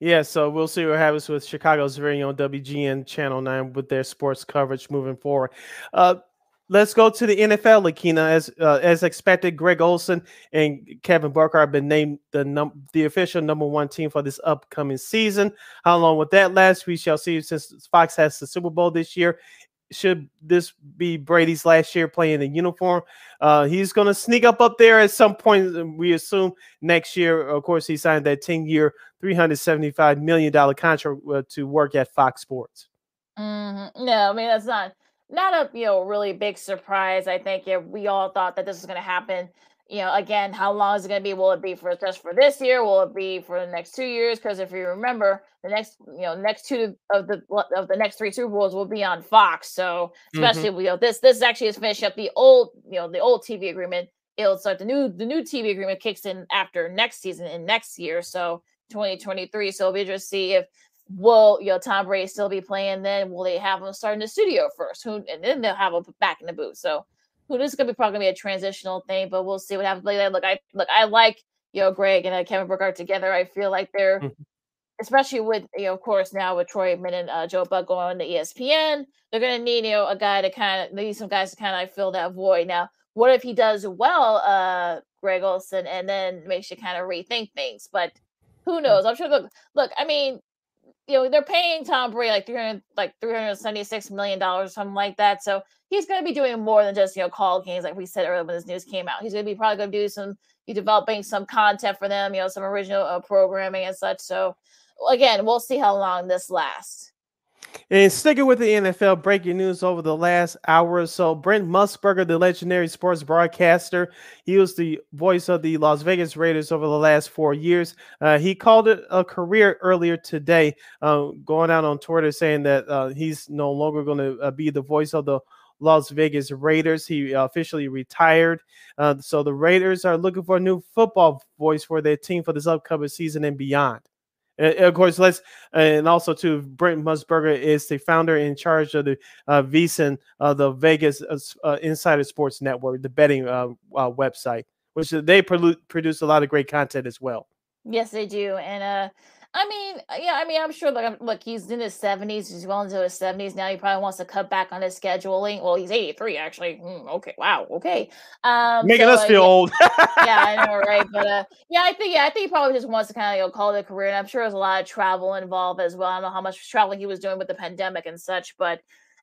Yeah, so we'll see what happens with Chicago's very own WGN Channel 9 with their sports coverage moving forward. Uh, let's go to the NFL, Lakina. As uh, as expected, Greg Olsen and Kevin Burkhardt have been named the num- the official number one team for this upcoming season. How long will that last? We shall see. Since Fox has the Super Bowl this year, should this be Brady's last year playing in uniform? Uh, he's going to sneak up up there at some point. We assume next year. Of course, he signed that ten-year, three hundred seventy-five million dollar contract uh, to work at Fox Sports. Mm-hmm. No, I mean that's not not a you know really big surprise. I think yeah, we all thought that this was going to happen you know, again, how long is it going to be? Will it be for just for this year? Will it be for the next two years? Because if you remember, the next, you know, next two of the of the next three Super Bowls will be on Fox. So especially, mm-hmm. you know, this this actually is finishing up the old, you know, the old TV agreement. It'll start the new the new TV agreement kicks in after next season and next year. So 2023. So it'll be to see if will you know Tom Brady still be playing then? Will they have him start in the studio first? Who and then they'll have him back in the booth. So who this is gonna be probably gonna be a transitional thing, but we'll see what happens. Like, look, I look, I like you know Greg and uh, Kevin Burkhardt together. I feel like they're, mm-hmm. especially with you know, of course, now with Troy Aikman and uh, Joe Buck going to ESPN, they're gonna need you know a guy to kind of need some guys to kind of fill that void. Now, what if he does well, uh, Greg Olsen, and then makes you kind of rethink things? But who mm. knows? I'm sure. Look, look. I mean, you know they're paying Tom Brady like three hundred like three hundred seventy six million dollars something like that. So he's going to be doing more than just you know call games like we said earlier when this news came out. He's going to be probably going to do some developing some content for them, you know, some original uh, programming and such. So again, we'll see how long this lasts. And sticking with the NFL, breaking news over the last hour or so. Brent Musburger, the legendary sports broadcaster, he was the voice of the Las Vegas Raiders over the last four years. Uh, he called it a career earlier today, uh, going out on Twitter saying that uh, he's no longer going to uh, be the voice of the Las Vegas Raiders. He officially retired. Uh, so the Raiders are looking for a new football voice for their team for this upcoming season and beyond. And of course, let's and also to Brent Musburger is the founder in charge of the uh, VSiN, uh, the Vegas uh, uh, Insider Sports Network, the betting uh, uh, website, which they produce a lot of great content as well. Yes, they do, and uh, I mean, uh, yeah, I mean, I'm sure. Like, look, he's in his 70s. He's well into his 70s now. He probably wants to cut back on his scheduling. Well, he's 83 actually. Mm, okay, wow, okay. Um, making so, us feel old. yeah, I know, right? But uh, yeah, I think yeah, I think he probably just wants to kind of you know, call it a career. And I'm sure there's a lot of travel involved as well. I don't know how much traveling he was doing with the pandemic and such, but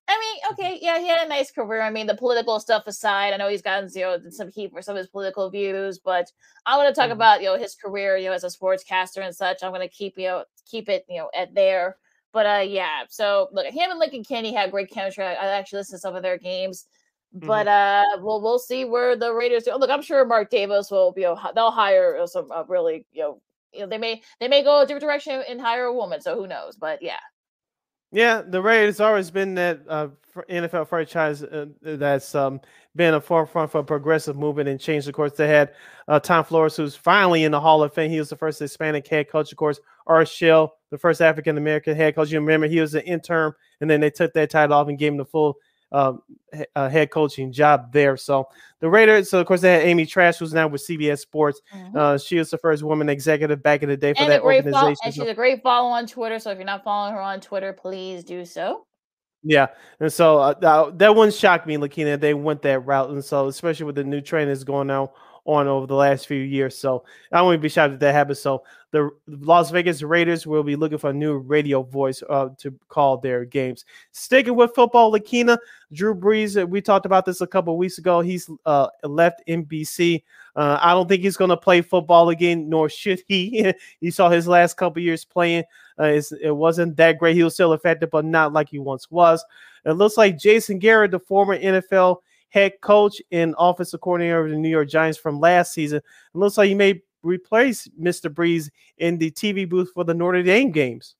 I mean, mm-hmm. okay, yeah, he had a nice career. I mean, the political stuff aside, I know he's gotten you know some heat for some of his political views, but I want to talk mm-hmm. about you know his career, you know, as a sportscaster and such. I'm going to keep you know keep it you know at there. But uh, yeah. So look, him and Lincoln Kennedy had great chemistry. I, I actually listened to some of their games, mm-hmm. but uh, we'll we'll see where the Raiders do. Look, I'm sure Mark Davis will you know they'll hire some uh, really you know you know they may they may go a different direction and hire a woman. So who knows? But yeah. Yeah, the Raiders always been that uh, NFL franchise uh, that's um, been a forefront for progressive movement and change. Of course, they had uh, Tom Flores, who's finally in the Hall of Fame. He was the first Hispanic head coach. Of course, Art Shell, the first African American head coach. You remember he was an intern, and then they took that title off and gave him the full um, uh, head coaching job there. So the Raiders, so of course they had Amy Trask, who's now with CBS Sports. Mm-hmm. Uh, she was the first woman executive back in the day for and that organization. Follow, and she's a great follow on Twitter. So if you're not following her on Twitter, please do so. Yeah, and so uh, that wouldn't shock me, Lakina. They went that route, and so especially with the new trainers going on on over the last few years, so I wouldn't be shocked if that happens. So the Las Vegas Raiders will be looking for a new radio voice uh, to call their games. Sticking with football, Lakina, Drew Brees, uh, we talked about this a couple weeks ago. He's uh, left NBC. Uh, I don't think he's going to play football again, nor should he. you saw his last couple years playing. Uh, it wasn't that great. He was still effective, but not like he once was. It looks like Jason Garrett, the former NFL head coach and offensive coordinator of the New York Giants from last season, it looks like he may replace Mr. Brees in the TV booth for the Notre Dame games.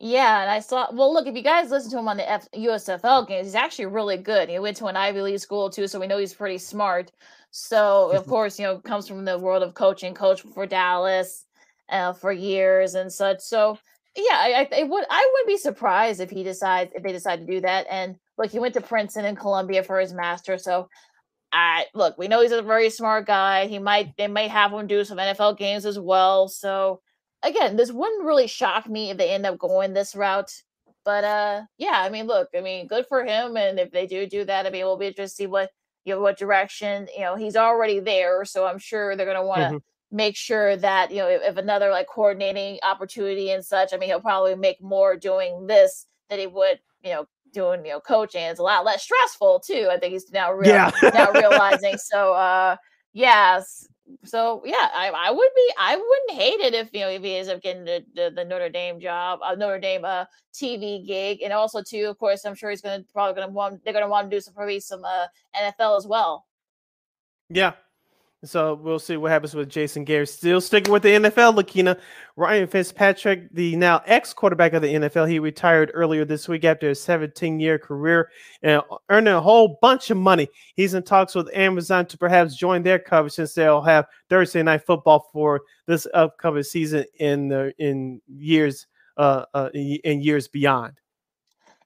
Yeah, and I saw. Well, look, if you guys listen to him on the F- USFL games, he's actually really good. He went to an Ivy League school too, so we know he's pretty smart. So, of course, you know, comes from the world of coaching, coach for Dallas uh, for years and such. So, yeah, I, I would I would be surprised if he decides if they decide to do that. And look, he went to Princeton and Columbia for his master, so I look, we know he's a very smart guy. He might they might have him do some NFL games as well. So again, this wouldn't really shock me if they end up going this route. But uh yeah, I mean, look, I mean, good for him. And if they do do that, I mean, we'll be interested to see what you know what direction. You know, he's already there, so I'm sure they're gonna want to mm-hmm. make sure that you know if, if another like coordinating opportunity and such. I mean, he'll probably make more doing this than he would you know doing you know coaching it's a lot less stressful too i think he's now real, yeah. now realizing so uh yes so yeah I, I would be i wouldn't hate it if you know if he ends up getting the, the, the notre dame job uh, notre dame uh tv gig and also too of course i'm sure he's gonna probably gonna want they're gonna want to do some probably some uh nfl as well yeah so we'll see what happens with Jason Garrett. Still sticking with the NFL, Lakina. Ryan Fitzpatrick, the now ex quarterback of the NFL, he retired earlier this week after a 17 year career and earning a whole bunch of money. He's in talks with Amazon to perhaps join their coverage since they'll have Thursday night football for this upcoming season in the in years uh, uh in years beyond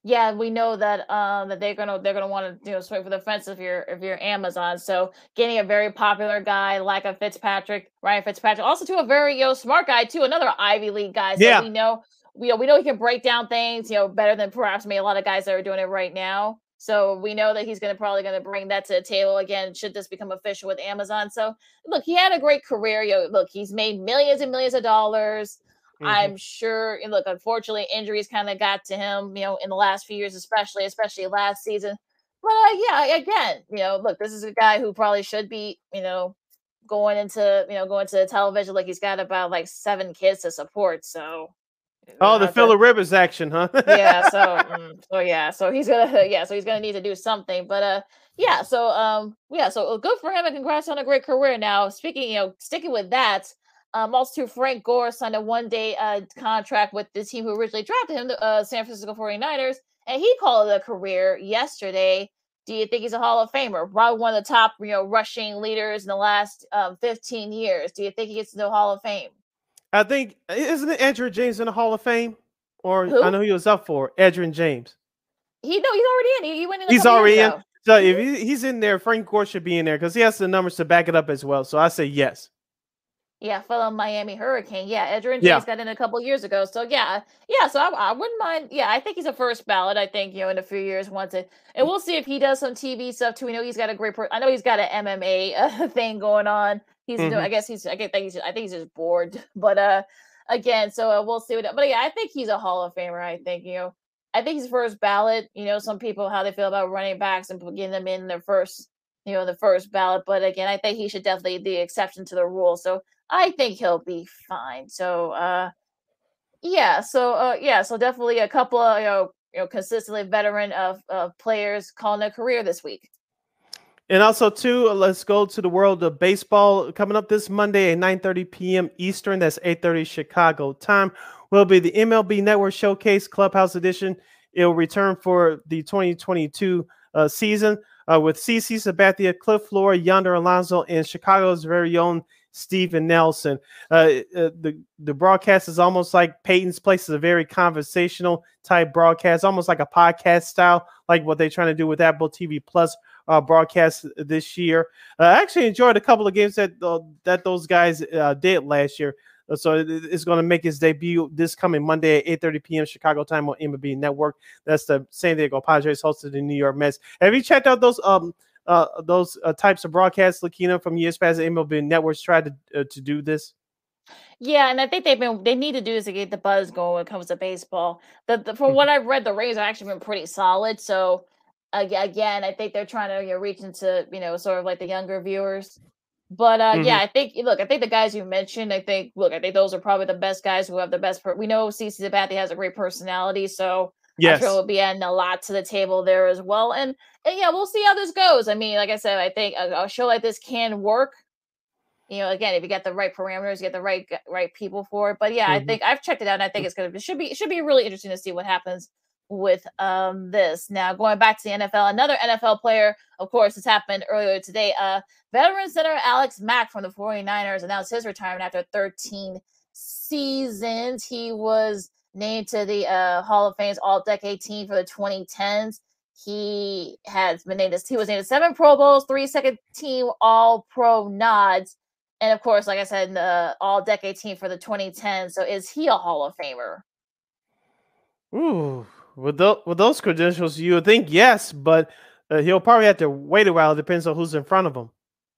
yeah, we know that um that they're gonna they're gonna want to you know swing for the fence if you're if you're Amazon. So getting a very popular guy like a Fitzpatrick, Ryan Fitzpatrick, also to a very you know smart guy too, another Ivy League guy. So yeah. we know we know, we know he can break down things you know better than perhaps maybe a lot of guys that are doing it right now. So we know that he's going to probably going to bring that to the table again. Should this become official with Amazon? So look, he had a great career. Yo, look, he's made millions and millions of dollars. Mm-hmm. I'm sure. And look, unfortunately, injuries kind of got to him, you know, in the last few years, especially, especially last season. But uh, yeah, again, you know, look, this is a guy who probably should be, you know, going into, you know, going to television. Like he's got about like seven kids to support. So. Oh, the Philip Rivers action, huh? yeah. So, mm, so yeah. So he's gonna, yeah. So he's gonna need to do something. But uh, yeah. So um, yeah. So good for him and congrats on a great career. Now, speaking, you know, sticking with that um, also, Frank Gore signed a one day uh, contract with the team who originally drafted him, the uh, San Francisco 49ers, and he called it a career yesterday. Do you think he's a Hall of Famer? Probably one of the top, you know, rushing leaders in the last um, 15 years. Do you think he gets to the Hall of Fame? I think isn't it Edgerrin James in the Hall of Fame? Or who? I know he was up for Edgerrin James. He no, he's already in. He, he went in. he's already in. So if mm-hmm. he, he's in there, Frank Gore should be in there because he has the numbers to back it up as well. So I say yes. Yeah, fellow Miami Hurricane. Yeah, James yeah. got in a couple years ago. So yeah, yeah. So I, I, wouldn't mind. Yeah, I think he's a first ballot. I think you know in a few years once it, and we'll see if he does some TV stuff too. We know he's got a great. Per- I know he's got an MMA uh, thing going on. He's mm-hmm. doing. I guess he's. I think he's. I think he's just bored. But uh, again, so uh, we'll see what. But yeah, I think he's a Hall of Famer. I think you know. I think he's first ballot. You know, some people how they feel about running backs and getting them in their first you know, the first ballot. But again, I think he should definitely be the exception to the rule. So I think he'll be fine. So uh yeah, so uh yeah, so definitely a couple of you know, you know consistently veteran of, of players calling a career this week. And also, too, let's go to the world of baseball coming up this Monday at 9:30 p.m. Eastern. That's 8:30 Chicago time. Will be the MLB Network Showcase Clubhouse Edition. It will return for the 2022 uh, season uh, with CC Sabathia, Cliff Floyd, Yonder Alonso, and Chicago's very own Steven Nelson. Uh, uh, the the broadcast is almost like Peyton's Place is a very conversational type broadcast, almost like a podcast style, like what they're trying to do with Apple TV Plus uh, broadcast this year. Uh, I actually enjoyed a couple of games that that those guys uh, did last year. Uh, so it's going to make its debut this coming Monday at 8:30 p.m. Chicago time on MLB Network. That's the San Diego Padres hosted the New York Mets. Have you checked out those um uh those uh, types of broadcasts, Lakina, from years past? MLB Networks tried to uh, to do this. Yeah, and I think they've been they need to do is to get the buzz going when it comes to baseball. The, the from what I've read, the Rays have actually been pretty solid. So again, I think they're trying to you know, reach into you know sort of like the younger viewers. But uh, mm-hmm. yeah, I think look, I think the guys you mentioned, I think look, I think those are probably the best guys who have the best. Per- we know CC Sabathia has a great personality, so yes. I'm sure we'll be adding a lot to the table there as well. And, and yeah, we'll see how this goes. I mean, like I said, I think a, a show like this can work. You know, again, if you get the right parameters, you get the right right people for it. But yeah, mm-hmm. I think I've checked it out, and I think it's gonna it should be it should be really interesting to see what happens with um this. Now going back to the NFL, another NFL player, of course, has happened earlier today. Uh veteran center Alex Mack from the 49ers announced his retirement after 13 seasons. He was named to the uh, Hall of Fame's All Decade team for the 2010s. He has been named as he was named seven Pro Bowls, three second team All Pro nods, and of course, like I said, the All Decade team for the 2010s. So, is he a Hall of Famer? Ooh, with, the, with those credentials, you would think yes, but uh, he'll probably have to wait a while. It depends on who's in front of him.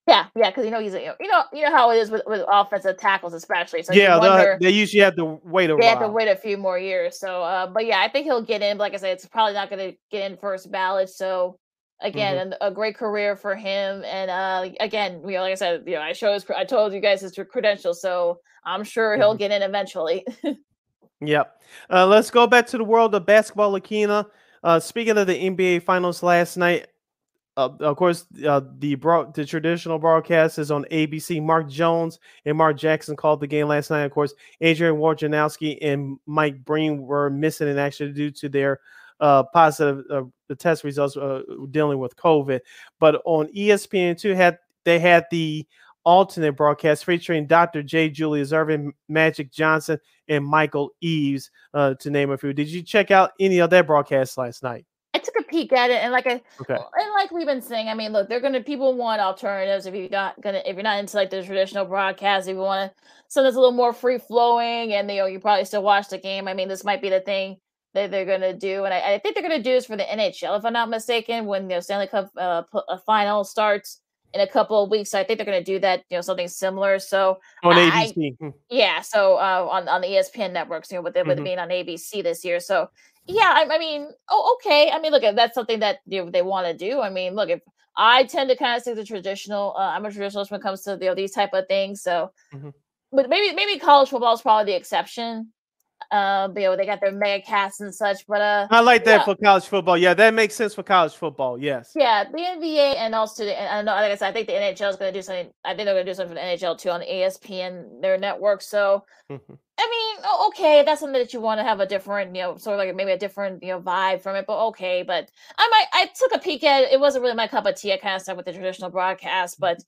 Yeah, yeah, because you know he's a, you know you know how it is with, with offensive tackles especially. So yeah, wonder, they usually have to wait a they while. have to wait a few more years. So, uh, but yeah, I think he'll get in. But like I said, it's probably not going to get in first ballot. So again, mm-hmm. a great career for him. And uh, again, you know, like I said, you know, I showed his, I told you guys his credentials, so I'm sure he'll mm-hmm. get in eventually. Yep. Uh, let's go back to the world of basketball, Lakina. Uh, speaking of the NBA Finals last night, uh, of course, uh, the the traditional broadcast is on ABC. Mark Jones and Mark Jackson called the game last night. Of course, Adrian Wojnarowski and Mike Breen were missing in action due to their uh, positive uh, the test results uh, dealing with COVID. But on ESPN two had they had the alternate broadcast featuring Dr. J. Julius Erving, Magic Johnson, and Michael Eaves, uh, to name a few. Did you check out any of that broadcast last night? I took a peek at it, and like I, okay. and like we've been saying, I mean, look, they're gonna people want alternatives if you're not gonna if you're not into like the traditional broadcast, if you want something that's a little more free flowing, and you know you probably still watch the game. I mean, this might be the thing that they're gonna do, and I, I think they're gonna do this for the NHL, if I'm not mistaken, when the Stanley Cup uh, uh, final starts in a couple of weeks. So I think they're going to do that, you know, something similar. So on I, ABC, hmm. yeah. So uh, on on the ESPN networks, you know, with it, with mm-hmm. it being on ABC this year. So yeah, I, I, mean, oh, okay. I mean, look, that's something that you know, they want to do. I mean, look, if I tend to kind of stick to traditional, uh, I'm a traditionalist when it comes to you know these type of things. So, mm-hmm. but maybe maybe college football is probably the exception. Uh, you know, they got their mega casts and such, but uh, I like that for college football. Yeah, that makes sense for college football. Yes. Yeah, the NBA and also the, I know, like I said, I think the NHL is going to do something. I think they're going to do something for the NHL too on ESPN their network. So, mm-hmm. I mean, okay, that's something that you want to have a different, you know, sort of like maybe a different, you know, vibe from it. But okay, but I might, I took a peek at it. It wasn't really my cup of tea. I kind of stuck with the traditional broadcast, but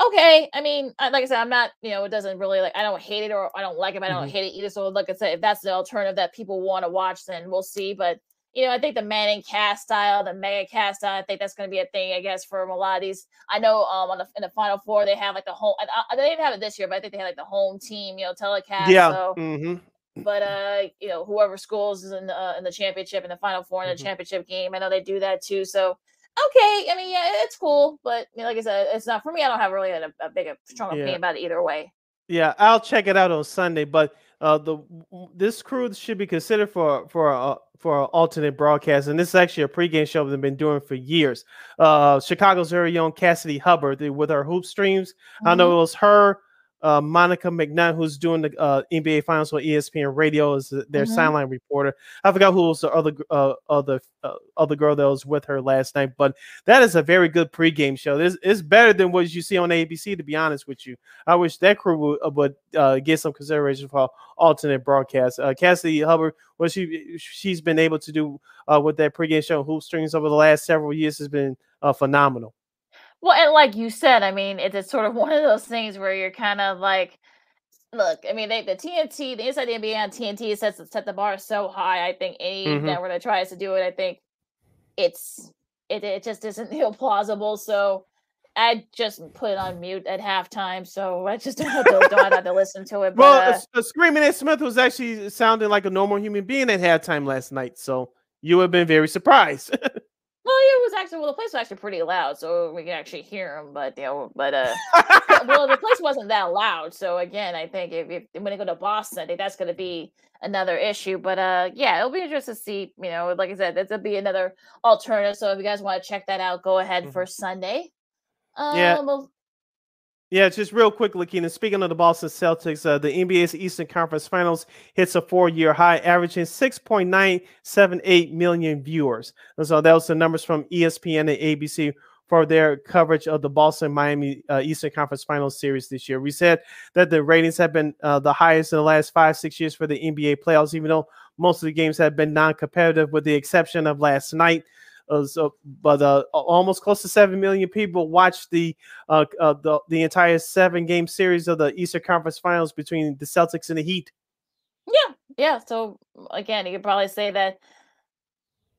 okay. I mean, like I said, I'm not, you know, it doesn't really like, I don't hate it or I don't like it, I don't mm-hmm. hate it either. So, like I said, if that's the alternative that people want to watch, then we'll see. But, you know, I think the Manning cast style, the mega cast style, I think that's going to be a thing, I guess, for a lot of these. I know um on the, in the Final Four, they have like the home, I, they didn't have it this year, but I think they had like the home team, you know, telecast. Yeah. So, mm-hmm but uh you know whoever schools is in the uh, in the championship in the final four in the mm-hmm. championship game i know they do that too so okay. I mean, yeah, it's cool, but like I said, it's not for me. I don't have really a, a big, a strong opinion yeah. about it either way. Yeah, I'll check it out on Sunday. But uh, the this crew should be considered for for uh, for alternate broadcast, and this is actually a pregame show they've been doing for years. Uh, Chicago's very own Cassidy Hubbarth with her hoop streams. Mm-hmm. I know mm-hmm. it was her, uh, Monica McNutt, who's doing the uh, NBA Finals for ESPN Radio, is their Mhm. sideline reporter. I forgot who was the other uh, other uh, other girl that was with her last night, but that is a very good pregame show. This it's better than what you see on ABC. To be honest with you, I wish that crew would, uh, would uh, get some consideration for alternate broadcast. Uh, Cassidy Hubbarth, what she she's been able to do uh, with that pregame show, Hoop Streams, over the last several years has been uh, phenomenal. Well, and like you said, I mean, it's, it's sort of one of those things where you're kind of like, look, I mean, they, the TNT, the Inside the NBA on TNT sets set the bar so high. I think any Mhm. network that tries to do it, I think it's it it just isn't you know, plausible. So I just put it on mute at halftime, so I just don't have to, don't have to listen to it. But Well, uh, uh, Screaming A. Smith was actually sounding like a normal human being at halftime last night, so you would have been very surprised. Well, it was actually well, the place was actually pretty loud, so we could actually hear him. But you know, but uh. well, the place wasn't that loud. So again, I think if, if when they go to Boston, I think that's going to be another issue. But uh, yeah, it'll be interesting to see. You know, like I said, that'll be another alternative. So if you guys want to check that out, go ahead for Sunday. Um, Yeah. well, Yeah, just real quickly, Keenan. Speaking of the Boston Celtics, uh, the NBA's Eastern Conference Finals hits a four-year high, averaging 6.978 million viewers. And so that was the numbers from ESPN and ABC for their coverage of the Boston Miami uh, Eastern Conference Finals series this year. We said that the ratings have been uh, the highest in the last five, six years for the NBA playoffs, even though most of the games have been non-competitive, with the exception of last night. Uh, so, but uh, almost close to seven million people watched the uh, uh, the the entire seven game series of the Eastern Conference Finals between the Celtics and the Heat. yeah, yeah. So again, you could probably say that.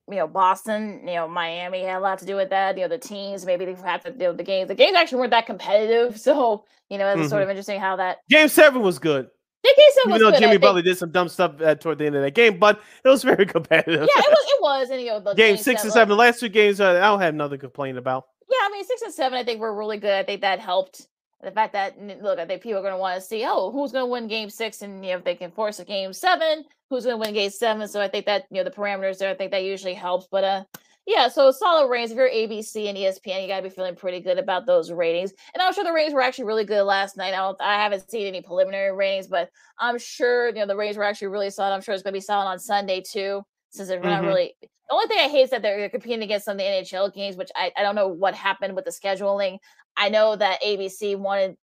You know, Boston, you know, Miami had a lot to do with that. You know, the teams maybe they had to, you know, the games. The games actually weren't that competitive, so you know, it's sort Mhm. of interesting how that. Game seven was good, The game seven even though. Jimmy. Butler did some dumb stuff uh, toward the end of that game, but it was very competitive. Yeah, it was. It was, and you know, the game six and seven, the last two games, uh, I don't have nothing to complain about. Yeah, I mean, six and seven, I think were really good. I think that helped. The fact that look, I think people are going to want to see, oh, who's going to win Game Six, and you know, if they can force a Game Seven, who's going to win Game Seven. So I think that you know the parameters there, I think that usually helps. But uh, yeah, so solid ratings. If you're ABC and ESPN, you got to be feeling pretty good about those ratings. And I'm sure the ratings were actually really good last night. I don't, I haven't seen any preliminary ratings, but I'm sure you know the ratings were actually really solid. I'm sure it's going to be solid on Sunday too, since they're not Mhm. really the only thing I hate is that they're competing against some of the NHL games, which I, I don't know what happened with the scheduling. I know that ABC wanted,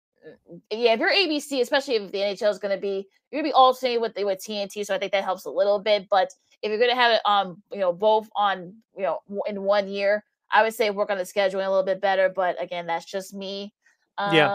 yeah, if you're ABC, especially if the NHL is going to be, you're going to be alternating with the, with TNT, so I think that helps a little bit. But if you're going to have it, um, you know, both on, you know, in one year, I would say work on the scheduling a little bit better. But again, that's just me. Um, Yeah.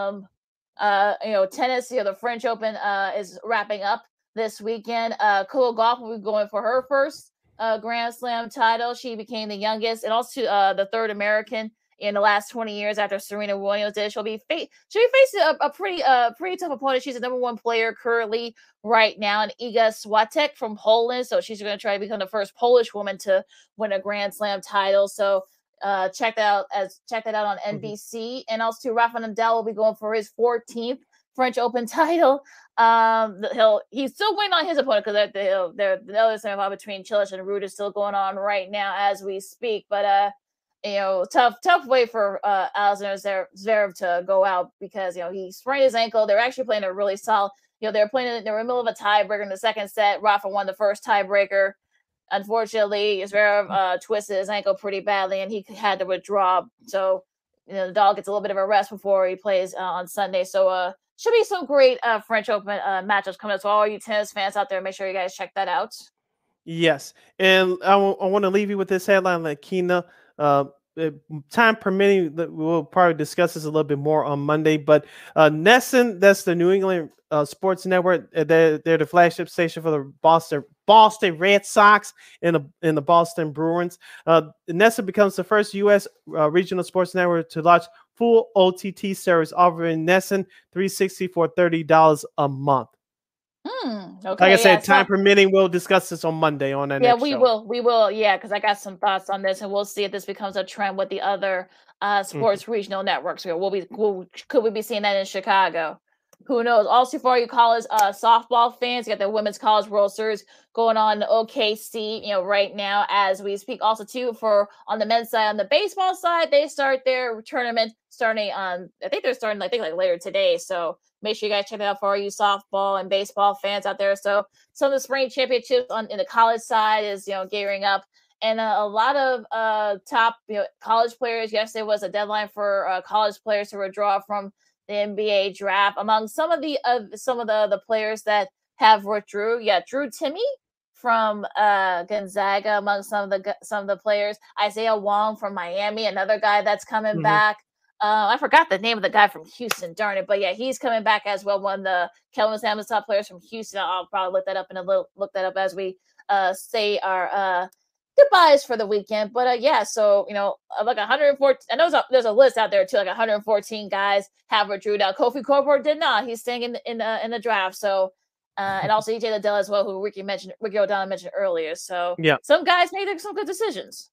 uh, you know, tennis, you know, the French Open uh is wrapping up this weekend. Uh, Coco Gauff will be going for her first uh, Grand Slam title. She became the youngest and also uh, the third American in the last 20 years after Serena Williams did. She'll be fa- she'll be facing a, a pretty uh pretty tough opponent. She's the number one player currently right now, and Iga Swiatek from Poland. So she's going to try to become the first Polish woman to win a Grand Slam title. So uh check that out as check that out on. NBC. And also Rafa Nadal will be going for his 14th French Open title. Um, he'll he's still waiting on his opponent because they're, they're, the other semifinal between Cilic and Ruud is still going on right now as we speak. But uh, you know, tough tough way for uh Alexander Zverev- to go out because you know he sprained his ankle. They're actually playing a really solid. You know, they're playing. in- They were in the middle of a tiebreaker in the second set. Rafa won the first tiebreaker. Unfortunately, Zverev uh, twisted his ankle pretty badly, and he had to withdraw. So, you know, the dog gets a little bit of a rest before he plays uh, on Sunday. So, uh, should be some great uh, French Open uh, matchups coming up. So, all you tennis fans out there, make sure you guys check that out. Yes, and I want to leave you with this headline, Lakina. Uh, uh, time permitting, we'll probably discuss this a little bit more on Monday. But uh, NESN, that's the New England uh, Sports Network. uh, They're, they're the flagship station for the Boston Boston Red Sox and the and the Boston Bruins. Uh, NESN becomes the first U.S. Uh, regional sports network to launch full OTT service, offering NESN 360 for thirty dollars a month. Hmm. Okay. Like I said, time permitting, we'll discuss this on Monday on that. yeah we show. will we will yeah because i got some thoughts on this and we'll see if this becomes a trend with the other uh Mm-hmm. sports regional networks will we will, could we be seeing that in chicago who knows also for you college uh softball fans you got the women's college world series going on in okc you know right now as we speak also too for on the men's side on the baseball side they start their tournament starting on. I think they're starting. I think like later today. So make sure you guys check it out for all you softball and baseball fans out there. So some of the spring championships on in the college side is you know gearing up and uh, a lot of uh, top you know college players. Yesterday was a deadline for uh, college players to withdraw from the NBA draft. Among some of the uh, some of the the players that have withdrew, yeah, Drew Timme from uh, Gonzaga. Among some of the some of the players, Isaiah Wong from Miami, another guy that's coming mm-hmm. back. Uh, I forgot the name of the guy from Houston. Darn it! But yeah, he's coming back as well. One of the Kelvin Sampson top players from Houston. I'll probably look that up in a little look that up as we uh, say our uh, goodbyes for the weekend. But uh, yeah, so you know, uh, like 114. I know there's a, there's a list out there too, like 114 guys have withdrew. Now Kofi Cockburn did not. He's staying in the, in the in the draft. So. Uh, and also EJ Liddell as well, who Ricky mentioned, Ricky O'Donnell mentioned earlier. So yeah, some guys made some good decisions.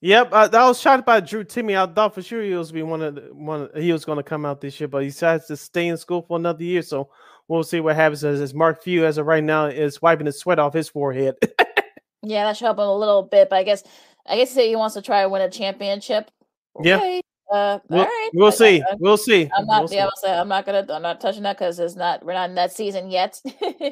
Yep, I, I was shocked by Drew Timme. I thought for sure he was be one of the, one he was going to come out this year, but he decides to stay in school for another year. So we'll see what happens. As, as Mark Few, as of right now, is wiping the sweat off his forehead. Yeah, that should help him a little bit. But I guess I guess he wants to try to win a championship. Okay. Yeah. Uh, we'll, all right. We'll see. I, we'll see. I'm not. We'll yeah, see. I'm not gonna. I'm not touching that because it's not. We're not in that season yet.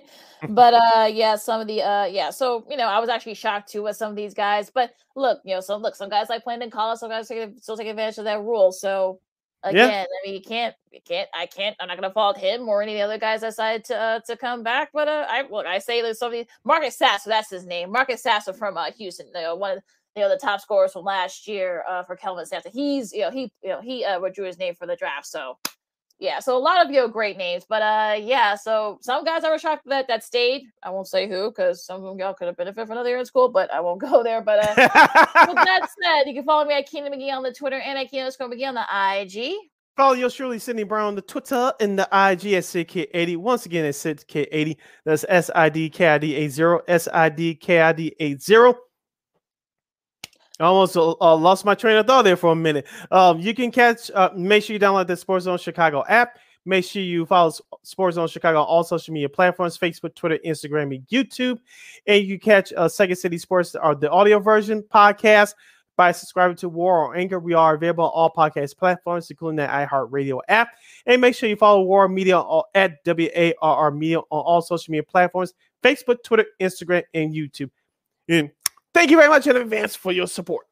but uh, yeah, some of the uh, yeah. So you know, I was actually shocked too with some of these guys. But look, you know, some look, some guys like playing in college. Some guys take, still take advantage of that rule. So again, yeah. I mean, you can't, you can't, I can't, I'm not gonna fault him or any of the other guys that decided to uh, to come back. But uh, I look, I say there's somebody, Marcus Sasser, that's his name, Marcus Sasser from uh, Houston, you know, one of you know the top scorers from last year uh, for Kelvin Sampson. He's you know he you know he uh, withdrew his name for the draft, so yeah, so a lot of you know great names, but uh, yeah, so some guys I was shocked that that stayed. I won't say who because some of them y'all could have benefited from another year in school, but I won't go there. But uh, with that said, you can follow me at Keenan McGee on the Twitter and at Keenan McGee on the IG. Follow yours truly, Sydney Brown, on the Twitter and the IG at SidKid80. Once again, it's SidKid80. That's S I D K I D 80. S I D K I D 80. I almost uh, uh, lost my train of thought there for a minute. Um, you can catch, uh, make sure you download the Sports Zone Chicago app. Make sure you follow Sports Zone Chicago on all social media platforms Facebook, Twitter, Instagram, and YouTube. And you can catch uh, Second City Sports, or the audio version podcast by subscribing to WARR on Anchor. We are available on all podcast platforms, including the iHeartRadio app. And make sure you follow WARR Media at W A R R Media on all social media platforms Facebook, Twitter, Instagram, and YouTube. And thank you very much in advance for your support.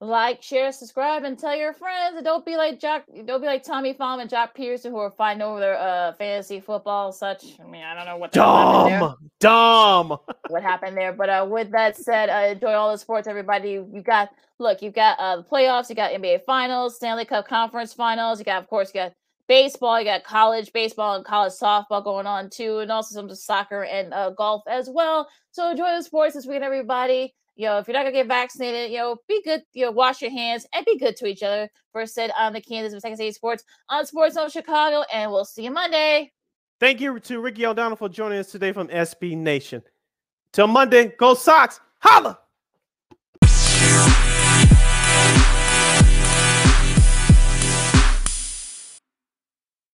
Like, share, subscribe, and tell your friends. And don't be like Jack. Don't be like Tommy Pham and Joc Pederson who are fighting over their uh, fantasy football. Such. I mean, I don't know what. Dumb. Dumb. what happened there? But uh, with that said, uh, enjoy all the sports, everybody. You got look. You've got uh, the playoffs. You got NBA Finals, Stanley Cup Conference Finals. You got, of course, you got baseball. You got college baseball and college softball going on too, and also some soccer and uh, golf as well. So enjoy the sports this weekend, everybody you know, if you're not gonna get vaccinated, you know, be good, you know, wash your hands and be good to each other. First said on the Kansas of Second City Sports on Sports Zone Chicago, and we'll see you Monday. Thank you to Ricky O'Donnell for joining us today from SB Nation. Till Monday, go Sox, holla!